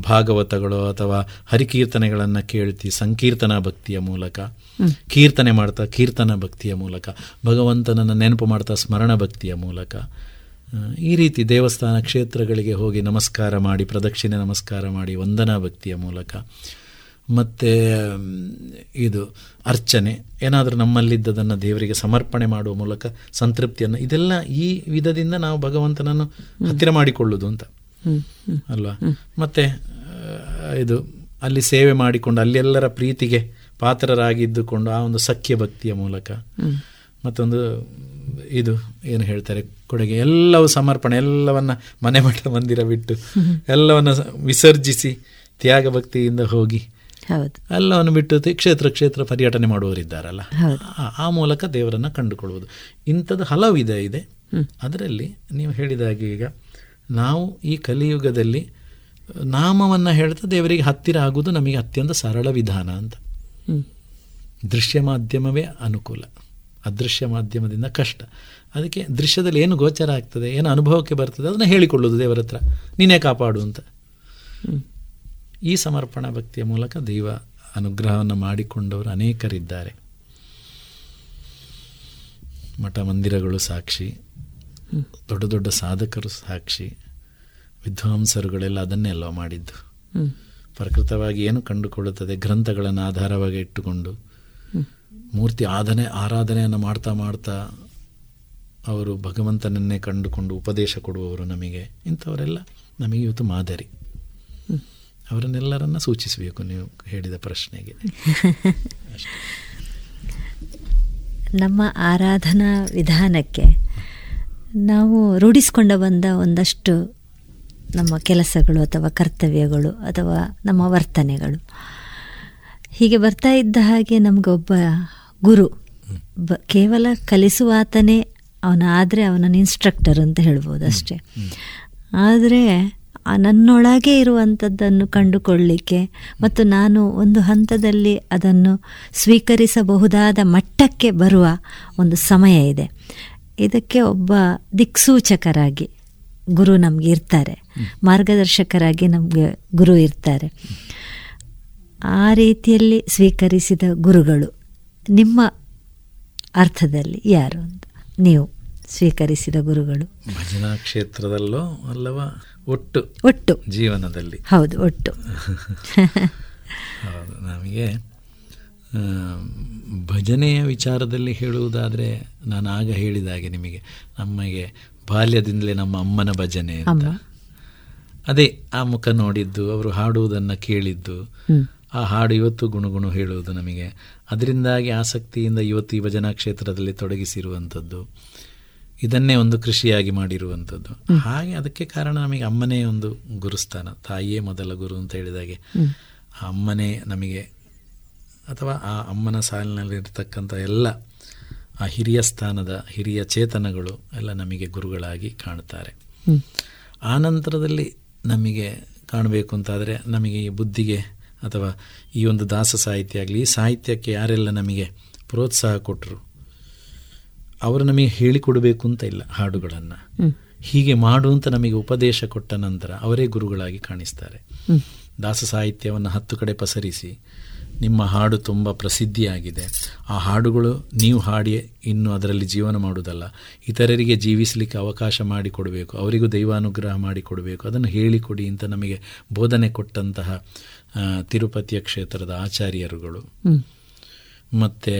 ಭಾಗವತಗಳು ಅಥವಾ ಹರಿಕೀರ್ತನೆಗಳನ್ನು ಕೇಳ್ತಿ ಸಂಕೀರ್ತನಾ ಭಕ್ತಿಯ ಮೂಲಕ, ಕೀರ್ತನೆ ಮಾಡ್ತಾ ಕೀರ್ತನ ಭಕ್ತಿಯ ಮೂಲಕ, ಭಗವಂತನನ್ನು ನೆನಪು ಮಾಡ್ತಾ ಸ್ಮರಣ ಭಕ್ತಿಯ ಮೂಲಕ ಈ ರೀತಿ ದೇವಸ್ಥಾನ ಕ್ಷೇತ್ರಗಳಿಗೆ ಹೋಗಿ ನಮಸ್ಕಾರ ಮಾಡಿ, ಪ್ರದಕ್ಷಿಣೆ ನಮಸ್ಕಾರ ಮಾಡಿ, ವಂದನಾ ಭಕ್ತಿಯ ಮೂಲಕ ಮತ್ತು ಇದು ಅರ್ಚನೆ ಏನಾದರೂ ನಮ್ಮಲ್ಲಿದ್ದದನ್ನು ದೇವರಿಗೆ ಸಮರ್ಪಣೆ ಮಾಡುವ ಮೂಲಕ ಸಂತೃಪ್ತಿಯನ್ನು ಇದೆಲ್ಲ ಈ ವಿಧದಿಂದ ನಾವು ಭಗವಂತನನ್ನು ಹತ್ತಿರ ಮಾಡಿಕೊಳ್ಳೋದು ಅಂತ. ಅಲ್ವಾ? ಮತ್ತೆ ಇದು ಅಲ್ಲಿ ಸೇವೆ ಮಾಡಿಕೊಂಡು ಅಲ್ಲೆಲ್ಲರ ಪ್ರೀತಿಗೆ ಪಾತ್ರರಾಗಿದ್ದುಕೊಂಡು ಆ ಒಂದು ಸಖ್ಯ ಭಕ್ತಿಯ ಮೂಲಕ. ಮತ್ತೊಂದು ಇದು ಏನು ಹೇಳ್ತಾರೆ ಕೊಡುಗೆ ಎಲ್ಲವೂ ಸಮರ್ಪಣೆ ಎಲ್ಲವನ್ನ ಮನೆ ಮಠ ಮಂದಿರ ಬಿಟ್ಟು ಎಲ್ಲವನ್ನ ವಿಸರ್ಜಿಸಿ ತ್ಯಾಗ ಭಕ್ತಿಯಿಂದ ಹೋಗಿ ಎಲ್ಲವನ್ನು ಬಿಟ್ಟು ಕ್ಷೇತ್ರ ಕ್ಷೇತ್ರ ಪರ್ಯಟನೆ ಮಾಡುವವರಿದ್ದಾರಲ್ಲ? ಆ- ಮೂಲಕ ದೇವರನ್ನು ಕಂಡುಕೊಳ್ಳುವುದು. ಇಂಥದ್ದು ಹಲವಿದೆ ಇದೆ. ಅದರಲ್ಲಿ ನೀವು ಹೇಳಿದ ಹಾಗೆ ಈಗ ನಾವು ಈ ಕಲಿಯುಗದಲ್ಲಿ ನಾಮವನ್ನು ಹೇಳ್ತಾ ದೇವರಿಗೆ ಹತ್ತಿರ ಆಗುವುದು ನಮಗೆ ಅತ್ಯಂತ ಸರಳ ವಿಧಾನ ಅಂತ. ದೃಶ್ಯ ಮಾಧ್ಯಮವೇ ಅನುಕೂಲ. ಅದೃಶ್ಯ ಮಾಧ್ಯಮದಿಂದ ಕಷ್ಟ. ಅದಕ್ಕೆ ದೃಶ್ಯದಲ್ಲಿ ಏನು ಗೋಚರ ಆಗ್ತದೆ ಏನು ಅನುಭವಕ್ಕೆ ಬರ್ತದೆ ಅದನ್ನು ಹೇಳಿಕೊಳ್ಳುವುದು ದೇವರ ಹತ್ರ ನೀನೇ ಕಾಪಾಡು ಅಂತ. ಈ ಸಮರ್ಪಣಾ ಭಕ್ತಿಯ ಮೂಲಕ ದೈವ ಅನುಗ್ರಹವನ್ನು ಮಾಡಿಕೊಂಡವರು ಅನೇಕರಿದ್ದಾರೆ. ಮಠ ಮಂದಿರಗಳು ಸಾಕ್ಷಿ, ದೊಡ್ಡ ದೊಡ್ಡ ಸಾಧಕರು ಸಾಕ್ಷಿ, ವಿದ್ವಾಂಸರುಗಳೆಲ್ಲ ಅದನ್ನೆಲ್ಲ ಮಾಡಿದ್ದು? ಪ್ರಕೃತವಾಗಿ ಏನು ಕಂಡುಕೊಳ್ಳುತ್ತದೆ? ಗ್ರಂಥಗಳನ್ನು ಆಧಾರವಾಗಿ ಇಟ್ಟುಕೊಂಡು ಮೂರ್ತಿ ಆಧನೆ, ಆರಾಧನೆಯನ್ನು ಮಾಡ್ತಾ ಮಾಡ್ತಾ ಅವರು ಭಗವಂತನನ್ನೇ ಕಂಡುಕೊಂಡು ಉಪದೇಶ ಕೊಡುವವರು ನಮಗೆ. ಇಂಥವರೆಲ್ಲ ನಮಗೆ ಇವತ್ತು ಮಾದರಿ. ಅವರನ್ನೆಲ್ಲರನ್ನ ಸೂಚಿಸಬೇಕು ನೀವು ಹೇಳಿದ ಪ್ರಶ್ನೆಗೆ. ನಮ್ಮ ಆರಾಧನಾ ವಿಧಾನಕ್ಕೆ ನಾವು ರೂಢಿಸ್ಕೊಂಡು ಬಂದ ಒಂದಷ್ಟು ನಮ್ಮ ಕೆಲಸಗಳು ಅಥವಾ ಕರ್ತವ್ಯಗಳು ಅಥವಾ ನಮ್ಮ ವರ್ತನೆಗಳು. ಹೀಗೆ ಬರ್ತಾ ಇದ್ದ ಹಾಗೆ ನಮಗೊಬ್ಬ ಗುರು ಬ ಕೇವಲ ಕಲಿಸುವಾತನೇ ಅವನ ಆದರೆ ಅವನನ್ನು ಇನ್ಸ್ಟ್ರಕ್ಟರ್ ಅಂತ ಹೇಳ್ಬೋದು ಅಷ್ಟೇ. ಆದರೆ ನನ್ನೊಳಗೆ ಇರುವಂಥದ್ದನ್ನು ಕಂಡುಕೊಳ್ಳಿಕ್ಕೆ ಮತ್ತು ನಾನು ಒಂದು ಹಂತದಲ್ಲಿ ಅದನ್ನು ಸ್ವೀಕರಿಸಬಹುದಾದ ಮಟ್ಟಕ್ಕೆ ಬರುವ ಒಂದು ಸಮಯ ಇದೆ. ಇದಕ್ಕೆ ಒಬ್ಬ ದಿಕ್ಸೂಚಕರಾಗಿ ಗುರು ನಮಗೆ ಇರ್ತಾರೆ. ಮಾರ್ಗದರ್ಶಕರಾಗಿ ನಮಗೆ ಗುರು ಇರ್ತಾರೆ. ಆ ರೀತಿಯಲ್ಲಿ ಸ್ವೀಕರಿಸಿದ ಗುರುಗಳು ನಿಮ್ಮ ಅರ್ಥದಲ್ಲಿ ಯಾರು ಅಂತ? ನೀವು ಸ್ವೀಕರಿಸಿದ ಗುರುಗಳು. ಭಜನಾ ಕ್ಷೇತ್ರದಲ್ಲೋ ಅಲ್ಲವ? ಒಟ್ಟು ಒಟ್ಟು. ಜೀವನದಲ್ಲಿ. ಹೌದು ಒಟ್ಟು. ಹೌದು ನಮಗೆ ಭಜನೆಯ ವಿಚಾರದಲ್ಲಿ ಹೇಳುವುದಾದರೆ ನಾನು ಆಗ ಹೇಳಿದ ಹಾಗೆ ನಿಮಗೆ ನಮಗೆ ಬಾಲ್ಯದಿಂದಲೇ ನಮ್ಮ ಅಮ್ಮನ ಭಜನೆ ಅಂತ. ಅದೇ ಆ ಮುಖ ನೋಡಿದ್ದು ಅವರು ಹಾಡುವುದನ್ನು ಕೇಳಿದ್ದು ಆ ಹಾಡು ಇವತ್ತು ಗುಣಗುಣ ಹೇಳುವುದು ನಮಗೆ. ಅದರಿಂದಾಗಿ ಆಸಕ್ತಿಯಿಂದ ಇವತ್ತು ಈ ಭಜನಾ ಕ್ಷೇತ್ರದಲ್ಲಿ ತೊಡಗಿಸಿರುವಂಥದ್ದು. ಇದನ್ನೇ ಒಂದು ಕೃಷಿಯಾಗಿ ಮಾಡಿರುವಂಥದ್ದು ಹಾಗೆ ಅದಕ್ಕೆ ಕಾರಣ ನಮಗೆ ಅಮ್ಮನೇ ಒಂದು ಗುರುಸ್ಥಾನ, ತಾಯಿಯೇ ಮೊದಲ ಗುರು ಅಂತ ಹೇಳಿದಾಗೆ ಆ ಅಮ್ಮನೇ ನಮಗೆ ಅಥವಾ ಆ ಅಮ್ಮನ ಸಾಲಿನಲ್ಲಿರ್ತಕ್ಕಂಥ ಎಲ್ಲ ಆ ಹಿರಿಯ ಸ್ಥಾನದ, ಹಿರಿಯ ಚೇತನಗಳು ಎಲ್ಲ ನಮಗೆ ಗುರುಗಳಾಗಿ ಕಾಣ್ತಾರೆ. ಆ ನಂತರದಲ್ಲಿ ನಮಗೆ ಕಾಣಬೇಕು ಅಂತಾದರೆ ನಮಗೆ ಈ ಬುದ್ಧಿಗೆ ಅಥವಾ ಈ ಒಂದು ದಾಸ ಸಾಹಿತ್ಯ ಆಗಲಿ, ಈ ಸಾಹಿತ್ಯಕ್ಕೆ ಯಾರೆಲ್ಲ ನಮಗೆ ಪ್ರೋತ್ಸಾಹ ಕೊಟ್ಟರು ಅವರು ನಮಗೆ ಹೇಳಿಕೊಡಬೇಕು ಅಂತ ಇಲ್ಲ ಹಾಡುಗಳನ್ನು. ಹೀಗೆ ಮಾಡು ಅಂತ ನಮಗೆ ಉಪದೇಶ ಕೊಟ್ಟ ನಂತರ ಅವರೇ ಗುರುಗಳಾಗಿ ಕಾಣಿಸ್ತಾರೆ. ದಾಸ ಸಾಹಿತ್ಯವನ್ನು ಹತ್ತು ಕಡೆ ಪಸರಿಸಿ ನಿಮ್ಮ ಹಾಡು ತುಂಬ ಪ್ರಸಿದ್ಧಿಯಾಗಿದೆ. ಆ ಹಾಡುಗಳು ನೀವು ಹಾಡಿ ಇನ್ನು ಅದರಲ್ಲಿ ಜೀವನ ಮಾಡುವುದಲ್ಲ. ಇತರರಿಗೆ ಜೀವಿಸಲಿಕ್ಕೆ ಅವಕಾಶ ಮಾಡಿಕೊಡಬೇಕು ಅವರಿಗೂ ದೈವಾನುಗ್ರಹ ಮಾಡಿಕೊಡಬೇಕು ಅದನ್ನು ಹೇಳಿಕೊಡಿ ಅಂತ ನಮಗೆ ಬೋಧನೆ ಕೊಟ್ಟಂತಹ ತಿರುಪತಿಯ ಕ್ಷೇತ್ರದ ಆಚಾರ್ಯರುಗಳು. ಮತ್ತು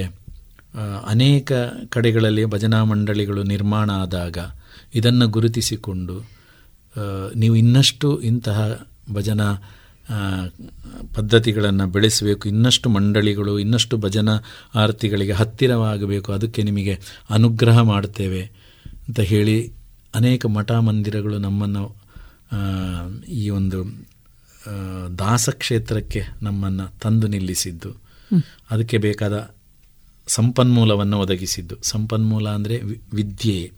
ಅನೇಕ ಕಡೆಗಳಲ್ಲಿ ಭಜನಾ ಮಂಡಳಿಗಳು ನಿರ್ಮಾಣ ಆದಾಗ ಇದನ್ನು ಗುರುತಿಸಿಕೊಂಡು ನೀವು ಇನ್ನಷ್ಟು ಇಂತಹ ಭಜನಾ ಪದ್ಧತಿಗಳನ್ನು ಬೆಳೆಸಬೇಕು ಇನ್ನಷ್ಟು ಮಂಡಳಿಗಳು ಇನ್ನಷ್ಟು ಭಜನಾ ಆರತಿಗಳಿಗೆ ಹತ್ತಿರವಾಗಬೇಕು ಅದಕ್ಕೆ ನಿಮಗೆ ಅನುಗ್ರಹ ಮಾಡ್ತೇವೆ ಅಂತ ಹೇಳಿ ಅನೇಕ ಮಠ ಮಂದಿರಗಳು ನಮ್ಮನ್ನು ಈ ಒಂದು ದಾಸಕ್ಷೇತ್ರಕ್ಕೆ ದಾಸ ಕ್ಷೇತ್ರಕ್ಕೆ ನಮ್ಮನ್ನು ತಂದು ನಿಲ್ಲಿಸಿದ್ದು. ಅದಕ್ಕೆ ಬೇಕಾದ ಸಂಪನ್ಮೂಲವನ್ನು ಒದಗಿಸಿದ್ದು. ಸಂಪನ್ಮೂಲ ಅಂದರೆ ವಿದ್ಯೆ.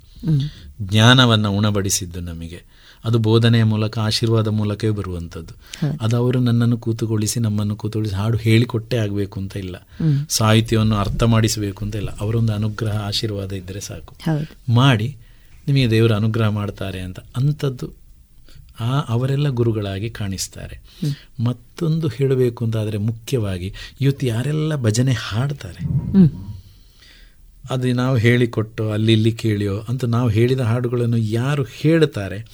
ಜ್ಞಾನವನ್ನು ಉಣಬಡಿಸಿದ್ದು ನಮಗೆ. ಅದು ಬೋಧನೆಯ ಮೂಲಕ ಆಶೀರ್ವಾದ ಮೂಲಕವೇ ಬರುವಂಥದ್ದು. ಅದು ಅವರು ನನ್ನನ್ನು ಕೂತುಗೊಳಿಸಿ ನಮ್ಮನ್ನು ಕೂತುಗೊಳಿಸಿ ಹಾಡು ಹೇಳಿಕೊಟ್ಟೇ ಆಗಬೇಕು ಅಂತ ಇಲ್ಲ. ಸಾಹಿತ್ಯವನ್ನು ಅರ್ಥ ಮಾಡಿಸಬೇಕು ಅಂತ ಇಲ್ಲ. ಅವರೊಂದು ಅನುಗ್ರಹ ಆಶೀರ್ವಾದ ಇದ್ದರೆ ಸಾಕು. ಮಾಡಿ ನಿಮಗೆ ದೇವರು ಅನುಗ್ರಹ ಮಾಡ್ತಾರೆ ಅಂತ. ಅಂಥದ್ದು ಆ ಅವರೆಲ್ಲ ಗುರುಗಳಾಗಿ ಕಾಣಿಸ್ತಾರೆ. ಮತ್ತೊಂದು ಹೇಳಬೇಕು ಅಂತಾದರೆ ಮುಖ್ಯವಾಗಿ ಇವತ್ತು ಯಾರೆಲ್ಲ ಭಜನೆ ಹಾಡ್ತಾರೆ? ಅದು ನಾವು ಹೇಳಿಕೊಟ್ಟು ಅಲ್ಲಿ ಇಲ್ಲಿ ಕೇಳಿಯೋ ಅಂತ ನಾವು ಹೇಳಿದ ಹಾಡುಗಳನ್ನು ಯಾರು ಹೇಳ್ತಾರೆ?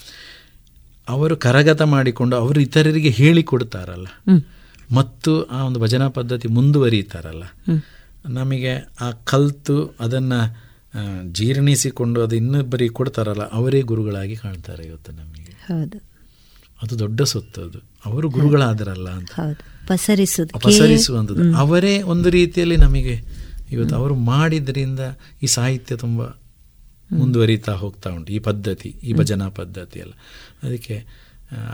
ಅವರು ಕರಗತ ಮಾಡಿಕೊಂಡು ಅವರು ಇತರರಿಗೆ ಹೇಳಿಕೊಡ್ತಾರಲ್ಲ. ಮತ್ತು ಆ ಒಂದು ಭಜನಾ ಪದ್ಧತಿ ಮುಂದುವರಿತಾರಲ್ಲ. ನಮಗೆ ಆ ಕಲ್ತು ಅದನ್ನು ಜೀರ್ಣಿಸಿಕೊಂಡು ಅದು ಇನ್ನೊಬ್ಬರಿಗೆ ಕೊಡ್ತಾರಲ್ಲ ಅವರೇ ಗುರುಗಳಾಗಿ ಕಾಣ್ತಾರೆ ಇವತ್ತು ನಮಗೆ. ಹೌದು. ಅದು ದೊಡ್ಡ ಸೊತ್ತು ಅದು. ಅವರು ಗುರುಗಳಾದರಲ್ಲ ಅಂತ. ಅಪಸರಿಸುವಂಥದ್ದು ಅವರೇ ಒಂದು ರೀತಿಯಲ್ಲಿ ನಮಗೆ ಇವತ್ತು ಅವರು ಮಾಡಿದ್ರಿಂದ ಈ ಸಾಹಿತ್ಯ ತುಂಬ ಮುಂದುವರಿತಾ ಹೋಗ್ತಾ ಉಂಟು. ಈ ಪದ್ಧತಿ ಈ ಭಜನಾ ಪದ್ಧತಿ ಎಲ್ಲ. ಅದಕ್ಕೆ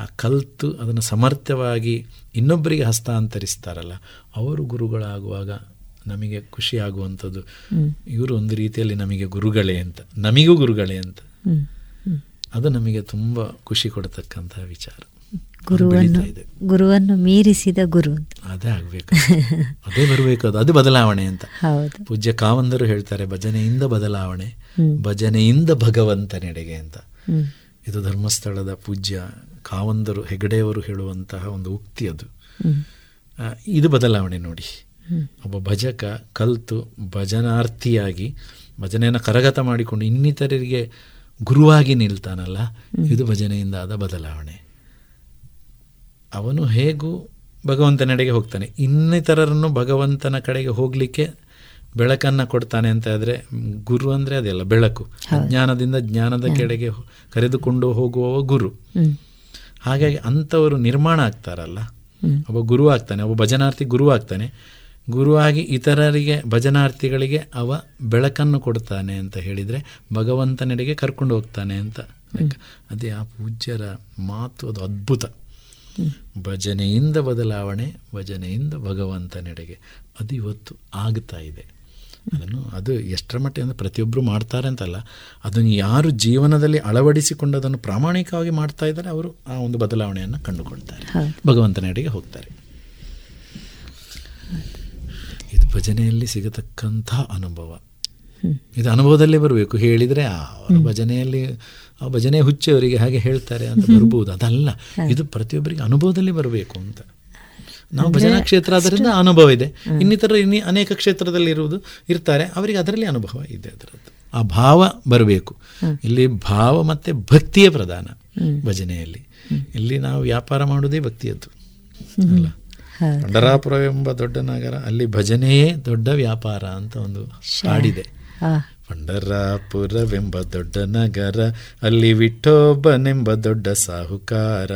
ಆ ಕಲ್ತು ಅದನ್ನು ಸಮರ್ಥವಾಗಿ ಇನ್ನೊಬ್ಬರಿಗೆ ಹಸ್ತಾಂತರಿಸ್ತಾರಲ್ಲ ಅವರು ಗುರುಗಳಾಗುವಾಗ ನಮಗೆ ಖುಷಿ ಆಗುವಂಥದ್ದು ಹ್ಮ್. ಇವರು ಒಂದು ರೀತಿಯಲ್ಲಿ ನಮಗೆ ಗುರುಗಳೇ ಅಂತ. ನಮಿಗೂ ಗುರುಗಳೇ ಅಂತ. ಅದು ನಮಗೆ ತುಂಬ ಖುಷಿ ಕೊಡತಕ್ಕಂತಹ ವಿಚಾರ. ಗುರುವನ್ನು ಗುರುವನ್ನು ಮೀರಿಸಿದ ಗುರು ಅದೇ ಆಗ್ಬೇಕು. ಅದೇ ಬರಬೇಕು ಅದು ಅದು ಬದಲಾವಣೆ ಅಂತ. ಪೂಜ್ಯ ಕಾವಂದರು ಹೇಳ್ತಾರೆ ಭಜನೆಯಿಂದ ಬದಲಾವಣೆ ಭಜನೆಯಿಂದ ಭಜನೆಯಿಂದ ಭಗವಂತನೆಡೆಗೆ ಅಂತ. ಇದು ಧರ್ಮಸ್ಥಳದ ಪೂಜ್ಯ ಕಾವಂದರು ಹೆಗಡೆಯವರು ಹೇಳುವಂತಹ ಒಂದು ಉಕ್ತಿ ಅದು. ಇದು ಬದಲಾವಣೆ ನೋಡಿ. ಒಬ್ಬ ಭಜಕ ಕಲ್ತು ಭಜನಾರ್ಥಿಯಾಗಿ ಭಜನೆಯನ್ನು ಕರಗತ ಮಾಡಿಕೊಂಡು ಇನ್ನಿತರರಿಗೆ ಗುರುವಾಗಿ ನಿಲ್ತಾನಲ್ಲ ಇದು ಭಜನೆಯಿಂದ ಆದ ಬದಲಾವಣೆ. ಅವನು ಹೇಗೂ ಭಗವಂತನೆಡೆಗೆ ಹೋಗ್ತಾನೆ. ಇನ್ನಿತರರನ್ನು ಭಗವಂತನ ಕಡೆಗೆ ಹೋಗಲಿಕ್ಕೆ ಬೆಳಕನ್ನು ಕೊಡ್ತಾನೆ ಅಂತ ಆದರೆ ಗುರು ಅಂದರೆ ಅದೆಲ್ಲ ಬೆಳಕು. ಜ್ಞಾನದಿಂದ ಜ್ಞಾನದ ಕಡೆಗೆ ಕರೆದುಕೊಂಡು ಹೋಗುವವ ಗುರು. ಹಾಗಾಗಿ ಅಂಥವರು ನಿರ್ಮಾಣ ಆಗ್ತಾರಲ್ಲ. ಒಬ್ಬ ಗುರು ಆಗ್ತಾನೆ ಒಬ್ಬ ಭಜನಾರ್ಥಿ ಗುರು ಆಗ್ತಾನೆ. ಗುರುವಾಗಿ ಇತರರಿಗೆ ಭಜನಾರ್ಥಿಗಳಿಗೆ ಅವ ಬೆಳಕನ್ನು ಕೊಡ್ತಾನೆ ಅಂತ ಹೇಳಿದರೆ ಭಗವಂತನೆಡೆಗೆ ಕರ್ಕೊಂಡು ಹೋಗ್ತಾನೆ ಅಂತ. ಅದೇ ಆ ಪೂಜ್ಯರ ಮಾತು ಅದು ಅದ್ಭುತ. ಭಜನೆಯಿಂದ ಬದಲಾವಣೆ ಭಜನೆಯಿಂದ ಭಗವಂತನೆಡೆಗೆ. ಅದು ಇವತ್ತು ಆಗ್ತಾ ಇದೆ. ಅದನ್ನು ಅದು ಎಷ್ಟರ ಮಟ್ಟಿಗೆ ಅಂದರೆ ಪ್ರತಿಯೊಬ್ಬರು ಮಾಡ್ತಾರೆ ಅಂತಲ್ಲ ಅದನ್ನು ಯಾರು ಜೀವನದಲ್ಲಿ ಅಳವಡಿಸಿಕೊಂಡು ಅದನ್ನು ಪ್ರಾಮಾಣಿಕವಾಗಿ ಮಾಡ್ತಾ ಇದ್ದಾರೆ ಅವರು ಆ ಒಂದು ಬದಲಾವಣೆಯನ್ನು ಕಂಡುಕೊಳ್ತಾರೆ. ಭಗವಂತನೆಡೆಗೆ ಹೋಗ್ತಾರೆ. ಇದು ಭಜನೆಯಲ್ಲಿ ಸಿಗತಕ್ಕಂಥ ಅನುಭವ. ಇದು ಅನುಭವದಲ್ಲೇ ಬರಬೇಕು. ಹೇಳಿದರೆ ಆ ಅವರ ಭಜನೆಯಲ್ಲಿ ಆ ಭಜನೆ ಹುಚ್ಚವರಿಗೆ ಹಾಗೆ ಹೇಳ್ತಾರೆ ಅಂತ ಬರ್ಬೋದು ಅದಲ್ಲ. ಇದು ಪ್ರತಿಯೊಬ್ಬರಿಗೆ ಅನುಭವದಲ್ಲಿ ಬರಬೇಕು ಅಂತ. ನಾವು ಭಜನಾ ಕ್ಷೇತ್ರ ಅದರಿಂದ ಅನುಭವ ಇದೆ. ಇನ್ನಿತರ ಇನ್ನಿ ಅನೇಕ ಕ್ಷೇತ್ರದಲ್ಲಿ ಇರುವುದು ಇರ್ತಾರೆ. ಅವರಿಗೆ ಅದರಲ್ಲಿ ಅನುಭವ ಇದೆ ಅದರದ್ದು. ಆ ಭಾವ ಬರಬೇಕು. ಇಲ್ಲಿ ಭಾವ ಮತ್ತೆ ಭಕ್ತಿಯೇ ಪ್ರಧಾನ ಭಜನೆಯಲ್ಲಿ. ಇಲ್ಲಿ ನಾವು ವ್ಯಾಪಾರ ಮಾಡುವುದೇ ಭಕ್ತಿಯದ್ದು. ಅಲ್ಲ? ಪಂಡರಾಪುರ ಎಂಬ ದೊಡ್ಡ ನಗರ ಅಲ್ಲಿ ಭಜನೆಯೇ ದೊಡ್ಡ ವ್ಯಾಪಾರ ಅಂತ ಒಂದು ಹಾಡಿದೆ ಪಂಡರಾಪುರವೆಂಬ ದೊಡ್ಡ ನಗರ ಅಲ್ಲಿ ವಿಠೋಬನೆಂಬ ದೊಡ್ಡ ಸಾಹುಕಾರ.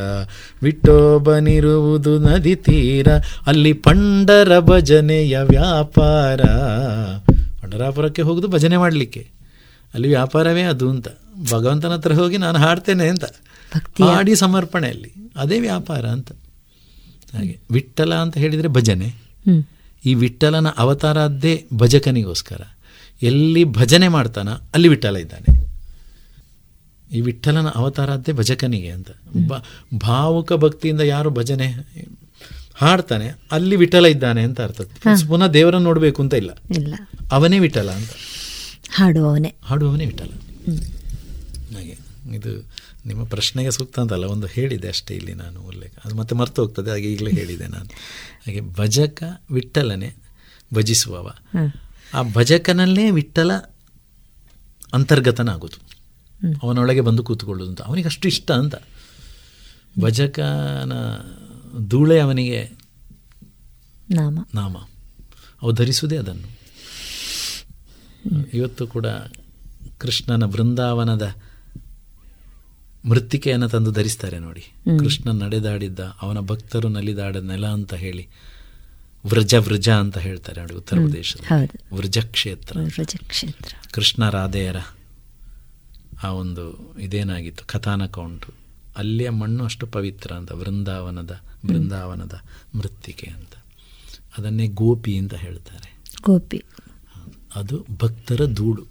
ವಿಠೋಬನಿರುವುದು ನದಿ ತೀರ ಅಲ್ಲಿ ಪಂಡರ ಭಜನೆಯ ವ್ಯಾಪಾರ. ಪಂಡರಾಪುರಕ್ಕೆ ಹೋಗುದು ಭಜನೆ ಮಾಡಲಿಕ್ಕೆ. ಅಲ್ಲಿ ವ್ಯಾಪಾರವೇ ಅದು ಅಂತ. ಭಗವಂತನ ಹತ್ರ ಹೋಗಿ ನಾನು ಹಾಡ್ತೇನೆ ಅಂತ. ಹಾಡಿ ಸಮರ್ಪಣೆಯಲ್ಲಿ. ಅದೇ ವ್ಯಾಪಾರ ಅಂತ. ಹಾಗೆ. ವಿಠಲ ಅಂತ ಹೇಳಿದರೆ ಭಜನೆ. ಈ ವಿಠಲನ ಅವತಾರದ್ದೇ ಭಜಕನಿಗೋಸ್ಕರ. ಎಲ್ಲಿ ಭಜನೆ ಮಾಡ್ತಾನ ಅಲ್ಲಿ ವಿಠಲ ಇದ್ದಾನೆ. ಈ ವಿಠಲನ ಅವತಾರದ್ದೇ ಭಜಕನಿಗೆ ಅಂತ. ಬ ಭಾವುಕ ಭಕ್ತಿಯಿಂದ ಯಾರು ಭಜನೆ ಹಾಡ್ತಾನೆ ಅಲ್ಲಿ ವಿಠಲ ಇದ್ದಾನೆ ಅಂತ ಅರ್ಥ. ಪುನಃ ದೇವರನ್ನು ನೋಡಬೇಕು ಅಂತ ಇಲ್ಲ. ಇಲ್ಲ. ಅವನೇ ವಿಠಲ ಅಂತ. ಹಾಡುವವನೇ. ಹಾಡುವವನೇ ವಿಠಲ ಹಾಗೆ. ಇದು ನಿಮ್ಮ ಪ್ರಶ್ನೆಗೆ ಸೂಕ್ತ ಅಂತಲ್ಲ ಒಂದು ಹೇಳಿದೆ ಅಷ್ಟೇ ಇಲ್ಲಿ ನಾನು ಉಲ್ಲೇಖ. ಅದು ಮತ್ತೆ ಮರ್ತು ಹೋಗ್ತದೆ ಹಾಗೆ ಈಗಲೇ ಹೇಳಿದೆ ನಾನು. ಹಾಗೆ ಭಜಕ ವಿಠಲನೆ ಭಜಿಸುವವ. ಆ ಭಜಕನಲ್ಲೇ ವಿಠಲ ಅಂತರ್ಗತನಾಗೋದು. ಅವನೊಳಗೆ ಬಂದು ಕೂತ್ಕೊಳ್ಳೋದು ಅಂತ. ಅವನಿಗೆ ಅಷ್ಟು ಇಷ್ಟ ಅಂತ. ಭಜಕನ ಧೂಳೆ ಅವನಿಗೆ ನಾಮ. ನಾಮ. ಅವು ಧರಿಸುವುದೇ ಅದನ್ನು. ಇವತ್ತು ಕೂಡ ಕೃಷ್ಣನ ಬೃಂದಾವನದ ಮೃತ್ತಿಕೆಯನ್ನು ತಂದು ಧರಿಸ್ತಾರೆ ನೋಡಿ. ಕೃಷ್ಣ ನಡೆದಾಡಿದ್ದ ಅವನ ಭಕ್ತರು ನಲಿದಾಡ ನೆಲ ಅಂತ ಹೇಳಿ ವ್ರಜ ವ್ರಜ ಅಂತ ಹೇಳ್ತಾರೆ ನೋಡಿ ಉತ್ತರ ಪ್ರದೇಶದ ವ್ರಜ ಕ್ಷೇತ್ರ ವ್ರಜ ಕ್ಷೇತ್ರ ಕೃಷ್ಣ ರಾಧೆಯರ ಆ ಒಂದು ಇದೇನಾಗಿತ್ತು ಕಥಾನಕ ಉಂಟು ಅಲ್ಲಿಯ ಮಣ್ಣು ಅಷ್ಟು ಪವಿತ್ರ ಅಂತ ವೃಂದಾವನದ ಬೃಂದಾವನದ ಮೃತ್ತಿಕೆ ಅಂತ. ಅದನ್ನೇ ಗೋಪಿ ಅಂತ ಹೇಳ್ತಾರೆ. ಗೋಪಿ. ಅದು ಭಕ್ತರ ಧೂಳು.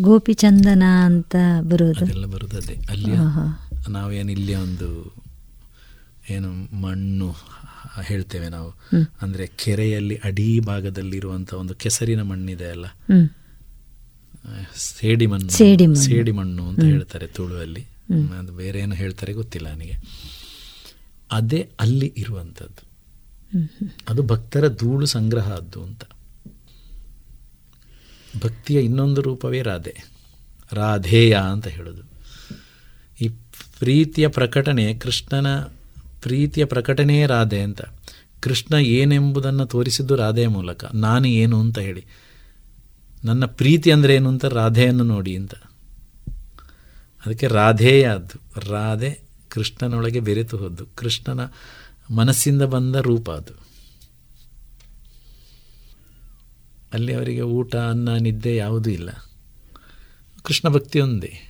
ಗೋಪಿ ಚಂದನ ಅಂತ ಬರುವುದು? ಎಲ್ಲ ಬರುದು ಅದೇ. ಅಲ್ಲಿ ನಾವೇನು ಇಲ್ಲಿ ಒಂದು ಏನು ಮಣ್ಣು ಹೇಳ್ತೇವೆ ನಾವು. ಅಂದ್ರೆ ಕೆರೆಯಲ್ಲಿ ಅಡಿ ಭಾಗದಲ್ಲಿರುವಂತ ಒಂದು ಕೆಸರಿನ ಮಣ್ಣಿದೆ ಅಲ್ಲ? ಸೇಡಿ ಮಣ್ಣು. ಸೇಡಿ ಮಣ್ಣು. ಅಂತ ಹೇಳ್ತಾರೆ ತುಳುವಲ್ಲಿ. ಅದು ಬೇರೆ ಏನು ಹೇಳ್ತಾರೆ ಗೊತ್ತಿಲ್ಲ ನನಗೆ. ಅದೇ ಅಲ್ಲಿ ಇರುವಂಥದ್ದು. ಅದು ಭಕ್ತರ ಧೂಳು ಸಂಗ್ರಹ ಅದ್ದು ಅಂತ. ಭಕ್ತಿಯ ಇನ್ನೊಂದು ರೂಪವೇ ರಾಧೆ. ರಾಧೇಯ ಅಂತ ಹೇಳೋದು. ಈ ಪ್ರೀತಿಯ ಪ್ರಕಟಣೆ, ಕೃಷ್ಣನ ಪ್ರೀತಿಯ ಪ್ರಕಟಣೆಯೇ ರಾಧೆ ಅಂತ. ಕೃಷ್ಣ ಏನೆಂಬುದನ್ನು ತೋರಿಸಿದ್ದು ರಾಧೆಯ ಮೂಲಕ. ನಾನು ಏನು ಅಂತ ಹೇಳಿ. ನನ್ನ ಪ್ರೀತಿ ಅಂದರೆ ಏನು ಅಂತ ರಾಧೆಯನ್ನು ನೋಡಿ ಅಂತ. ಅದಕ್ಕೆ ರಾಧೇಯ ಅದು. ರಾಧೆ ಕೃಷ್ಣನೊಳಗೆ ಬೆರೆತು ಹೋದ್ದು. ಕೃಷ್ಣನ ಮನಸ್ಸಿಂದ ಬಂದ ರೂಪ ಅದು. ಅಲ್ಲಿ ಅವರಿಗೆ ಊಟ ಅನ್ನ ನಿದ್ದೆ ಯಾವುದೂ ಇಲ್ಲ. ಕೃಷ್ಣ ಭಕ್ತಿ ಒಂದೇ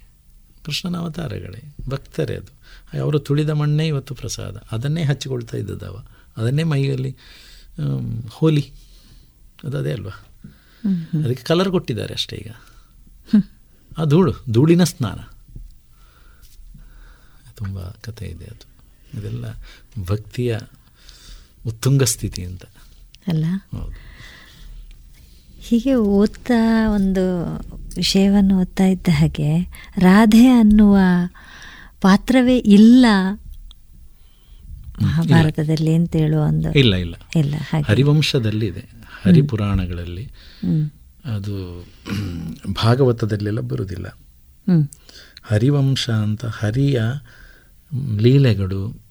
ಕೃಷ್ಣನ ಅವತಾರಗಳೇ. ಭಕ್ತರೇ ಅದು. ಅವರು ತುಳಿದ ಮಣ್ಣೇ ಇವತ್ತು ಪ್ರಸಾದ. ಅದನ್ನೇ ಹಚ್ಚಿಕೊಳ್ತಾ ಇದ್ದದವ ಅದನ್ನೇ ಮೈಯಲ್ಲಿ ಹೋಲಿ. ಅದು ಅದೇ ಅಲ್ವಾ? ಅದಕ್ಕೆ ಕಲರ್ ಕೊಟ್ಟಿದ್ದಾರೆ ಅಷ್ಟೇ ಈಗ. ಆ ಧೂಳು ಧೂಳಿನ ಸ್ನಾನ. ತುಂಬ ಕಥೆ ಇದೆ ಅದು. ಇದೆಲ್ಲ ಭಕ್ತಿಯ ಉತ್ತುಂಗ ಸ್ಥಿತಿ ಅಂತ. ಅಲ್ಲ? ಹೌದು. ಹೀಗೆ ಓದ್ತಾ ಒಂದು ವಿಷಯವನ್ನು ಓದ್ತಾ ಇದ್ದ ಹಾಗೆ ರಾಧೆ ಅನ್ನುವ ಪಾತ್ರವೇ ಇಲ್ಲ ಮಹಾಭಾರತದಲ್ಲಿ ಅಂತ ಹೇಳುವ ಒಂದು ಇಲ್ಲ ಇಲ್ಲ. ಇಲ್ಲ ಹರಿವಂಶದಲ್ಲಿದೆ. ಹರಿಪುರಾಣಗಳಲ್ಲಿ. ಅದು ಭಾಗವತದಲ್ಲೆಲ್ಲ ಬರುವುದಿಲ್ಲ. ಹರಿವಂಶ ಅಂತ ಹರಿಯ ಲೀಲೆಗಳು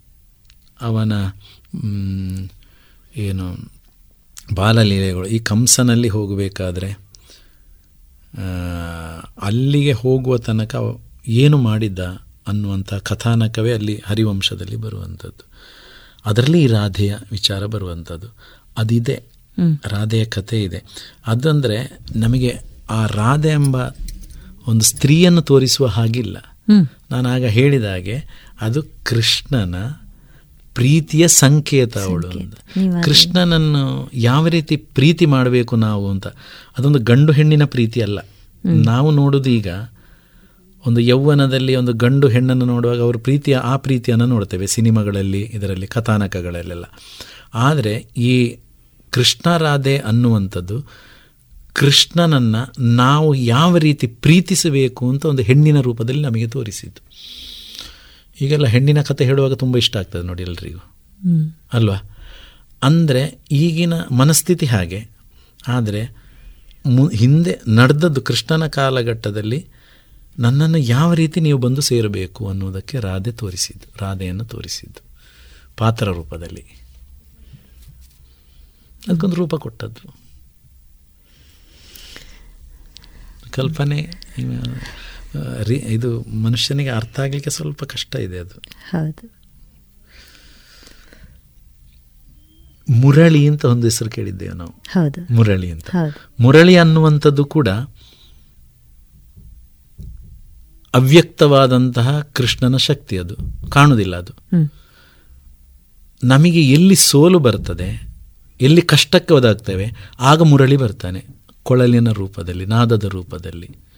ಅವನ ಏನು ಬಾಲಲೀಲೆಗಳು ಈ ಕಂಸನಲ್ಲಿ ಹೋಗಬೇಕಾದ್ರೆ ಅಲ್ಲಿಗೆ ಹೋಗುವ ತನಕ ಏನು ಮಾಡಿದ್ದ ಅನ್ನುವಂಥ ಕಥಾನಕವೇ ಅಲ್ಲಿ ಹರಿವಂಶದಲ್ಲಿ ಬರುವಂಥದ್ದು. ಅದರಲ್ಲಿ ಈ ರಾಧೆಯ ವಿಚಾರ ಬರುವಂಥದ್ದು. ಅದಿದೆ. ರಾಧೆಯ ಕಥೆ ಇದೆ. ಅದಂದರೆ ನಮಗೆ ಆ ರಾಧೆ ಎಂಬ ಒಂದು ಸ್ತ್ರೀಯನ್ನು ತೋರಿಸುವ ಹಾಗಿಲ್ಲ. ನಾನು ಆಗ ಹೇಳಿದ ಹಾಗೆ ಅದು ಕೃಷ್ಣನ ಪ್ರೀತಿಯ ಸಂಕೇತ ಅವಳು ಅಂತ ಕೃಷ್ಣನನ್ನು ಯಾವ ರೀತಿ ಪ್ರೀತಿ ಮಾಡಬೇಕು ನಾವು ಅಂತ ಅದೊಂದು ಗಂಡು ಹೆಣ್ಣಿನ ಪ್ರೀತಿ ಅಲ್ಲ. ನಾವು ನೋಡೋದು ಈಗ ಒಂದು ಯೌವನದಲ್ಲಿ ಒಂದು ಗಂಡು ಹೆಣ್ಣನ್ನು ನೋಡುವಾಗ ಅವರು ಪ್ರೀತಿಯ ಆ ಪ್ರೀತಿಯನ್ನು ನೋಡ್ತೇವೆ ಸಿನಿಮಾಗಳಲ್ಲಿ ಇದರಲ್ಲಿ ಕಥಾನಕಗಳಲ್ಲೆಲ್ಲ. ಆದರೆ ಈ ಕೃಷ್ಣರಾಧೆ ಅನ್ನುವಂಥದ್ದು ಕೃಷ್ಣನನ್ನು ನಾವು ಯಾವ ರೀತಿ ಪ್ರೀತಿಸಬೇಕು ಅಂತ ಒಂದು ಹೆಣ್ಣಿನ ರೂಪದಲ್ಲಿ ನಮಗೆ ತೋರಿಸಿದ್ದು. ಈಗೆಲ್ಲ ಹೆಣ್ಣಿನ ಕತೆ ಹೇಳುವಾಗ ತುಂಬ ಇಷ್ಟ ಆಗ್ತದೆ ನೋಡಿ ಎಲ್ರಿಗೂ. ಅಲ್ವಾ? ಅಂದರೆ ಈಗಿನ ಮನಸ್ಥಿತಿ ಹಾಗೆ. ಆದರೆ ಮು ಹಿಂದೆ ನಡೆದದ್ದು ಕೃಷ್ಣನ ಕಾಲಘಟ್ಟದಲ್ಲಿ ನನ್ನನ್ನು ಯಾವ ರೀತಿ ನೀವು ಬಂದು ಸೇರಬೇಕು ಅನ್ನುವುದಕ್ಕೆ ರಾಧೆ ತೋರಿಸಿದ್ದು ರಾಧೆಯನ್ನು ತೋರಿಸಿದ್ದು ಪಾತ್ರ ರೂಪದಲ್ಲಿ. ಅದಕ್ಕೊಂದು ರೂಪ ಕೊಟ್ಟದ್ದು. ಕಲ್ಪನೆ ಇದು ಮನುಷ್ಯನಿಗೆ ಅರ್ಥ ಆಗಲಿಕ್ಕೆ ಸ್ವಲ್ಪ ಕಷ್ಟ ಇದೆ ಅದು. ಹೌದು. ಮುರಳಿ ಅಂತ ಒಂದು ಹೆಸರು ಕೇಳಿದ್ದೇವೆ ನಾವು. ಹೌದು. ಮುರಳಿ ಅಂತ. ಮುರಳಿ ಅನ್ನುವಂಥದ್ದು ಕೂಡ ಅವ್ಯಕ್ತವಾದಂತಹ ಕೃಷ್ಣನ ಶಕ್ತಿ ಅದು. ಕಾಣುವುದಿಲ್ಲ ಅದು. ನಮಗೆ ಎಲ್ಲಿ ಸೋಲು ಬರ್ತದೆ ಎಲ್ಲಿ ಕಷ್ಟಕ್ಕೆ ಒದಾಗ್ತೇವೆ ಆಗ ಮುರಳಿ ಬರ್ತಾನೆ ಕೊಳಲಿನ ರೂಪದಲ್ಲಿ ನಾದದ ರೂಪದಲ್ಲಿ.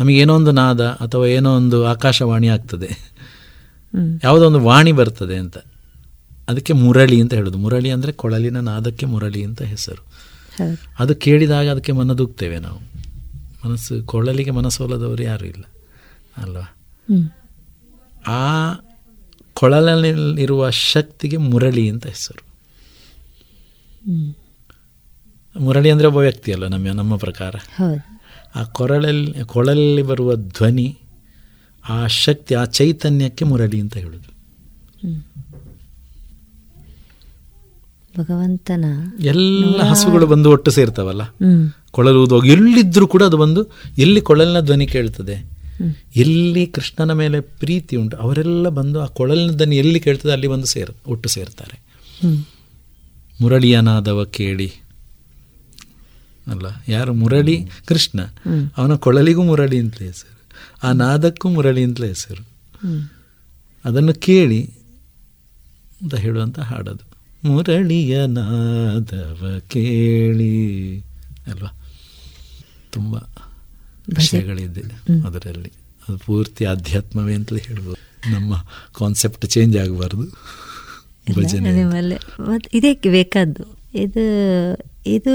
ನಮಗೇನೋ ಒಂದು ನಾದ ಅಥವಾ ಏನೋ ಒಂದು ಆಕಾಶವಾಣಿ ಆಗ್ತದೆ. ಯಾವುದೋ ಒಂದು ವಾಣಿ ಬರ್ತದೆ ಅಂತ. ಅದಕ್ಕೆ ಮುರಳಿ ಅಂತ ಹೇಳೋದು. ಮುರಳಿ ಅಂದರೆ ಕೊಳಲಿನ ನಾದಕ್ಕೆ ಮುರಳಿ ಅಂತ ಹೆಸರು. ಅದು ಕೇಳಿದಾಗ ಅದಕ್ಕೆ ಮನದೂಗ್ತೇವೆ ನಾವು. ಮನಸ್ಸು ಕೊಳಲಿಗೆ ಮನಸ್ಸೋಲದವರು ಯಾರೂ ಇಲ್ಲ. ಅಲ್ವಾ? ಆ ಕೊಳಲಿನಲ್ಲಿರುವ ಶಕ್ತಿಗೆ ಮುರಳಿ ಅಂತ ಹೆಸರು. ಮುರಳಿ ಅಂದರೆ ಒಬ್ಬ ವ್ಯಕ್ತಿ ಅಲ್ಲ ನಮ್ಮ ನಮ್ಮ ಪ್ರಕಾರ. ಆ ಕೊರಳಲ್ಲಿ ಕೊಳಲಲ್ಲಿ ಬರುವ ಧ್ವನಿ ಆ ಶಕ್ತಿ ಆ ಚೈತನ್ಯಕ್ಕೆ ಮುರಳಿ ಅಂತ ಹೇಳೋದು. ಭಗವಂತನ ಎಲ್ಲ ಹಸುಗಳು ಬಂದು ಒಟ್ಟು ಸೇರ್ತಾವಲ್ಲ? ಕೊಳಲು ಹೋಗಿ ಎಲ್ಲಿದ್ದರೂ ಕೂಡ ಅದು ಬಂದು ಎಲ್ಲಿ ಕೊಳಲಿನ ಧ್ವನಿ ಕೇಳ್ತದೆ ಎಲ್ಲಿ ಕೃಷ್ಣನ ಮೇಲೆ ಪ್ರೀತಿ ಉಂಟು ಅವರೆಲ್ಲ ಬಂದು ಆ ಕೊಳಲಿನ ಧ್ವನಿ ಎಲ್ಲಿ ಕೇಳ್ತದೆ ಅಲ್ಲಿ ಬಂದು ಸೇರ್ ಒಟ್ಟು ಸೇರ್ತಾರೆ. ಮುರಳಿಯನಾದವ ಕೇಳಿ ಅಲ್ಲ ಯಾರು ಮುರಳಿ? ಕೃಷ್ಣ. ಅವನ ಕೊಳಲಿಗೂ ಮುರಳಿ ಅಂತಲೇ ಹೆಸರು. ಆ ನಾದಕ್ಕೂ ಮುರಳಿ ಅಂತಲೇ ಹೆಸರು. ಅದನ್ನು ಕೇಳಿ ಅಂತ ಹೇಳುವಂಥ ಹಾಡದು. ಮುರಳಿಯ ನಾದವ ಕೇಳಿ. ಅಲ್ವಾ? ತುಂಬ ವಿಷಯಗಳಿದೆ ಅದರಲ್ಲಿ. ಅದು ಪೂರ್ತಿ ಆಧ್ಯಾತ್ಮವೇ ಅಂತಲೇ ಹೇಳ್ಬೋದು. ನಮ್ಮ ಕಾನ್ಸೆಪ್ಟ್ ಚೇಂಜ್ ಆಗಬಾರ್ದು. ಭಜನೆ ಇದಕ್ಕೆ ಬೇಕಾದ್ದು. ಇದು ಇದು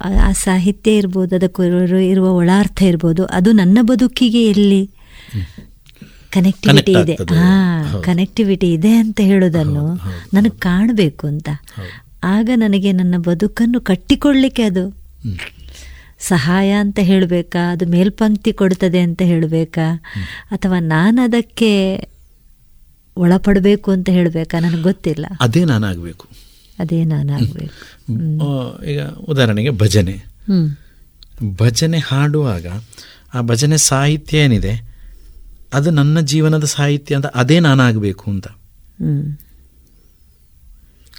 ಆ ಸಾಹಿತ್ಯ ಇರ್ಬೋದು ಅದಕ್ಕೆ ಇರುವ ಒಳಾರ್ಥ ಇರ್ಬೋದು ಅದು ನನ್ನ ಬದುಕಿಗೆ ಎಲ್ಲಿ ಕನೆಕ್ಟಿವಿಟಿ ಇದೆ. ಹಾ ಕನೆಕ್ಟಿವಿಟಿ ಇದೆ ಅಂತ ಹೇಳೋದನ್ನು ನನಗೆ ಕಾಣಬೇಕು ಅಂತ. ಆಗ ನನಗೆ ನನ್ನ ಬದುಕನ್ನು ಕಟ್ಟಿಕೊಳ್ಳಿಕ್ಕೆ ಅದು ಸಹಾಯ ಅಂತ ಹೇಳಬೇಕಾ ಅದು ಮೇಲ್ಪಂಕ್ತಿ ಕೊಡ್ತದೆ ಅಂತ ಹೇಳಬೇಕಾ ಅಥವಾ ನಾನು ಅದಕ್ಕೆ ಒಳಪಡಬೇಕು ಅಂತ ಹೇಳಬೇಕಾ ನನಗೆ ಗೊತ್ತಿಲ್ಲ. ಅದೇ ನಾನಾಗಬೇಕು. ಅದೇ ನಾನಾಗಬೇಕು. ಈಗ ಉದಾಹರಣೆಗೆ ಭಜನೆ. ಭಜನೆ ಹಾಡುವಾಗ ಆ ಭಜನೆ ಸಾಹಿತ್ಯ ಏನಿದೆ? ಅದು ನನ್ನ ಜೀವನದ ಸಾಹಿತ್ಯ ಅಂತ ಅದೇ ನಾನಾಗಬೇಕು ಅಂತ.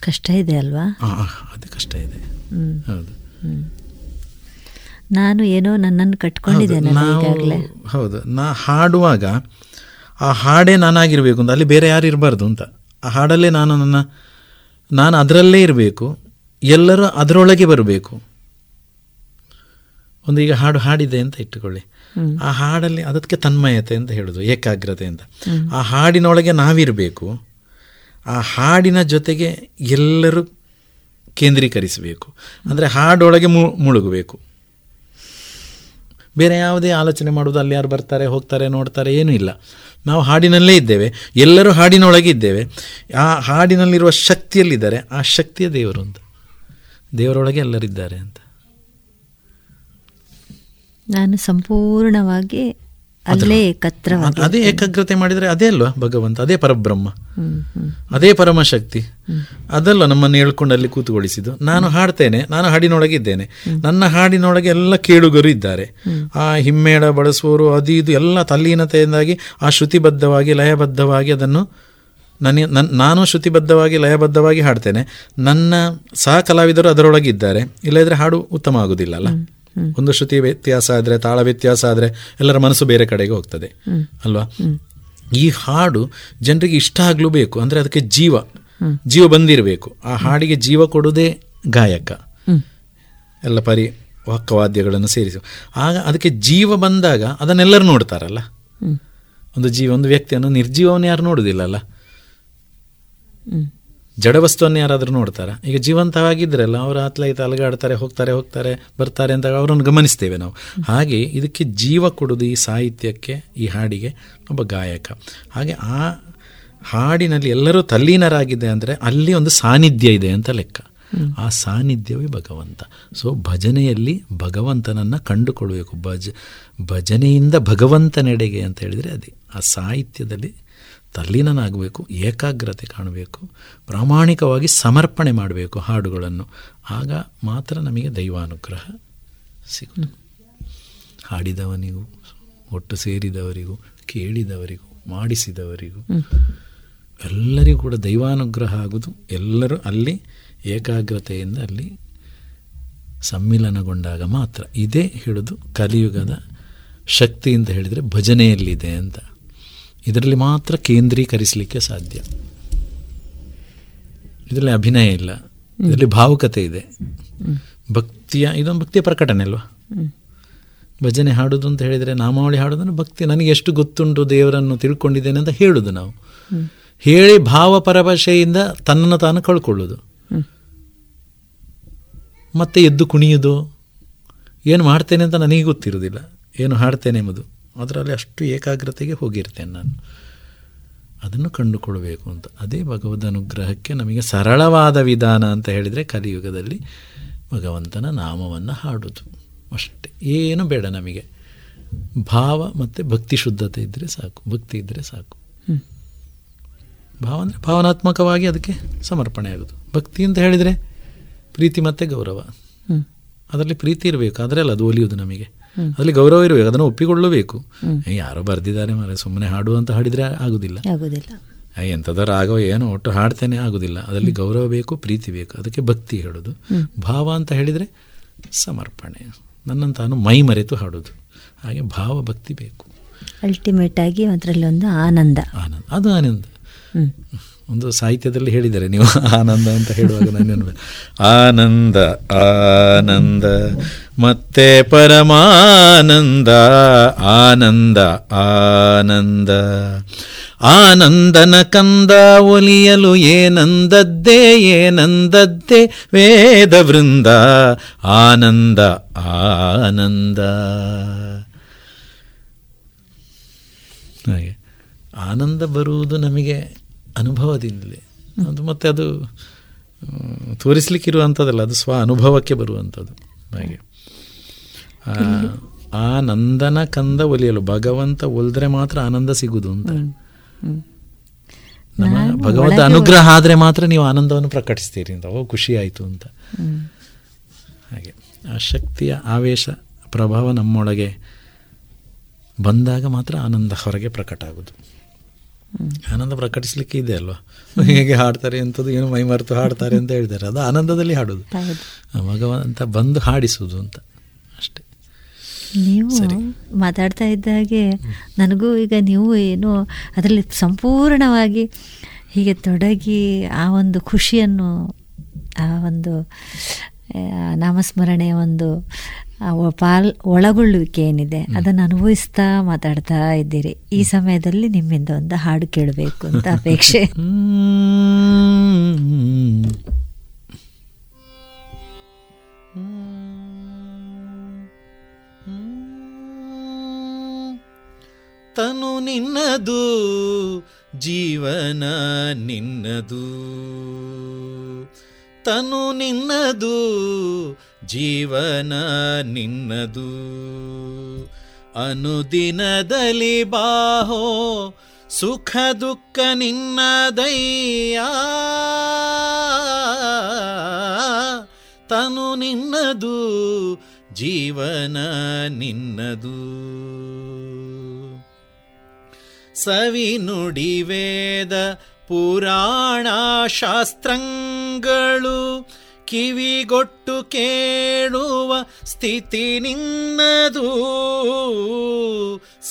ಕಷ್ಟ ಇದೆ ಅಲ್ವಾ? ಅದು ಕಷ್ಟ ಇದೆ. ಹೌದು. ನಾನು ಏನೋ ನನ್ನನ್ನು ಕಟ್ಕೊಂಡಿದ್ದೇನೆ ಹೌದು ನಾ ಹಾಡುವಾಗ ಆ ಹಾಡೇ ನಾನಾಗಿರ್ಬೇಕು ಅಂತ. ಅಲ್ಲಿ ಬೇರೆ ಯಾರು ಇರಬಾರ್ದು ಅಂತ. ಆ ಹಾಡಲ್ಲೇ ನಾನು ನನ್ನ ನಾನು ಅದರಲ್ಲೇ ಇರಬೇಕು. ಎಲ್ಲರೂ ಅದರೊಳಗೆ ಬರಬೇಕು. ಒಂದು ಈಗ ಹಾಡು ಹಾಡಿದೆ ಅಂತ ಇಟ್ಟುಕೊಳ್ಳಿ. ಆ ಹಾಡಲ್ಲಿ ಅದಕ್ಕೆ ತನ್ಮಯತೆ ಅಂತ ಹೇಳೋದು ಏಕಾಗ್ರತೆ ಅಂತ. ಆ ಹಾಡಿನೊಳಗೆ ನಾವಿರಬೇಕು. ಆ ಹಾಡಿನ ಜೊತೆಗೆ ಎಲ್ಲರೂ ಕೇಂದ್ರೀಕರಿಸಬೇಕು. ಅಂದರೆ ಹಾಡೊಳಗೆ ಮು ಮುಳುಗಬೇಕು. ಬೇರೆ ಯಾವುದೇ ಆಲೋಚನೆ ಮಾಡೋದು ಅಲ್ಲಿ ಯಾರು ಬರ್ತಾರೆ ಹೋಗ್ತಾರೆ ನೋಡ್ತಾರೆ ಏನೂ ಇಲ್ಲ. ನಾವು ಹಾಡಿನಲ್ಲೇ ಇದ್ದೇವೆ ಎಲ್ಲರೂ ಹಾಡಿನೊಳಗೆ ಇದ್ದೇವೆ. ಆ ಹಾಡಿನಲ್ಲಿರುವ ಶಕ್ತಿಯಲ್ಲಿದ್ದಾರೆ ಆ ಶಕ್ತಿಯ ದೇವರು ಅಂತ. ದೇವರೊಳಗೆ ಎಲ್ಲರಿದ್ದಾರೆ ಅಂತ. ನಾನು ಸಂಪೂರ್ಣವಾಗಿ ಅಲ್ಲೇ ಏಕತ್ರ ಅದೇ ಏಕಾಗ್ರತೆ ಮಾಡಿದರೆ ಅದೇ ಅಲ್ವಾ ಭಗವಂತ? ಅದೇ ಪರಬ್ರಹ್ಮ. ಅದೇ ಪರಮಶಕ್ತಿ. ಅದಲ್ಲ ನಮ್ಮನ್ನು ಹೇಳ್ಕೊಂಡು ಅಲ್ಲಿ ಕೂತುಗೊಳಿಸಿದ್ದು. ನಾನು ಹಾಡ್ತೇನೆ ನಾನು ಹಾಡಿನೊಳಗೆ ಇದ್ದೇನೆ ನನ್ನ ಹಾಡಿನೊಳಗೆ ಎಲ್ಲ ಕೇಳುಗರು ಇದ್ದಾರೆ. ಆ ಹಿಮ್ಮೇಳ ಬಳಸುವವರು ಅದು ಇದು ಎಲ್ಲ ತಲ್ಲೀನತೆಯಿಂದಾಗಿ ಆ ಶ್ರುತಿಬದ್ಧವಾಗಿ ಲಯಬದ್ಧವಾಗಿ ಅದನ್ನು ನನಗೆ ನನ್ನ ನಾನು ಶ್ರುತಿಬದ್ಧವಾಗಿ ಲಯಬದ್ಧವಾಗಿ ಹಾಡ್ತೇನೆ. ನನ್ನ ಸಹ ಕಲಾವಿದರು ಅದರೊಳಗಿದ್ದಾರೆ. ಇಲ್ಲದ್ರೆ ಹಾಡು ಉತ್ತಮ ಆಗುದಿಲ್ಲ ಅಲ್ಲ ಒಂದು ಶ್ರುತಿ ವ್ಯತ್ಯಾಸ ಆದರೆ ತಾಳ ವ್ಯತ್ಯಾಸ ಆದರೆ ಎಲ್ಲರ ಮನಸ್ಸು ಬೇರೆ ಕಡೆಗೆ ಹೋಗ್ತದೆ. ಅಲ್ವಾ? ಈ ಹಾಡು ಜನರಿಗೆ ಇಷ್ಟ ಆಗ್ಲೂ ಬೇಕು. ಅಂದರೆ ಅದಕ್ಕೆ ಜೀವ. ಜೀವ ಬಂದಿರಬೇಕು. ಆ ಹಾಡಿಗೆ ಜೀವ ಕೊಡುವುದೇ ಗಾಯಕ. ಎಲ್ಲ ಪರಿ ವಾಕ್ಯವಾದ್ಯಗಳನ್ನು ಸೇರಿಸಿ. ಆಗ ಅದಕ್ಕೆ ಜೀವ ಬಂದಾಗ ಅದನ್ನೆಲ್ಲರೂ ನೋಡ್ತಾರಲ್ಲ. ಒಂದು ಜೀವ ಒಂದು ವ್ಯಕ್ತಿಯನ್ನು ನಿರ್ಜೀವವನ್ನು ಯಾರು ನೋಡುವುದಿಲ್ಲಲ್ಲ. ಜಡವಸ್ತುವನ್ನು ಯಾರಾದರೂ ನೋಡ್ತಾರೆ? ಈಗ ಜೀವಂತವಾಗಿದ್ರಲ್ಲ ಅವರು ಅತ್ಲೈತ ಅಲಗಾಡ್ತಾರೆ ಹೋಗ್ತಾರೆ ಹೋಗ್ತಾರೆ ಬರ್ತಾರೆ ಅಂತ ಅವರನ್ನು ಗಮನಿಸ್ತೇವೆ ನಾವು. ಹಾಗೆ ಇದಕ್ಕೆ ಜೀವ ಕೊಡೋದು ಈ ಸಾಹಿತ್ಯಕ್ಕೆ ಈ ಹಾಡಿಗೆ ಒಬ್ಬ ಗಾಯಕ. ಹಾಗೆ ಆ ಹಾಡಿನಲ್ಲಿ ಎಲ್ಲರೂ ತಲ್ಲೀನರಾಗಿದೆ ಅಂದರೆ ಅಲ್ಲಿ ಒಂದು ಸಾನ್ನಿಧ್ಯ ಇದೆ ಅಂತ ಲೆಕ್ಕ. ಆ ಸಾನ್ನಿಧ್ಯವೇ ಭಗವಂತ. ಸೊ ಭಜನೆಯಲ್ಲಿ ಭಗವಂತನನ್ನು ಕಂಡುಕೊಳ್ಳಬೇಕು. ಭಜ ಭಜನೆಯಿಂದ ಭಗವಂತನೆಡೆಗೆ ಅಂತ ಹೇಳಿದರೆ ಅದೇ. ಆ ಸಾಹಿತ್ಯದಲ್ಲಿ ತಲ್ಲೀನನಾಗಬೇಕು ಏಕಾಗ್ರತೆ ಕಾಣಬೇಕು ಪ್ರಾಮಾಣಿಕವಾಗಿ ಸಮರ್ಪಣೆ ಮಾಡಬೇಕು ಹಾಡುಗಳನ್ನು. ಆಗ ಮಾತ್ರ ನಮಗೆ ದೈವಾನುಗ್ರಹ ಸಿಗುತ್ತೆ ಹಾಡಿದವನಿಗೂ ಒಟ್ಟು ಸೇರಿದವರಿಗೂ ಕೇಳಿದವರಿಗೂ ಮಾಡಿಸಿದವರಿಗೂ ಎಲ್ಲರಿಗೂ ಕೂಡ ದೈವಾನುಗ್ರಹ ಆಗುವುದು. ಎಲ್ಲರೂ ಅಲ್ಲಿ ಏಕಾಗ್ರತೆಯಿಂದ ಅಲ್ಲಿ ಸಮ್ಮಿಲನಗೊಂಡಾಗ ಮಾತ್ರ. ಇದೇ ಹಿಡಿದು ಕಲಿಯುಗದ ಶಕ್ತಿ ಅಂತ ಹೇಳಿದರೆ ಭಜನೆಯಲ್ಲಿದೆ ಅಂತ. ಇದರಲ್ಲಿ ಮಾತ್ರ ಕೇಂದ್ರೀಕರಿಸಲಿಕ್ಕೆ ಸಾಧ್ಯ. ಇದರಲ್ಲಿ ಅಭಿನಯ ಇಲ್ಲ. ಇದರಲ್ಲಿ ಭಾವುಕತೆ ಇದೆ. ಭಕ್ತಿಯ, ಇದೊಂದು ಭಕ್ತಿಯ ಪ್ರಕಟಣೆ ಅಲ್ವಾ? ಭಜನೆ ಹಾಡೋದು ಅಂತ ಹೇಳಿದರೆ ನಾಮಾವಳಿ ಹಾಡೋದನ್ನು ಭಕ್ತಿ, ನನಗೆ ಎಷ್ಟು ಗೊತ್ತುಂಟು ದೇವರನ್ನು ತಿಳ್ಕೊಂಡಿದ್ದೇನೆ ಅಂತ ಹೇಳುದು ನಾವು. ಹೇಳಿ ಭಾವ ಪರಭಾಷೆಯಿಂದ ತನ್ನನ್ನು ತಾನು ಕಳ್ಕೊಳ್ಳೋದು. ಮತ್ತೆ ಎದ್ದು ಕುಣಿಯೋದು. ಏನು ಮಾಡ್ತೇನೆ ಅಂತ ನನಗೆ ಗೊತ್ತಿರೋದಿಲ್ಲ ಏನು ಹಾಡ್ತೇನೆ ಎಂಬುದು. ಅದರಲ್ಲಿ ಅಷ್ಟು ಏಕಾಗ್ರತೆಗೆ ಹೋಗಿರ್ತೇನೆ ನಾನು. ಅದನ್ನು ಕಂಡುಕೊಳ್ಬೇಕು ಅಂತ. ಅದೇ ಭಗವದ್ ಅನುಗ್ರಹಕ್ಕೆ ನಮಗೆ ಸರಳವಾದ ವಿಧಾನ ಅಂತ ಹೇಳಿದರೆ ಕಲಿಯುಗದಲ್ಲಿ ಭಗವಂತನ ನಾಮವನ್ನು ಹಾಡೋದು. ಅಷ್ಟೇ. ಏನು ಬೇಡ ನಮಗೆ. ಭಾವ ಮತ್ತು ಭಕ್ತಿ ಶುದ್ಧತೆ ಇದ್ದರೆ ಸಾಕು. ಭಕ್ತಿ ಇದ್ದರೆ ಸಾಕು. ಭಾವ ಅಂದರೆ ಭಾವನಾತ್ಮಕವಾಗಿ ಅದಕ್ಕೆ ಸಮರ್ಪಣೆ ಆಗೋದು. ಭಕ್ತಿ ಅಂತ ಹೇಳಿದರೆ ಪ್ರೀತಿ ಮತ್ತು ಗೌರವ. ಅದರಲ್ಲಿ ಪ್ರೀತಿ ಇರಬೇಕು. ಆದರೆ ಅಲ್ಲ ಅದು ಒಲಿಯೋದು ನಮಗೆ. ಅದರಲ್ಲಿ ಗೌರವ ಇರಬೇಕು ಅದನ್ನು ಒಪ್ಪಿಕೊಳ್ಳಬೇಕು. ಯಾರೋ ಬರ್ದಿದ್ದಾರೆ ಮರೆ ಸುಮ್ಮನೆ ಹಾಡು ಅಂತ ಹಾಡಿದ್ರೆ ಆಗುದಿಲ್ಲ. ಎಂಥದ ರಾಗವ ಏನೋ ಒಟ್ಟು ಹಾಡ್ತೇನೆ ಆಗುದಿಲ್ಲ. ಅದರಲ್ಲಿ ಗೌರವ ಬೇಕು ಪ್ರೀತಿ ಬೇಕು ಅದಕ್ಕೆ ಭಕ್ತಿ ಹೇಳೋದು. ಭಾವ ಅಂತ ಹೇಳಿದರೆ ಸಮರ್ಪಣೆ ನನ್ನಂತಾನು ತಾನು ಮೈ ಮರೆತು ಹಾಡೋದು. ಹಾಗೆ ಭಾವ ಭಕ್ತಿ ಬೇಕು. ಅಲ್ಟಿಮೇಟ್ ಆಗಿ ಅದರಲ್ಲಿ ಒಂದು ಆನಂದ. ಆನಂದ ಅದು ಆನಂದ. ಒಂದು ಸಾಹಿತ್ಯದಲ್ಲಿ ಹೇಳಿದ್ದಾರೆ. ನೀವು ಆನಂದ ಅಂತ ಹೇಳುವಾಗ ನಾನು ಆನಂದ ಆನಂದ, ಮತ್ತೆ ಪರಮಾನಂದ, ಆನಂದ ಆನಂದ. ಆನಂದನ ಕಂದ ಒಲಿಯಲು ಏನಂದದ್ದೇ ಏನಂದದ್ದೇ ವೇದ ವೃಂದ ಆನಂದ ಆನಂದ. ಹಾಗೆ. ಆನಂದ ಬರುವುದು ನಮಗೆ ಅನುಭವದಿಂದಲೇ. ಅದು ಮತ್ತು ಅದು ತೋರಿಸ್ಲಿಕ್ಕಿರುವಂಥದ್ದಲ್ಲ ಅದು ಸ್ವ ಅನುಭವಕ್ಕೆ ಬರುವಂಥದ್ದು ಹಾಗೆ. ಆನಂದನ ಕಂದ ಒಲಿಯಲು ಭಗವಂತ ಒಲಿದ್ರೆ ಮಾತ್ರ ಆನಂದ ಸಿಗುವುದು ಅಂತ. ನಮ್ಮ ಭಗವಂತ ಅನುಗ್ರಹ ಆದರೆ ಮಾತ್ರ ನೀವು ಆನಂದವನ್ನು ಪ್ರಕಟಿಸ್ತೀರಿ ಅಂತ. ಓ ಖುಷಿ ಆಯಿತು ಅಂತ. ಹಾಗೆ. ಆ ಶಕ್ತಿಯ ಆವೇಶ ಪ್ರಭಾವ ನಮ್ಮೊಳಗೆ ಬಂದಾಗ ಮಾತ್ರ ಆನಂದ ಹೊರಗೆ ಪ್ರಕಟ ಆಗೋದು ಆನಂದ ಪ್ರಕಟಿಸ್ಲಿಕ್ಕೆ ಇದೆ ಅಲ್ವಾ? ಹೇಗೆ ಹಾಡ್ತಾರೆ ಅಂತದ್ದು ಏನು ಮೈ ಮರೆತು ಹಾಡ್ತಾರೆ ಅಂತ ಹೇಳ್ತಾರೆ ಅದು ಆನಂದದಲ್ಲಿ ಹಾಡೋದು. ಭಗವಂತ ಬಂದು ಹಾಡಿಸುವುದು ಅಂತ. ಅಷ್ಟೇ. ನೀವು ಮಾತಾಡ್ತಾ ಇದ್ದಾಗೆ ನನಗೂ ಈಗ ನೀವು ಏನು ಅದರಲ್ಲಿ ಸಂಪೂರ್ಣವಾಗಿ ಹೀಗೆ ತೊಡಗಿ ಆ ಒಂದು ಖುಷಿಯನ್ನು ಆ ಒಂದು ನಾಮಸ್ಮರಣೆಯ ಒಂದು ಪಾಲ್ ಒಳಗೊಳ್ಳುವಿಕೆ ಏನಿದೆ ಅದನ್ನು ಅನುಭವಿಸ್ತಾ ಮಾತಾಡ್ತಾ ಇದ್ದೀರಿ. ಈ ಸಮಯದಲ್ಲಿ ನಿಮ್ಮಿಂದ ಒಂದು ಹಾಡು ಕೇಳಬೇಕು ಅಂತ ಅಪೇಕ್ಷೆ. ತನು ನಿನ್ನದು ಜೀವನ ನಿನ್ನದು. ತನು ನಿನ್ನದು ಜೀವನ ನಿನ್ನದು. ಅನುದಿನದಲ್ಲಿ ಬಾಹೋ, ಸುಖ ದುಃಖ ನಿನ್ನದಯ್ಯ ತನು ನಿನ್ನದು, ಜೀವನ ನಿನ್ನದು. ಸವಿ ನುಡಿವೇದ ಪುರಾಣ ಶಾಸ್ತ್ರಗಳು ಕಿವಿಗೊಟ್ಟು ಕೇಳುವ ಸ್ಥಿತಿ ನಿನ್ನದು.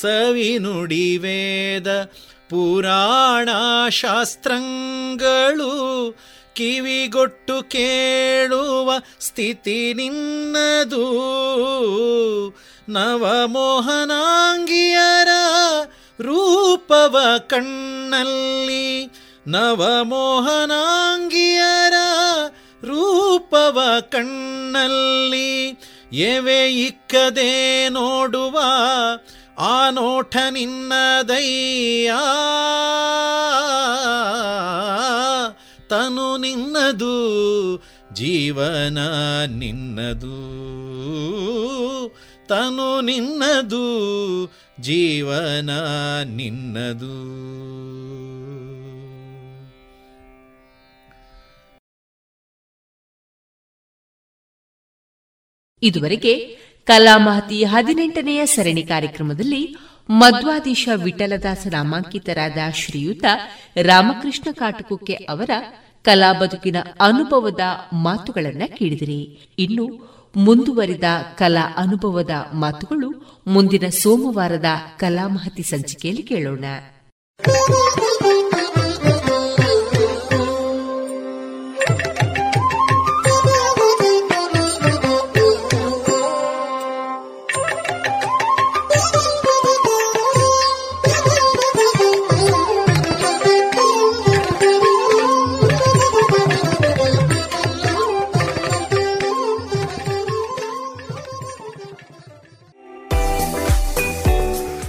ಸವಿನುಡಿವೇದ ವೇದ ಪುರಾಣ ಶಾಸ್ತ್ರಗಳು ಕಿವಿಗೊಟ್ಟು ಕೇಳುವ ಸ್ಥಿತಿ ನಿನ್ನದು. ನವಮೋಹನಾಂಗಿಯರ ರೂಪವ ಕಣ್ಣಲ್ಲಿ ನವಮೋಹನಾಂಗಿಯರ ರೂಪವ ಕಣ್ಣಲ್ಲಿ ಎವೆ ಇಕ್ಕದೆ ನೋಡುವ ಆ ನೋಟ ದೈಯ. ತನು ನಿನ್ನದು, ಜೀವನ ನಿನ್ನದು. ತನು ನಿನ್ನದು, ಜೀವನ ನಿನ್ನದು. ಇದುವರೆಗೆ ಕಲಾಮಹತಿ ಹದಿನೆಂಟನೆಯ ಸರಣಿ ಕಾರ್ಯಕ್ರಮದಲ್ಲಿ ಮಧ್ವಾದೀಶ ವಿಠಲದಾಸ ನಾಮಾಂಕಿತರಾದ ಶ್ರೀಯುತ ರಾಮಕೃಷ್ಣ ಕಾಟಕುಕ್ಕೆ ಅವರ ಕಲಾ ಬದುಕಿನ ಅನುಭವದ ಮಾತುಗಳನ್ನು ಕೇಳಿದಿರಿ. ಇನ್ನು ಮುಂದುವರಿದ ಕಲಾ ಅನುಭವದ ಮಾತುಗಳು ಮುಂದಿನ ಸೋಮವಾರದ ಕಲಾಮಹತಿ ಸಂಚಿಕೆಯಲ್ಲಿ ಕೇಳೋಣ.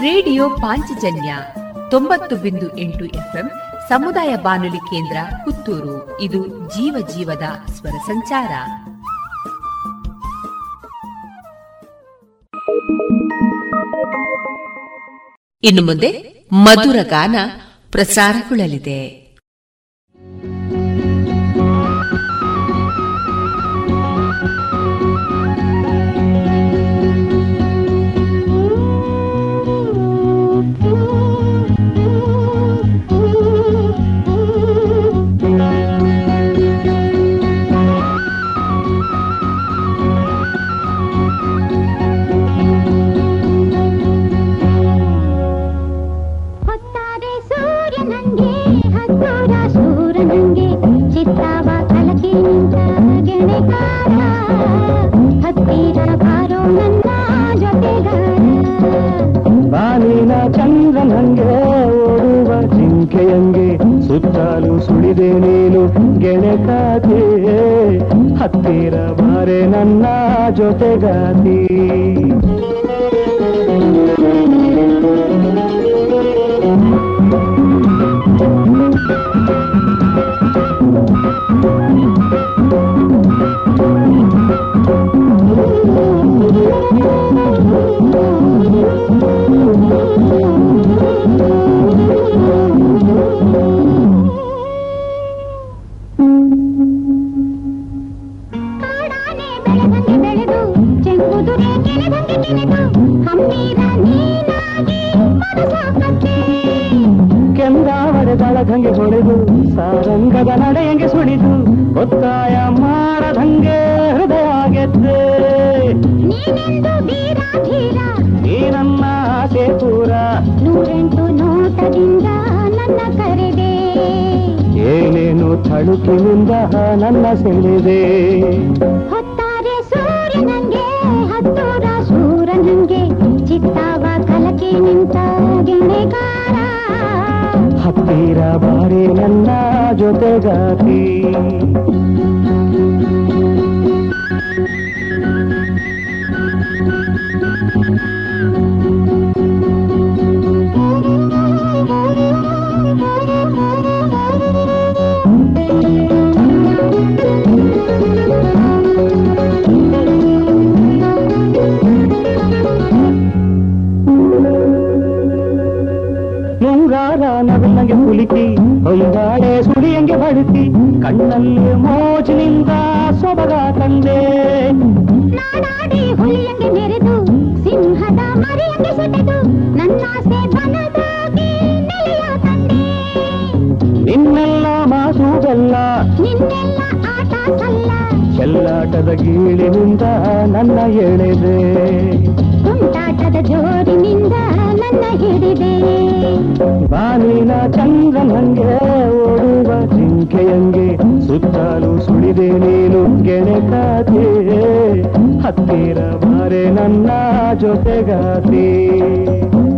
ರೇಡಿಯೋ ಪಾಂಚಜನ್ಯ ತೊಂಬತ್ತು ಬಿಂದು ಎಂಟು ಎಫ್ಎಂ ಸಮುದಾಯ ಬಾನುಲಿ ಕೇಂದ್ರ ಪುತ್ತೂರು. ಇದು ಜೀವ ಜೀವದ ಸ್ವರ ಸಂಚಾರ. ಇನ್ನು ಮುಂದೆ ಮಧುರ ಗಾನ ಪ್ರಸಾರಗೊಳ್ಳಲಿದೆ. ಸುಳಿದೆ ನೀನು ಗೆಳೆಕಾತಿ ಹತ್ತಿರ ಬಾರೆ ನನ್ನ ಜೊತೆಗಾತಿ. ಕೆಂದಾವರೆದಳದಂಗೆ ಹೊಡೆದು ಸಾರಂಗದ ನಡೆಯಂಗೆ ಸುಳಿದು ಒತ್ತಾಯ ಮಾಡದಂಗೆ ಹೃದಯ ಗೆದ್ದೆ ಈ ನನ್ನ ಆಸೆ ಪೂರ. ನೂರೆಂಟು ನೋಟದಿಂದ ನನ್ನ ಕರೆದೆ. ಏನೇನು ತಳುಕಿನಿಂದ ನನ್ನ ಸೆಳೆದೆ? ನಿಂತ ಗೆಣೆಗಾರ ಹತ್ತಿರ ಬಾರಿ ನನ್ನ ಜೊತೆಗಾತಿ. ನವಿಲಂಗೆ ಕುಲಿತಿ ಹೊಂದಾಳೆ ಸುಳಿಯಂಗೆ ಬಡಿಸಿ ಕಣ್ಣಲ್ಲಿ ಮೋಜಿನಿಂದ ಸೊಬಗ ತಂದೆ. ನಾಡಾಡಿ ಹುಲಿಯಂಗೆ ಮೆರೆದು ಸಿಂಹದ ಮರಿಯಂಗೆ ಸೆಟೆದು. ನನ್ನಾಸೆ ಬನದಾಗಿ ನೆಲೆಯ ತಂದೆ. ನಿನ್ನೆಲ್ಲ ಮಾಸು ಬೆಲ್ಲ ನಿನ್ನೆಲ್ಲ ಆಟ ಸಲ್ಲ. ಚೆಲ್ಲಾಟದ ಗೀಳಿನಿಂದ ನನ್ನ ಎಳೆದೆ. ಕುಂಟಾಟದ ಜೋರಿನಿಂದ ನನ್ನ ಹಿಡಿದೆ. ಬಾನಿನ ಚಂದ್ರನಂಗೆ ಓಡುವ ಜಿಂಕೆಯಂಗೆ ಸುತ್ತಲೂ ಸುಳಿದೆ ನೀನು ಗೆಣೆಕಾತಿ ಹತ್ತಿರ ಬಾರೆ ನನ್ನ ಜೊತೆಗಾತಿ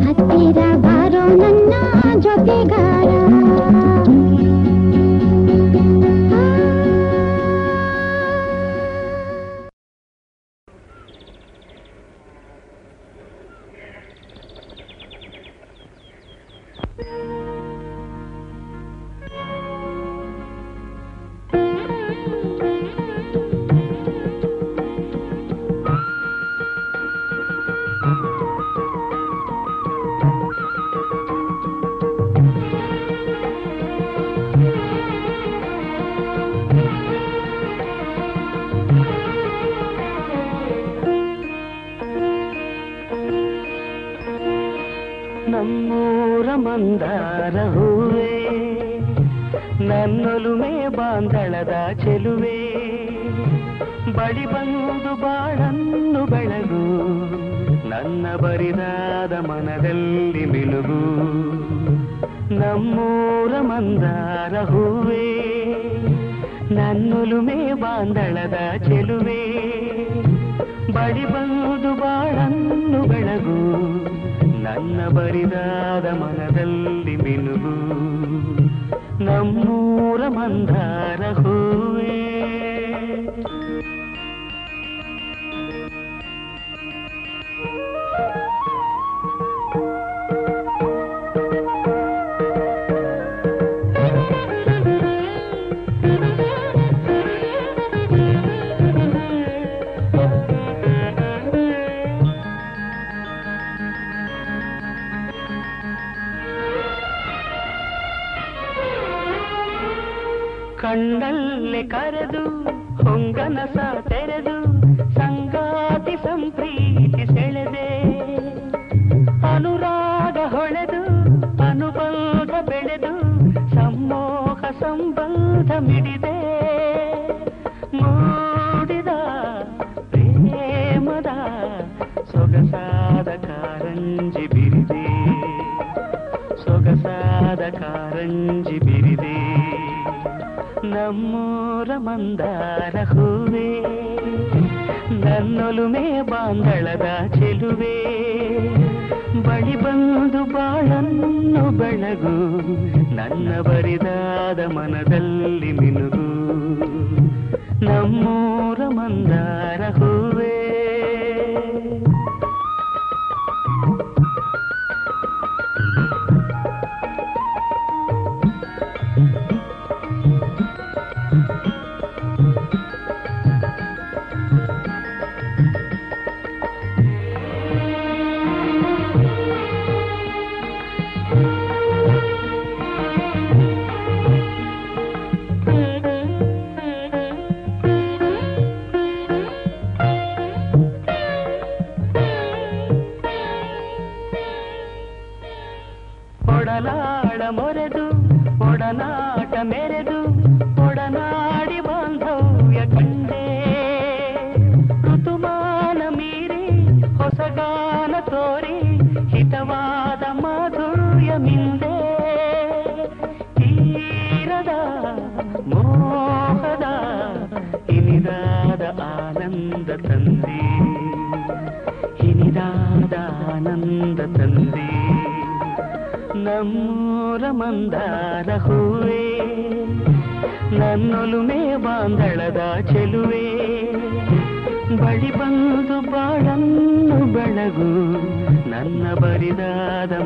ಹತ್ತಿರ ಬಾರೋ ನನ್ನ ಜೊತೆಗಾರ